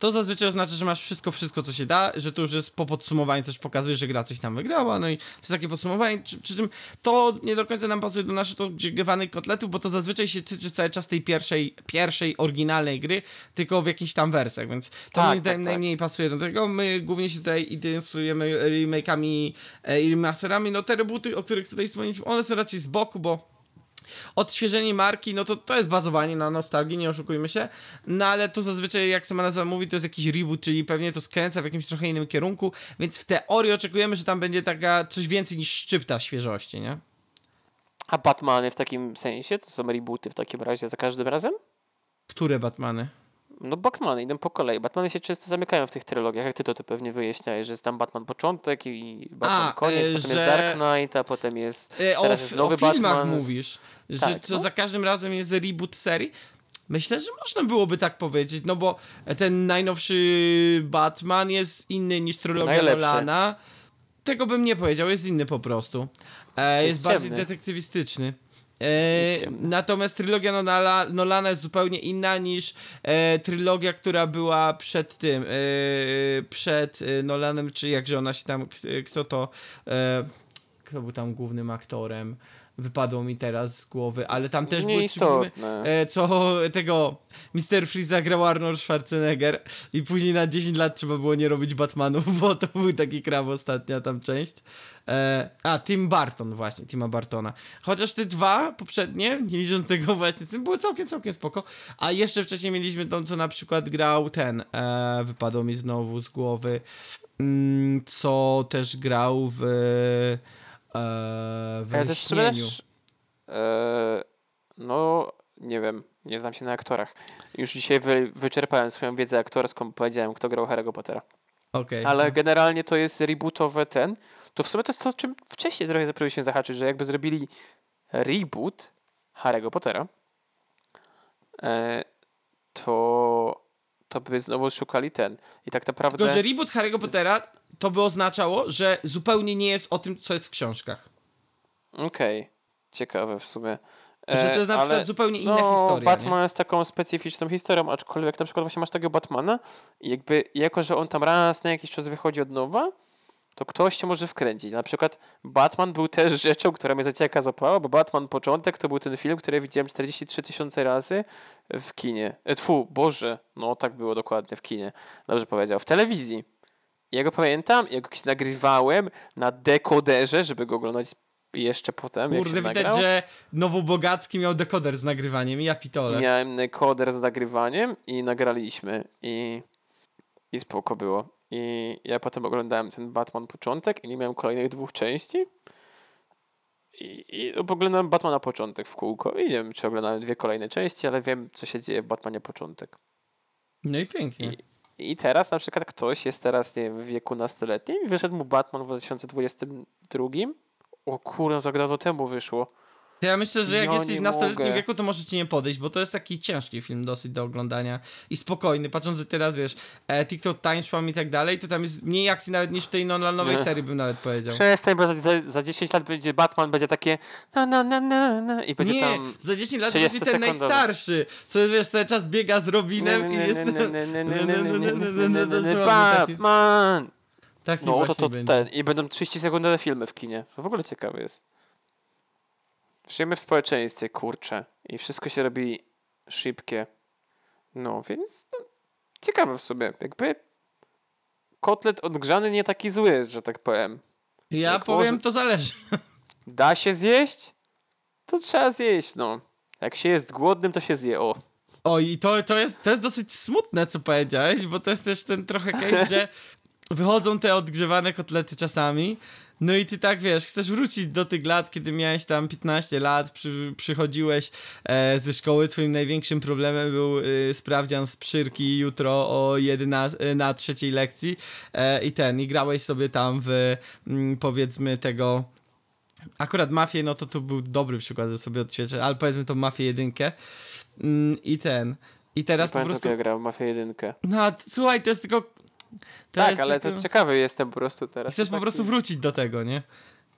To zazwyczaj oznacza, że masz wszystko, wszystko, co się da, że to już jest po podsumowaniu też pokazuje, że gra coś tam wygrała, no i to jest takie podsumowanie, przy, przy czym to nie do końca nam pasuje do naszych odgrzewanych kotletów, bo to zazwyczaj się tyczy cały czas tej pierwszej, pierwszej oryginalnej gry, tylko w jakichś tam wersjach, więc to Tak, moim tak, zdaniem tak. najmniej pasuje do tego. My głównie się tutaj interesujemy remake'ami e, i remasterami, no te rebooty, o których tutaj wspomnieliśmy, one są raczej z boku, bo odświeżenie marki, no to to jest bazowanie na nostalgii, nie oszukujmy się, no ale to zazwyczaj, jak sama nazwa mówi, to jest jakiś reboot, czyli pewnie to skręca w jakimś trochę innym kierunku, więc w teorii oczekujemy, że tam będzie taka coś więcej niż szczypta świeżości, nie? A Batmany w takim sensie? To są rebooty w takim razie za każdym razem? Które Batmany? No Batmany idą po kolei. Batmany się często zamykają w tych trylogiach, jak ty to, to pewnie wyjaśniałeś, że jest tam Batman początek i Batman A, koniec, e, potem że- jest Dark Knight, a potem jest E, o, jest nowy o filmach Batman. z- mówisz, że Tak, to no. za każdym razem jest reboot serii? Myślę, że można byłoby tak powiedzieć, no bo ten najnowszy Batman jest inny niż trylogia. Nolana. Tego bym nie powiedział, jest inny po prostu. E, jest Jest bardziej detektywistyczny. E, natomiast trylogia Nolana, Nolana jest zupełnie inna niż e, trylogia, która była przed tym, e, przed e, Nolanem, czy jakże ona się tam, k- kto to, e, kto był tam głównym aktorem, wypadło mi teraz z głowy, ale tam też były trzy filmy, Nieistotne. e, co tego Mr. Freeza grał Arnold Schwarzenegger i później na 10 lat trzeba było nie robić Batmanów, bo to był taki kraw ostatnia tam część. E, a, Tim Burton właśnie, Tima Bartona. Chociaż te dwa poprzednie, nie licząc tego właśnie z tym, były całkiem, całkiem spoko. A jeszcze wcześniej mieliśmy tą, co na przykład grał ten, e, wypadło mi znowu z głowy, mm, co też grał w e, w Ja też też, e, no nie wiem, nie znam się na aktorach. Już dzisiaj wy, wyczerpałem swoją wiedzę aktorską, powiedziałem, kto grał Harry'ego Pottera. Okej. Ale generalnie to jest rebootowe ten. To w sumie to jest to, o czym wcześniej trochę zapróbowaliśmy zahaczyć, że jakby zrobili reboot Harry'ego Pottera, e, to, to by znowu szukali ten. I tak naprawdę... Tylko, że reboot Harry'ego Pottera to by oznaczało, że zupełnie nie jest o tym, co jest w książkach. Okej, ciekawe w sumie. Że to jest na E, przykład ale- zupełnie inna no, historia. Batman nie? jest taką specyficzną historią, aczkolwiek na przykład właśnie masz takiego Batmana i jakby jako, że on tam raz na jakiś czas wychodzi od nowa, to ktoś się może wkręcić. Na przykład Batman był też rzeczą, która mnie zacieka złapała, bo Batman Początek to był ten film, który widziałem 43 tysiące razy w kinie. E, Tfu, Boże, no tak było dokładnie w kinie. Dobrze powiedział. W telewizji. Ja go pamiętam, ja go kiedyś nagrywałem na dekoderze, żeby go oglądać jeszcze potem, jak Kurde, się widać, nagrał. że Nowobogacki miał dekoder z nagrywaniem i ja pitole. Miałem dekoder z nagrywaniem i nagraliśmy i, i spoko było. I ja potem oglądałem ten Batman początek i nie miałem kolejnych dwóch części. I, i oglądałem Batmana początek w kółko i nie wiem, czy oglądałem dwie kolejne części, ale wiem, co się dzieje w Batmanie początek. No i pięknie. I, I teraz na przykład ktoś jest teraz, nie wiem, w wieku nastoletnim i wyszedł mu Batman w 2022. O kurde, tak dawno temu wyszło. Ja myślę, że jak Ja jesteś w nastoletnim mogę. wieku, to może ci nie podejść, bo to jest taki ciężki film dosyć do oglądania i spokojny. Patrząc, że teraz wiesz, e, TikTok Spam i tak dalej, to tam jest mniej akcji nawet niż w tej Nolanowej Nie. serii, bym nawet powiedział. Przestań, bo za, za 10 lat będzie Batman, będzie takie na na na na na i będzie Nie, tam... za 10 lat będzie ten 30-sekundowy. najstarszy, co wiesz, cały czas biega z Robinem i jest... Batman! Taki No to to ten. I będą 30 sekundowe filmy w kinie. To w ogóle ciekawe jest. Żyjemy w społeczeństwie, kurczę. I wszystko się robi szybkie. No, więc no, ciekawe w sumie. Jakby kotlet odgrzany nie taki zły, że tak powiem. Ja jak powiem, może- to zależy. Da się zjeść? To trzeba zjeść, no. Jak się jest głodnym, to się zje. O. O, i to, to, jest, to jest dosyć smutne, co powiedziałeś, bo to jest też ten trochę case, że wychodzą te odgrzewane kotlety czasami, no i ty tak, wiesz, chcesz wrócić do tych lat, kiedy miałeś tam 15 lat, przy, przychodziłeś e, ze szkoły, twoim największym problemem był e, sprawdzian z przyrki jutro o 11, na trzeciej lekcji e, i ten, i grałeś sobie tam w, mm, powiedzmy, tego... Akurat Mafię, no to to był dobry przykład, że sobie odświeżę, ale powiedzmy tą Mafię jedynkę mm, i ten... I teraz Nie po pamiętam, prostu... ja grałem Mafię 1. No, słuchaj, to jest tylko. To Tak, ale tylko... to ciekawy jestem po prostu teraz. Chcesz To po taki- prostu wrócić do tego, nie?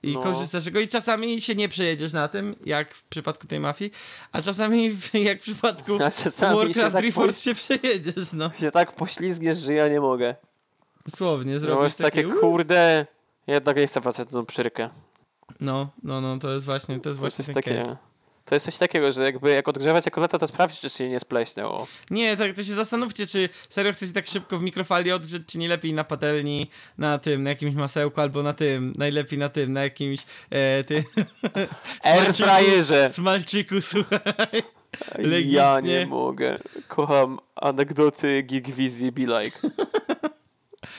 I No. korzystasz z tego. I czasami się nie przejedziesz na tym, jak w przypadku tej mafii, a czasami, jak w przypadku A czasami się Warcraft tak, Reforged się przejedziesz, no. się tak poślizgniesz, że ja nie mogę. Dosłownie, No zrobisz jest takie, takie... kurde, jednak nie chcę wracać na tą przyrkę. No, no, no, to jest właśnie, to jest właśnie ten takiego. case. To jest coś takiego, że jakby jak odgrzewać kotleta, to sprawdź, czy się nie spleśniał. Nie, tak to się zastanówcie, czy serio chcecie tak szybko w mikrofali odgrzeć, czy nie lepiej na patelni, na tym, na jakimś masełku, albo na tym, najlepiej na tym, na jakimś e, tym... Airfryerze! Smalczyku, słuchaj. Ja legitnie. nie mogę. Kocham anegdoty Geekwizji Be Like.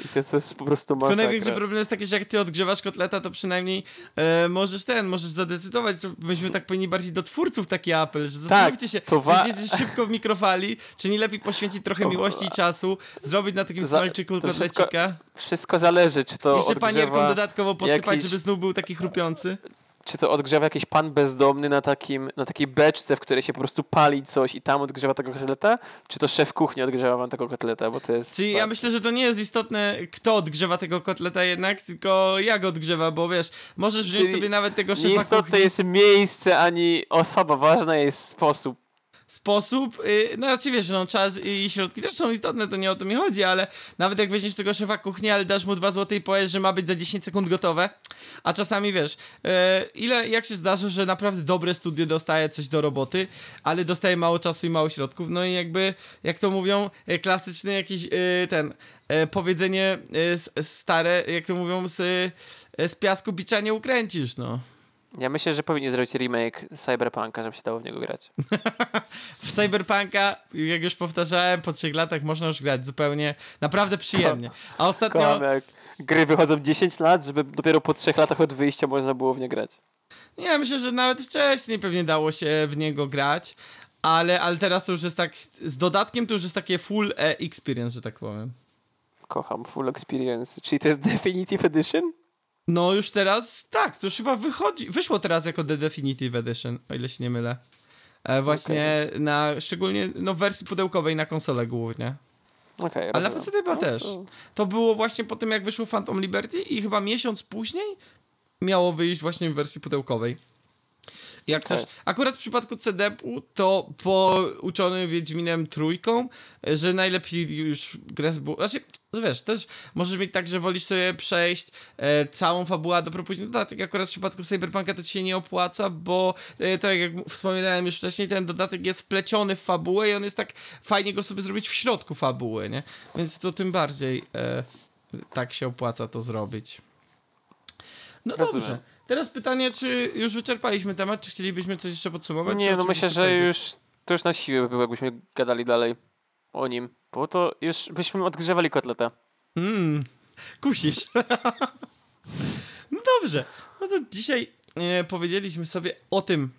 I to, to jest po prostu masakra. największy problem jest taki, że jak ty odgrzewasz kotleta, to przynajmniej e, możesz ten, możesz zadecydować, to myśmy tak powinni bardziej do twórców taki apel, że zastanówcie się, to wa- czy jedziesz szybko w mikrofali, czy nie lepiej poświęcić trochę miłości i czasu, zrobić na takim Za- smalczyku to wszystko kotlecika, Wszystko zależy, czy to jeszcze panierką odgrzewa, dodatkowo posypać, jakiś- żeby znów był taki chrupiący. Czy to odgrzewa jakiś pan bezdomny na, takim, na takiej beczce, w której się po prostu pali coś i tam odgrzewa tego kotleta, czy to szef kuchni odgrzewa wam tego kotleta, bo to jest... Czyli ja myślę, że to nie jest istotne, kto odgrzewa tego kotleta jednak, tylko jak odgrzewa, bo wiesz, możesz wziąć Czyli sobie nawet tego szefa kuchni. jest miejsce, ani osoba, ważna jest sposób. Sposób, yy, no raczej wiesz, no czas i środki też są istotne, to nie o to mi chodzi, ale nawet jak weźmiesz tego szefa kuchni, ale dasz mu 2 zł i powiesz, że ma być za 10 sekund gotowe, a czasami wiesz, yy, ile, jak się zdarza, że naprawdę dobre studio dostaje coś do roboty, ale dostaje mało czasu i mało środków, no i jakby, jak to mówią, yy, klasyczny jakiś ten, powiedzenie stare, jak to mówią, z, z piasku bicza nie ukręcisz, no. Ja myślę, że powinni zrobić remake Cyberpunka, żeby się dało w niego grać. W Cyberpunka, jak już powtarzałem, po trzech latach można już grać zupełnie, naprawdę przyjemnie. A ostatnio, jak gry wychodzą 10 lat, żeby dopiero po 3 latach od wyjścia można było w nie grać. nie, myślę, że nawet wcześniej pewnie dało się w niego grać, ale, ale teraz to już jest tak, z dodatkiem to już jest takie full e, experience, że tak powiem. Kocham Full Experience. Czyli to jest Definitive Edition? No już teraz, tak, to już chyba wychodzi, wyszło teraz jako The Definitive Edition, o ile się nie mylę. E, właśnie na, szczególnie no, w wersji pudełkowej na konsolę głównie. Okej, Ale na. PC chyba No, też. to- To było właśnie po tym, jak wyszło Phantom Liberty i chyba miesiąc później miało wyjść właśnie w wersji pudełkowej. Jak Okej. coś, akurat w przypadku CD-u to pouczony Wiedźminem trójką, że najlepiej już grę było, znaczy, no wiesz, też możesz mieć tak, że wolisz sobie przejść e, całą fabułę, dopiero później dodatek. Akurat w przypadku Cyberpunka to ci się nie opłaca, bo e, tak jak wspominałem już wcześniej, ten dodatek jest wpleciony w fabułę i on jest tak fajnie go sobie zrobić w środku fabuły, nie? Więc to tym bardziej e, tak się opłaca to zrobić. No Rozumiem. dobrze. Teraz pytanie, czy już wyczerpaliśmy temat, czy chcielibyśmy coś jeszcze podsumować? Nie, no myślę, że kończyć? już to już na siłę by było, jakbyśmy gadali dalej o nim. Bo to już byśmy odgrzewali kotleta. Mm, kusisz. no dobrze. No to dzisiaj e, powiedzieliśmy sobie o tym,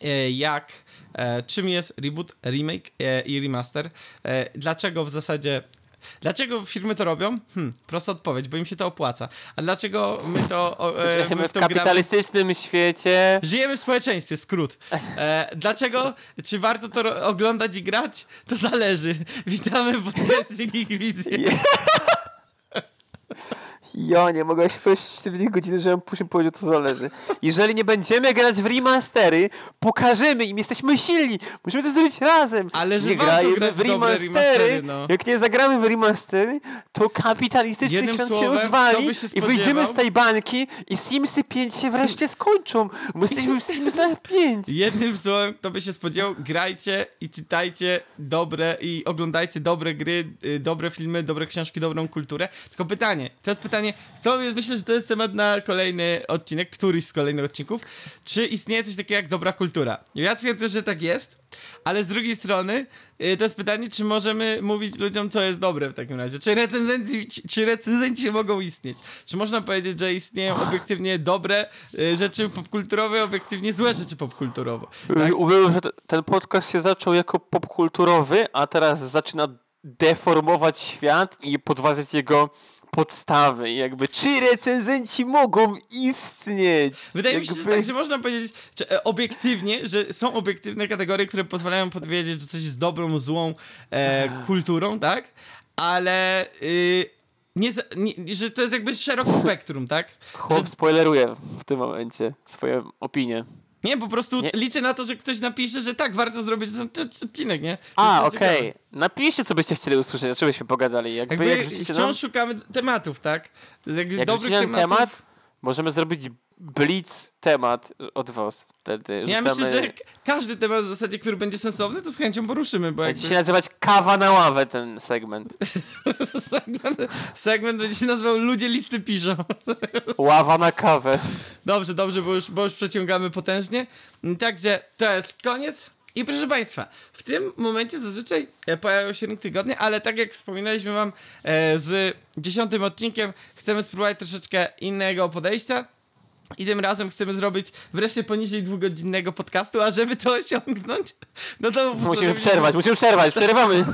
e, jak, e, czym jest reboot, remake e, i remaster. E, dlaczego w zasadzie. Dlaczego firmy to robią? Hmm, prosta odpowiedź, bo im się to opłaca. A dlaczego my to. O, e, Żyjemy my w w to gramy? kapitalistycznym świecie. Żyjemy w społeczeństwie, skrót. E, dlaczego? Czy warto to oglądać i grać? To zależy. Witamy w podcastie Geek Wizję. Ja nie mogę się powiedzieć 4 godziny, żebym później powiedział, to zależy. Jeżeli nie będziemy grać w remastery, pokażemy im, jesteśmy silni, musimy to zrobić razem. Ale że nie grać w remastery, remastery, no. jak nie zagramy w remastery, to kapitalistyczny Jednym świat słowem, się rozwali i wyjdziemy z tej bańki i Simsy 5 się wreszcie skończą, bo jesteśmy w Simsach 5. Jednym słowem, kto by się spodziewał, grajcie i czytajcie dobre i oglądajcie dobre gry, y, dobre filmy, dobre książki, dobrą kulturę. Tylko pytanie, to jest pytanie, to myślę, że to jest temat na kolejny odcinek, któryś z kolejnych odcinków. Czy istnieje coś takiego jak dobra kultura? Ja twierdzę, że tak jest, ale z drugiej strony y, to jest pytanie, czy możemy mówić ludziom, co jest dobre w takim razie. Czy recenzenci, czy recenzenci mogą istnieć? Czy można powiedzieć, że istnieją obiektywnie dobre y, rzeczy popkulturowe, obiektywnie złe rzeczy popkulturowe? Tak? Uważam, że te- ten podcast się zaczął jako popkulturowy, a teraz zaczyna deformować świat i podważać jego podstawy. Jakby, czy recenzenci mogą istnieć? Wydaje mi się, że Jakby- tak, że można powiedzieć że, e, obiektywnie, że są obiektywne kategorie, które pozwalają powiedzieć, że coś jest dobrą, złą e, kulturą, tak? Ale y, nie, nie, że to jest jakby szerokie spektrum, tak? Chłop spoileruje w tym momencie swoją opinię. Nie, po prostu Nie. liczę na to, że ktoś napisze, że tak, warto zrobić ten, ten odcinek, nie? A, okej. ciekawe. Napiszcie, co byście chcieli usłyszeć, o czym byśmy pogadali. Jakby, Jakby jak wciąż nam, szukamy tematów, tak? Jakby jak dobrych nam tematów. temat, możemy zrobić blitz temat od was. Wtedy Ja rzucamy... myślę, że każdy temat w zasadzie, który będzie sensowny, to z chęcią poruszymy, bo Będzie jakby... się nazywać kawa na ławę ten segment. segment, segment będzie się nazywał Ludzie listy piszą. Ława na kawę. Dobrze, dobrze, bo już, bo już przeciągamy potężnie. Także to jest koniec. I proszę Państwa, w tym momencie zazwyczaj e, pojawiają się ring tygodnie, ale tak jak wspominaliśmy Wam e, z dziesiątym odcinkiem, chcemy spróbować troszeczkę innego podejścia. I tym razem chcemy zrobić wreszcie poniżej dwugodzinnego podcastu, a żeby to osiągnąć, no to Musimy przerwać, musimy przerwać, przerywamy.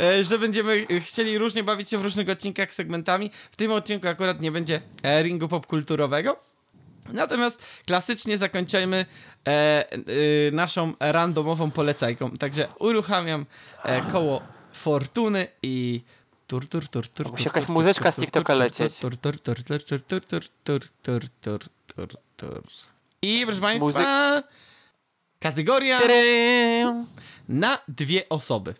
e, że będziemy chcieli różnie bawić się w różnych odcinkach segmentami. W tym odcinku akurat nie będzie ringu popkulturowego. Natomiast klasycznie zakończymy e, e, naszą randomową polecajką. Także uruchamiam e, koło fortuny i tur tur tur tur. Musi jakaś muzyczka z TikToka lecieć. Tur tur tur tur tur tur tur tur tur tur tur tur I proszę Państwa, kategoria na dwie osoby.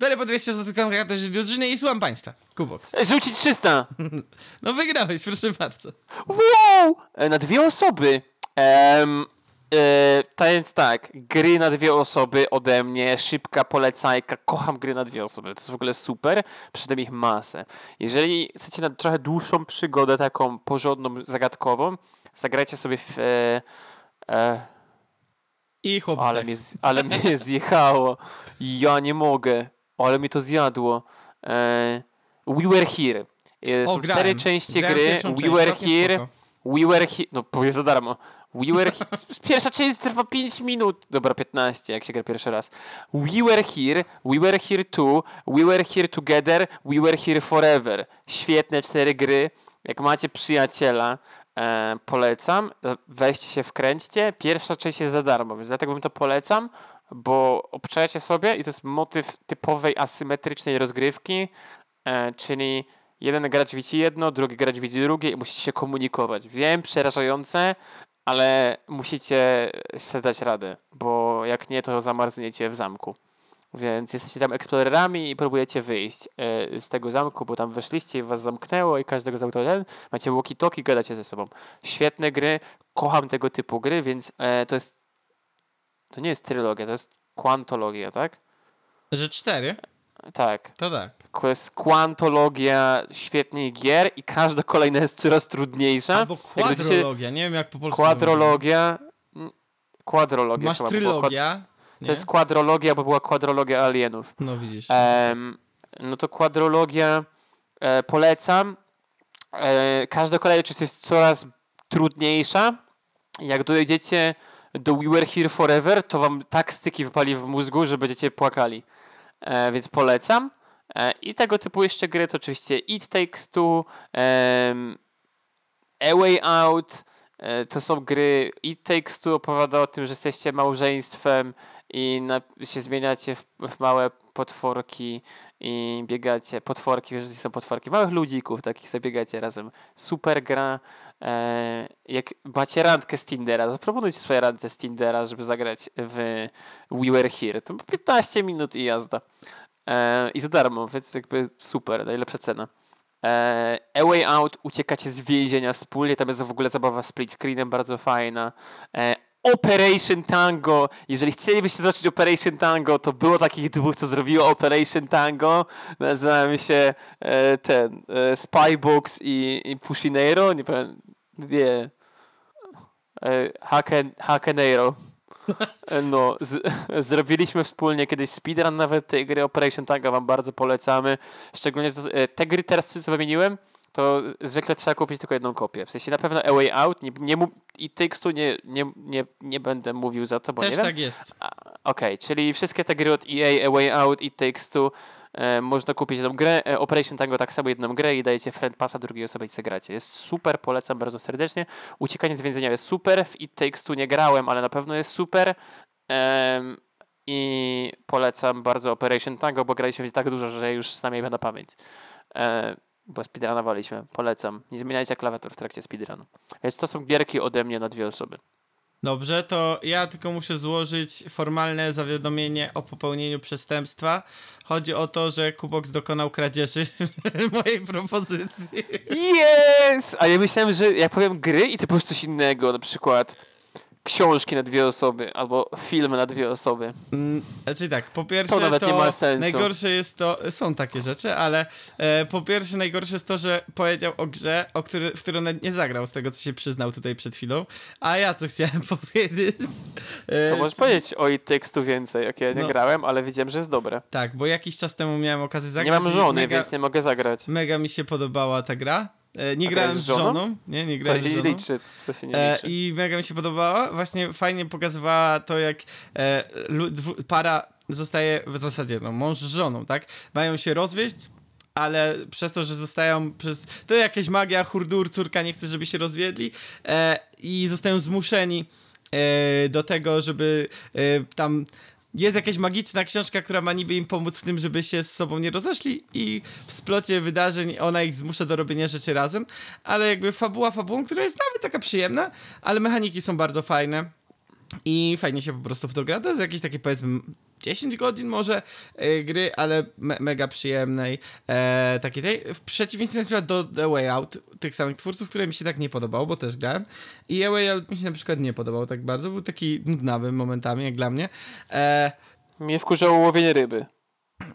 Biorę po 200 zł kontraktę drużyny i słucham Państwa. Kubox. Rzucić 300. No wygrałeś, proszę bardzo. Wow! E, Na dwie osoby. Um, e, to więc tak, gry na dwie osoby ode mnie, szybka polecajka, kocham gry na dwie osoby, to jest w ogóle super, przyszedłem ich masę. Jeżeli chcecie na trochę dłuższą przygodę, taką porządną, zagadkową, zagrajcie sobie w... E, e, I chłop ale, mnie, ale mnie zjechało. Ja nie mogę. Ale mi to zjadło. E, We Were Here. E, O, Są grałem. cztery części Grałem gry. We część, Were Here. spoko. We Were Here. No powiedz za darmo. We Were He- Pierwsza część trwa 5 minut. Dobra, 15, jak się gra pierwszy raz. We Were Here. We Were Here 2. We Were Here Together. We Were Here Forever. Świetne cztery gry. Jak macie przyjaciela, e, polecam. Weźcie się, wkręćcie. Pierwsza część jest za darmo, więc dlatego bym to polecam, bo obczajcie sobie i to jest motyw typowej asymetrycznej rozgrywki, e, czyli jeden gracz widzi jedno, drugi gracz widzi drugie i musicie się komunikować. Wiem, przerażające, ale musicie sobie dać radę, bo jak nie, to zamarzniecie w zamku. Więc jesteście tam eksplorerami i próbujecie wyjść e, z tego zamku, bo tam weszliście i was zamknęło i każdego zamknął ten. Macie walkie-talkie, gadacie ze sobą. Świetne gry, kocham tego typu gry, więc e, to jest to nie jest trylogia, to jest kwantologia, tak? Że cztery? Tak. To tak. To jest kwantologia świetnych gier i każda kolejna jest coraz trudniejsza. Albo kwadrologia, nie wiem jak po polsku Kwadrologia. Kwadrologia. Masz trylogia. To nie? jest kwadrologia, bo była kwadrologia alienów. No widzisz. Em, no to kwadrologia e, polecam. E, każda kolejna część jest coraz trudniejsza. Jak dojedziecie do We Were Here Forever, to wam tak styki wypali w mózgu, że będziecie płakali. E, więc polecam. E, I tego typu jeszcze gry to oczywiście It Takes Two, em, A Way Out. E, to są gry. It Takes Two opowiada o tym, że jesteście małżeństwem i na, się zmieniacie w, w małe potworki i biegacie, potworki, wiesz, są potworki, małych ludzików takich sobie biegacie razem. Super gra. E, jak macie randkę z Tindera, zaproponujcie swoje randce z Tindera, żeby zagrać w We Were Here. To 15 minut i jazda. E, I za darmo, więc jakby super, najlepsza cena. E, A Way Out, uciekacie z więzienia wspólnie, tam jest w ogóle zabawa split screenem bardzo fajna. E, Operation Tango. Jeżeli chcielibyście zobaczyć Operation Tango, to było takich dwóch, co zrobiło Operation Tango. Nazywają się e, ten e, Spybox i, i Pushinero. Nie pamiętam. Nie. E, Haken, Hakenero. E, No, z, zrobiliśmy wspólnie kiedyś speedrun nawet tej gry Operation Tango, wam bardzo polecamy. Szczególnie e, te gry teraz, co wymieniłem, to zwykle trzeba kupić tylko jedną kopię. W sensie na pewno A Way Out nie, nie, i Takes-Two nie, nie, nie, nie będę mówił za to, bo Też nie wiem. tak jest. Okej, czyli wszystkie te gry od EA, A Way Out i Takes-Two e, można kupić jedną grę, e, Operation Tango tak samo jedną grę i dajecie friend passa drugiej osobie i sobie gracie. Jest super, polecam bardzo serdecznie. Uciekanie z więzienia jest super, w It Takes Two nie grałem, ale na pewno jest super. I polecam bardzo Operation Tango, bo graliśmy w tak dużo, że już znam jej na pamięć. E, bo speedrunowaliśmy. Polecam. Nie zmieniajcie klawiatur w trakcie speedrunu. Więc to są gierki ode mnie na dwie osoby. Dobrze, to ja tylko muszę złożyć formalne zawiadomienie o popełnieniu przestępstwa. Chodzi o to, że Kubox dokonał kradzieży mojej propozycji. Yes! A ja myślałem, że jak powiem gry i ty powiesz coś innego, na przykład książki na dwie osoby, albo filmy na dwie osoby. Mm, Znaczy tak, po pierwsze To nawet nie ma sensu. najgorsze jest to, są takie rzeczy, ale e, po pierwsze najgorsze jest to, że powiedział o grze, o który, w którą nie zagrał, z tego co się przyznał tutaj przed chwilą, a ja co chciałem powiedzieć. E, To możesz powiedzieć o i tekstu więcej, jak ja nie No. grałem, ale widziałem, że jest dobre. Tak, bo jakiś czas temu miałem okazję Nie zagrać. mam i żony, mega, więc nie mogę zagrać. Mega mi się podobała ta gra. E, nie A grałem z z żoną? żoną. Nie, nie To grałem z nie żoną. liczy, to się nie E, liczy. I mega mi się podobała. Właśnie fajnie pokazywała to, jak e, para zostaje w zasadzie, no, mąż z żoną, tak? Mają się rozwieść, ale przez to, że zostają przez. To jakaś magia, hurdur, córka nie chce, żeby się rozwiedli e, i zostają zmuszeni e, do tego, żeby e, tam. Jest jakaś magiczna książka, która ma niby im pomóc w tym, żeby się z sobą nie rozeszli i w splocie wydarzeń ona ich zmusza do robienia rzeczy razem, ale jakby fabuła fabułą, która jest nawet taka przyjemna, ale mechaniki są bardzo fajne i fajnie się po prostu w to gra. To jest jakieś takie powiedzmy 10 godzin może e, gry, ale me mega przyjemnej. E, takiej tej. W przeciwieństwie na przykład do The Way Out, tych samych twórców, które mi się tak nie podobało, bo też grałem. I A Way Out mi się na przykład nie podobał tak bardzo. Był taki nudnawy momentami, jak dla mnie. E, Mnie wkurzało łowienie ryby.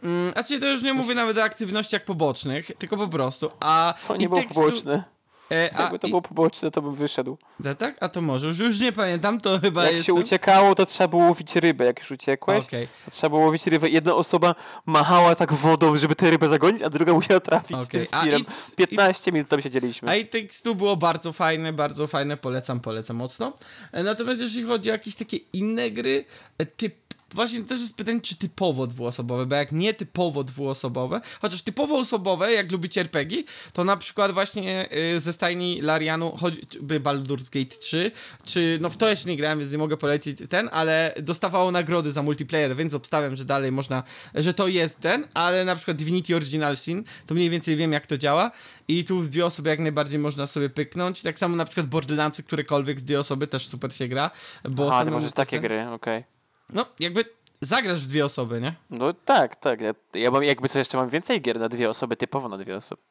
mm, a czyli to już nie mówię nawet o aktywnościach pobocznych, tylko po prostu. A To nie było tekstu- poboczne. E, Jakby to i- było poboczne, to bym wyszedł. Da, tak? A to może. Już, już nie pamiętam, to chyba Jak jest. się uciekało, to trzeba było łowić rybę. Jak już uciekłeś, Okej. to trzeba było łowić rybę. Jedna osoba machała tak wodą, żeby tę rybę zagonić, a druga musiała trafić z tym spirem. It's- 15 minut tam siedzieliśmy. A i tekstu było bardzo fajne, bardzo fajne, polecam, polecam mocno. E, Natomiast jeżeli chodzi o jakieś takie inne gry, e, typ, właśnie też jest pytanie, czy typowo dwuosobowe, bo jak nie typowo dwuosobowe, chociaż typowo osobowe, jak lubicie RPG, to na przykład właśnie y, ze stajni Larianu choćby Baldur's Gate 3, czy, no w to jeszcze nie grałem, więc nie mogę polecić ten, ale dostawało nagrody za multiplayer, więc obstawiam, że dalej można, że to jest ten, ale na przykład Divinity Original Sin, to mniej więcej wiem jak to działa. I tu w dwie osoby jak najbardziej można sobie pyknąć, tak samo na przykład Borderlandsy, którekolwiek w dwie osoby też super się gra, bo A, to możesz takie ten- gry, okej. No, jakby zagrasz w dwie osoby, nie? No tak, tak. Ja, ja mam, jakby co jeszcze mam więcej gier na dwie osoby, typowo na dwie osoby.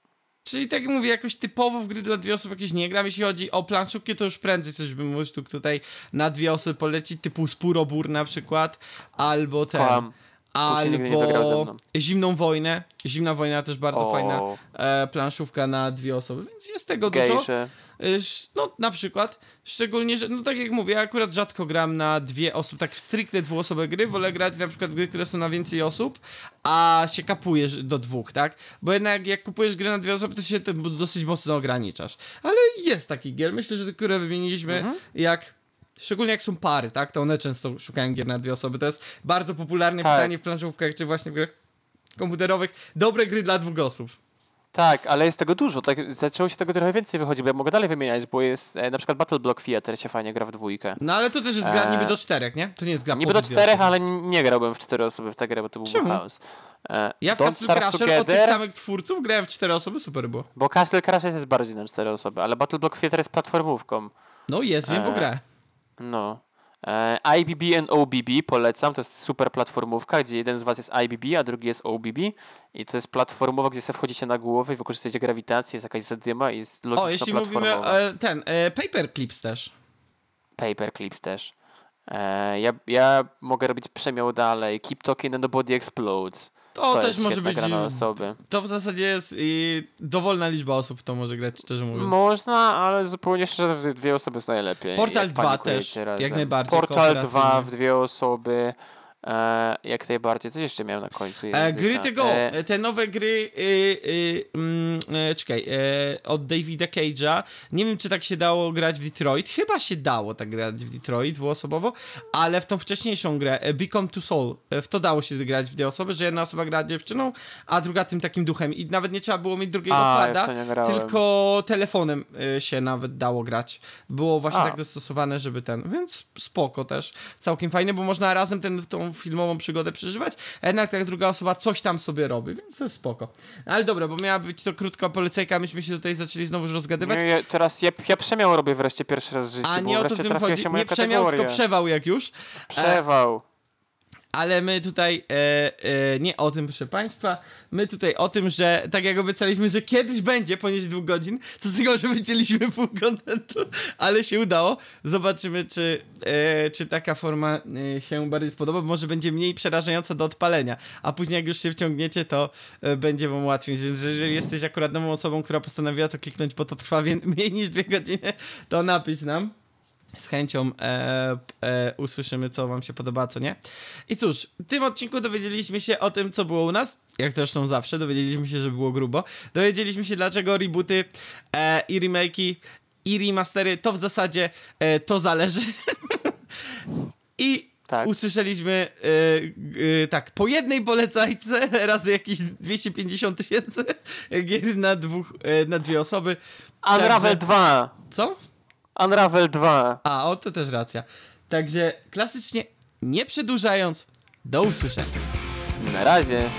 Czyli tak jak mówię, jakoś typowo w gry dla dwie osoby jakieś nie gram. Jeśli chodzi o planszówki, to już prędzej coś bym mógł tutaj na dwie osoby polecić, typu Spurobór na przykład, albo ten... Kocham. Albo mną. Zimną Wojnę. Zimna Wojna też bardzo O. fajna e, planszówka na dwie osoby, więc jest tego dużo. Gejsze. Sz- No, na przykład. Szczególnie, że, no tak jak mówię, ja akurat rzadko gram na dwie osoby, tak w stricte dwuosobowe gry, wolę grać na przykład w gry, które są na więcej osób, a się kapujesz do dwóch, tak? Bo jednak jak kupujesz grę na dwie osoby, to się tym dosyć mocno ograniczasz. Ale jest taki gier, myślę, że te, które wymieniliśmy, Mhm. jak... Szczególnie jak są pary, tak? To one często szukają gier na dwie osoby. To jest bardzo popularne Tak. pytanie w planszówkach, czy właśnie w grach komputerowych. Dobre gry dla dwóch osób. Tak, ale jest tego dużo. Tak, zaczęło się tego trochę więcej wychodzić, bo ja mogę dalej wymieniać, bo jest e, na przykład Battle Block Theater się fajnie gra w dwójkę. No ale to też jest gra Eee, niby do czterech, nie? To nie jest gra Niby do czterech, ale nie grałbym w cztery osoby w tę grę, bo to był Czemu? chaos. E, Ja w Don't Castle Crasher od tych Together, samych twórców grałem w cztery osoby, super było. Bo Castle Crasher jest bardziej na cztery osoby, ale Battle Block Theater jest platformówką. No jest, wiem, bo Eee, grę. No. E, IBB and OBB polecam, to jest super platformówka, gdzie jeden z was jest IBB, a drugi jest OBB i to jest platformowa, gdzie sobie wchodzicie na głowę i wykorzystujecie grawitację, jest jakaś zadyma i jest logiczna O, jeśli platformowa. mówimy e, ten, e, Paperclips też. Paperclips też. E, ja, ja mogę robić przemiał dalej. Keep talking and the body explodes. To, To, też może być, gra na osoby. to w zasadzie jest i dowolna liczba osób w to może grać, szczerze mówiąc. Można, ale zupełnie szczerze, w dwie osoby jest najlepiej. Portal jak 2 panikujecie też, razem. jak najbardziej Portal 2 kooperacyjnie. w dwie osoby. E, jak najbardziej. Coś jeszcze miałem na końcu E, języka. gry tego, E, e, te nowe gry, y, y, mm, e, czekaj, od Davida Cage'a, nie wiem czy tak się dało grać w Detroit, chyba się dało tak grać w Detroit dwuosobowo, ale w tą wcześniejszą grę, e, Beacon to Soul, w to dało się grać w dwie osoby, że jedna osoba gra dziewczyną, a druga tym takim duchem i nawet nie trzeba było mieć drugiego A, pada, tylko telefonem się nawet dało grać. Było właśnie A. tak dostosowane, żeby ten, więc spoko też, całkiem fajnie, bo można razem ten, tą filmową przygodę przeżywać, a jednak tak druga osoba coś tam sobie robi, więc to jest spoko. Ale dobra, bo miała być to krótka polecajka, myśmy się tutaj zaczęli znowu rozgadywać, nie, ja, teraz ja, ja przemiał robię wreszcie pierwszy raz w życiu, a bo nie o to w tym chodzi, nie przemiał, kategoria. tylko przewał jak już, Przewał. Ale my tutaj e, e, nie o tym, proszę Państwa. My tutaj o tym, że tak jak obiecaliśmy, że kiedyś będzie poniżej dwóch godzin, co z tego, że wycięliśmy pół kontentu, ale się udało. Zobaczymy, czy, e, czy taka forma e, się bardziej spodoba. Może będzie mniej przerażająca do odpalenia, a później jak już się wciągniecie, to e, będzie wam łatwiej. Że- że Jeżeli jesteś akurat nową osobą, która postanowiła to kliknąć, bo to trwa mniej niż dwie godziny, to napisz nam. Z chęcią e, e, usłyszymy, co wam się podoba, co nie. I cóż, w tym odcinku dowiedzieliśmy się o tym, co było u nas. Jak zresztą zawsze, dowiedzieliśmy się, że było grubo. Dowiedzieliśmy się, dlaczego rebooty e, i remake'i i remastery to w zasadzie e, to zależy. I Tak. usłyszeliśmy e, e, tak, po jednej polecajce razy jakieś 250 tysięcy gier na, dwóch, na dwie osoby. Unravel Także- 2. Co? Unravel 2. A, o, to też racja. Także klasycznie, nie przedłużając, do usłyszenia. Na razie.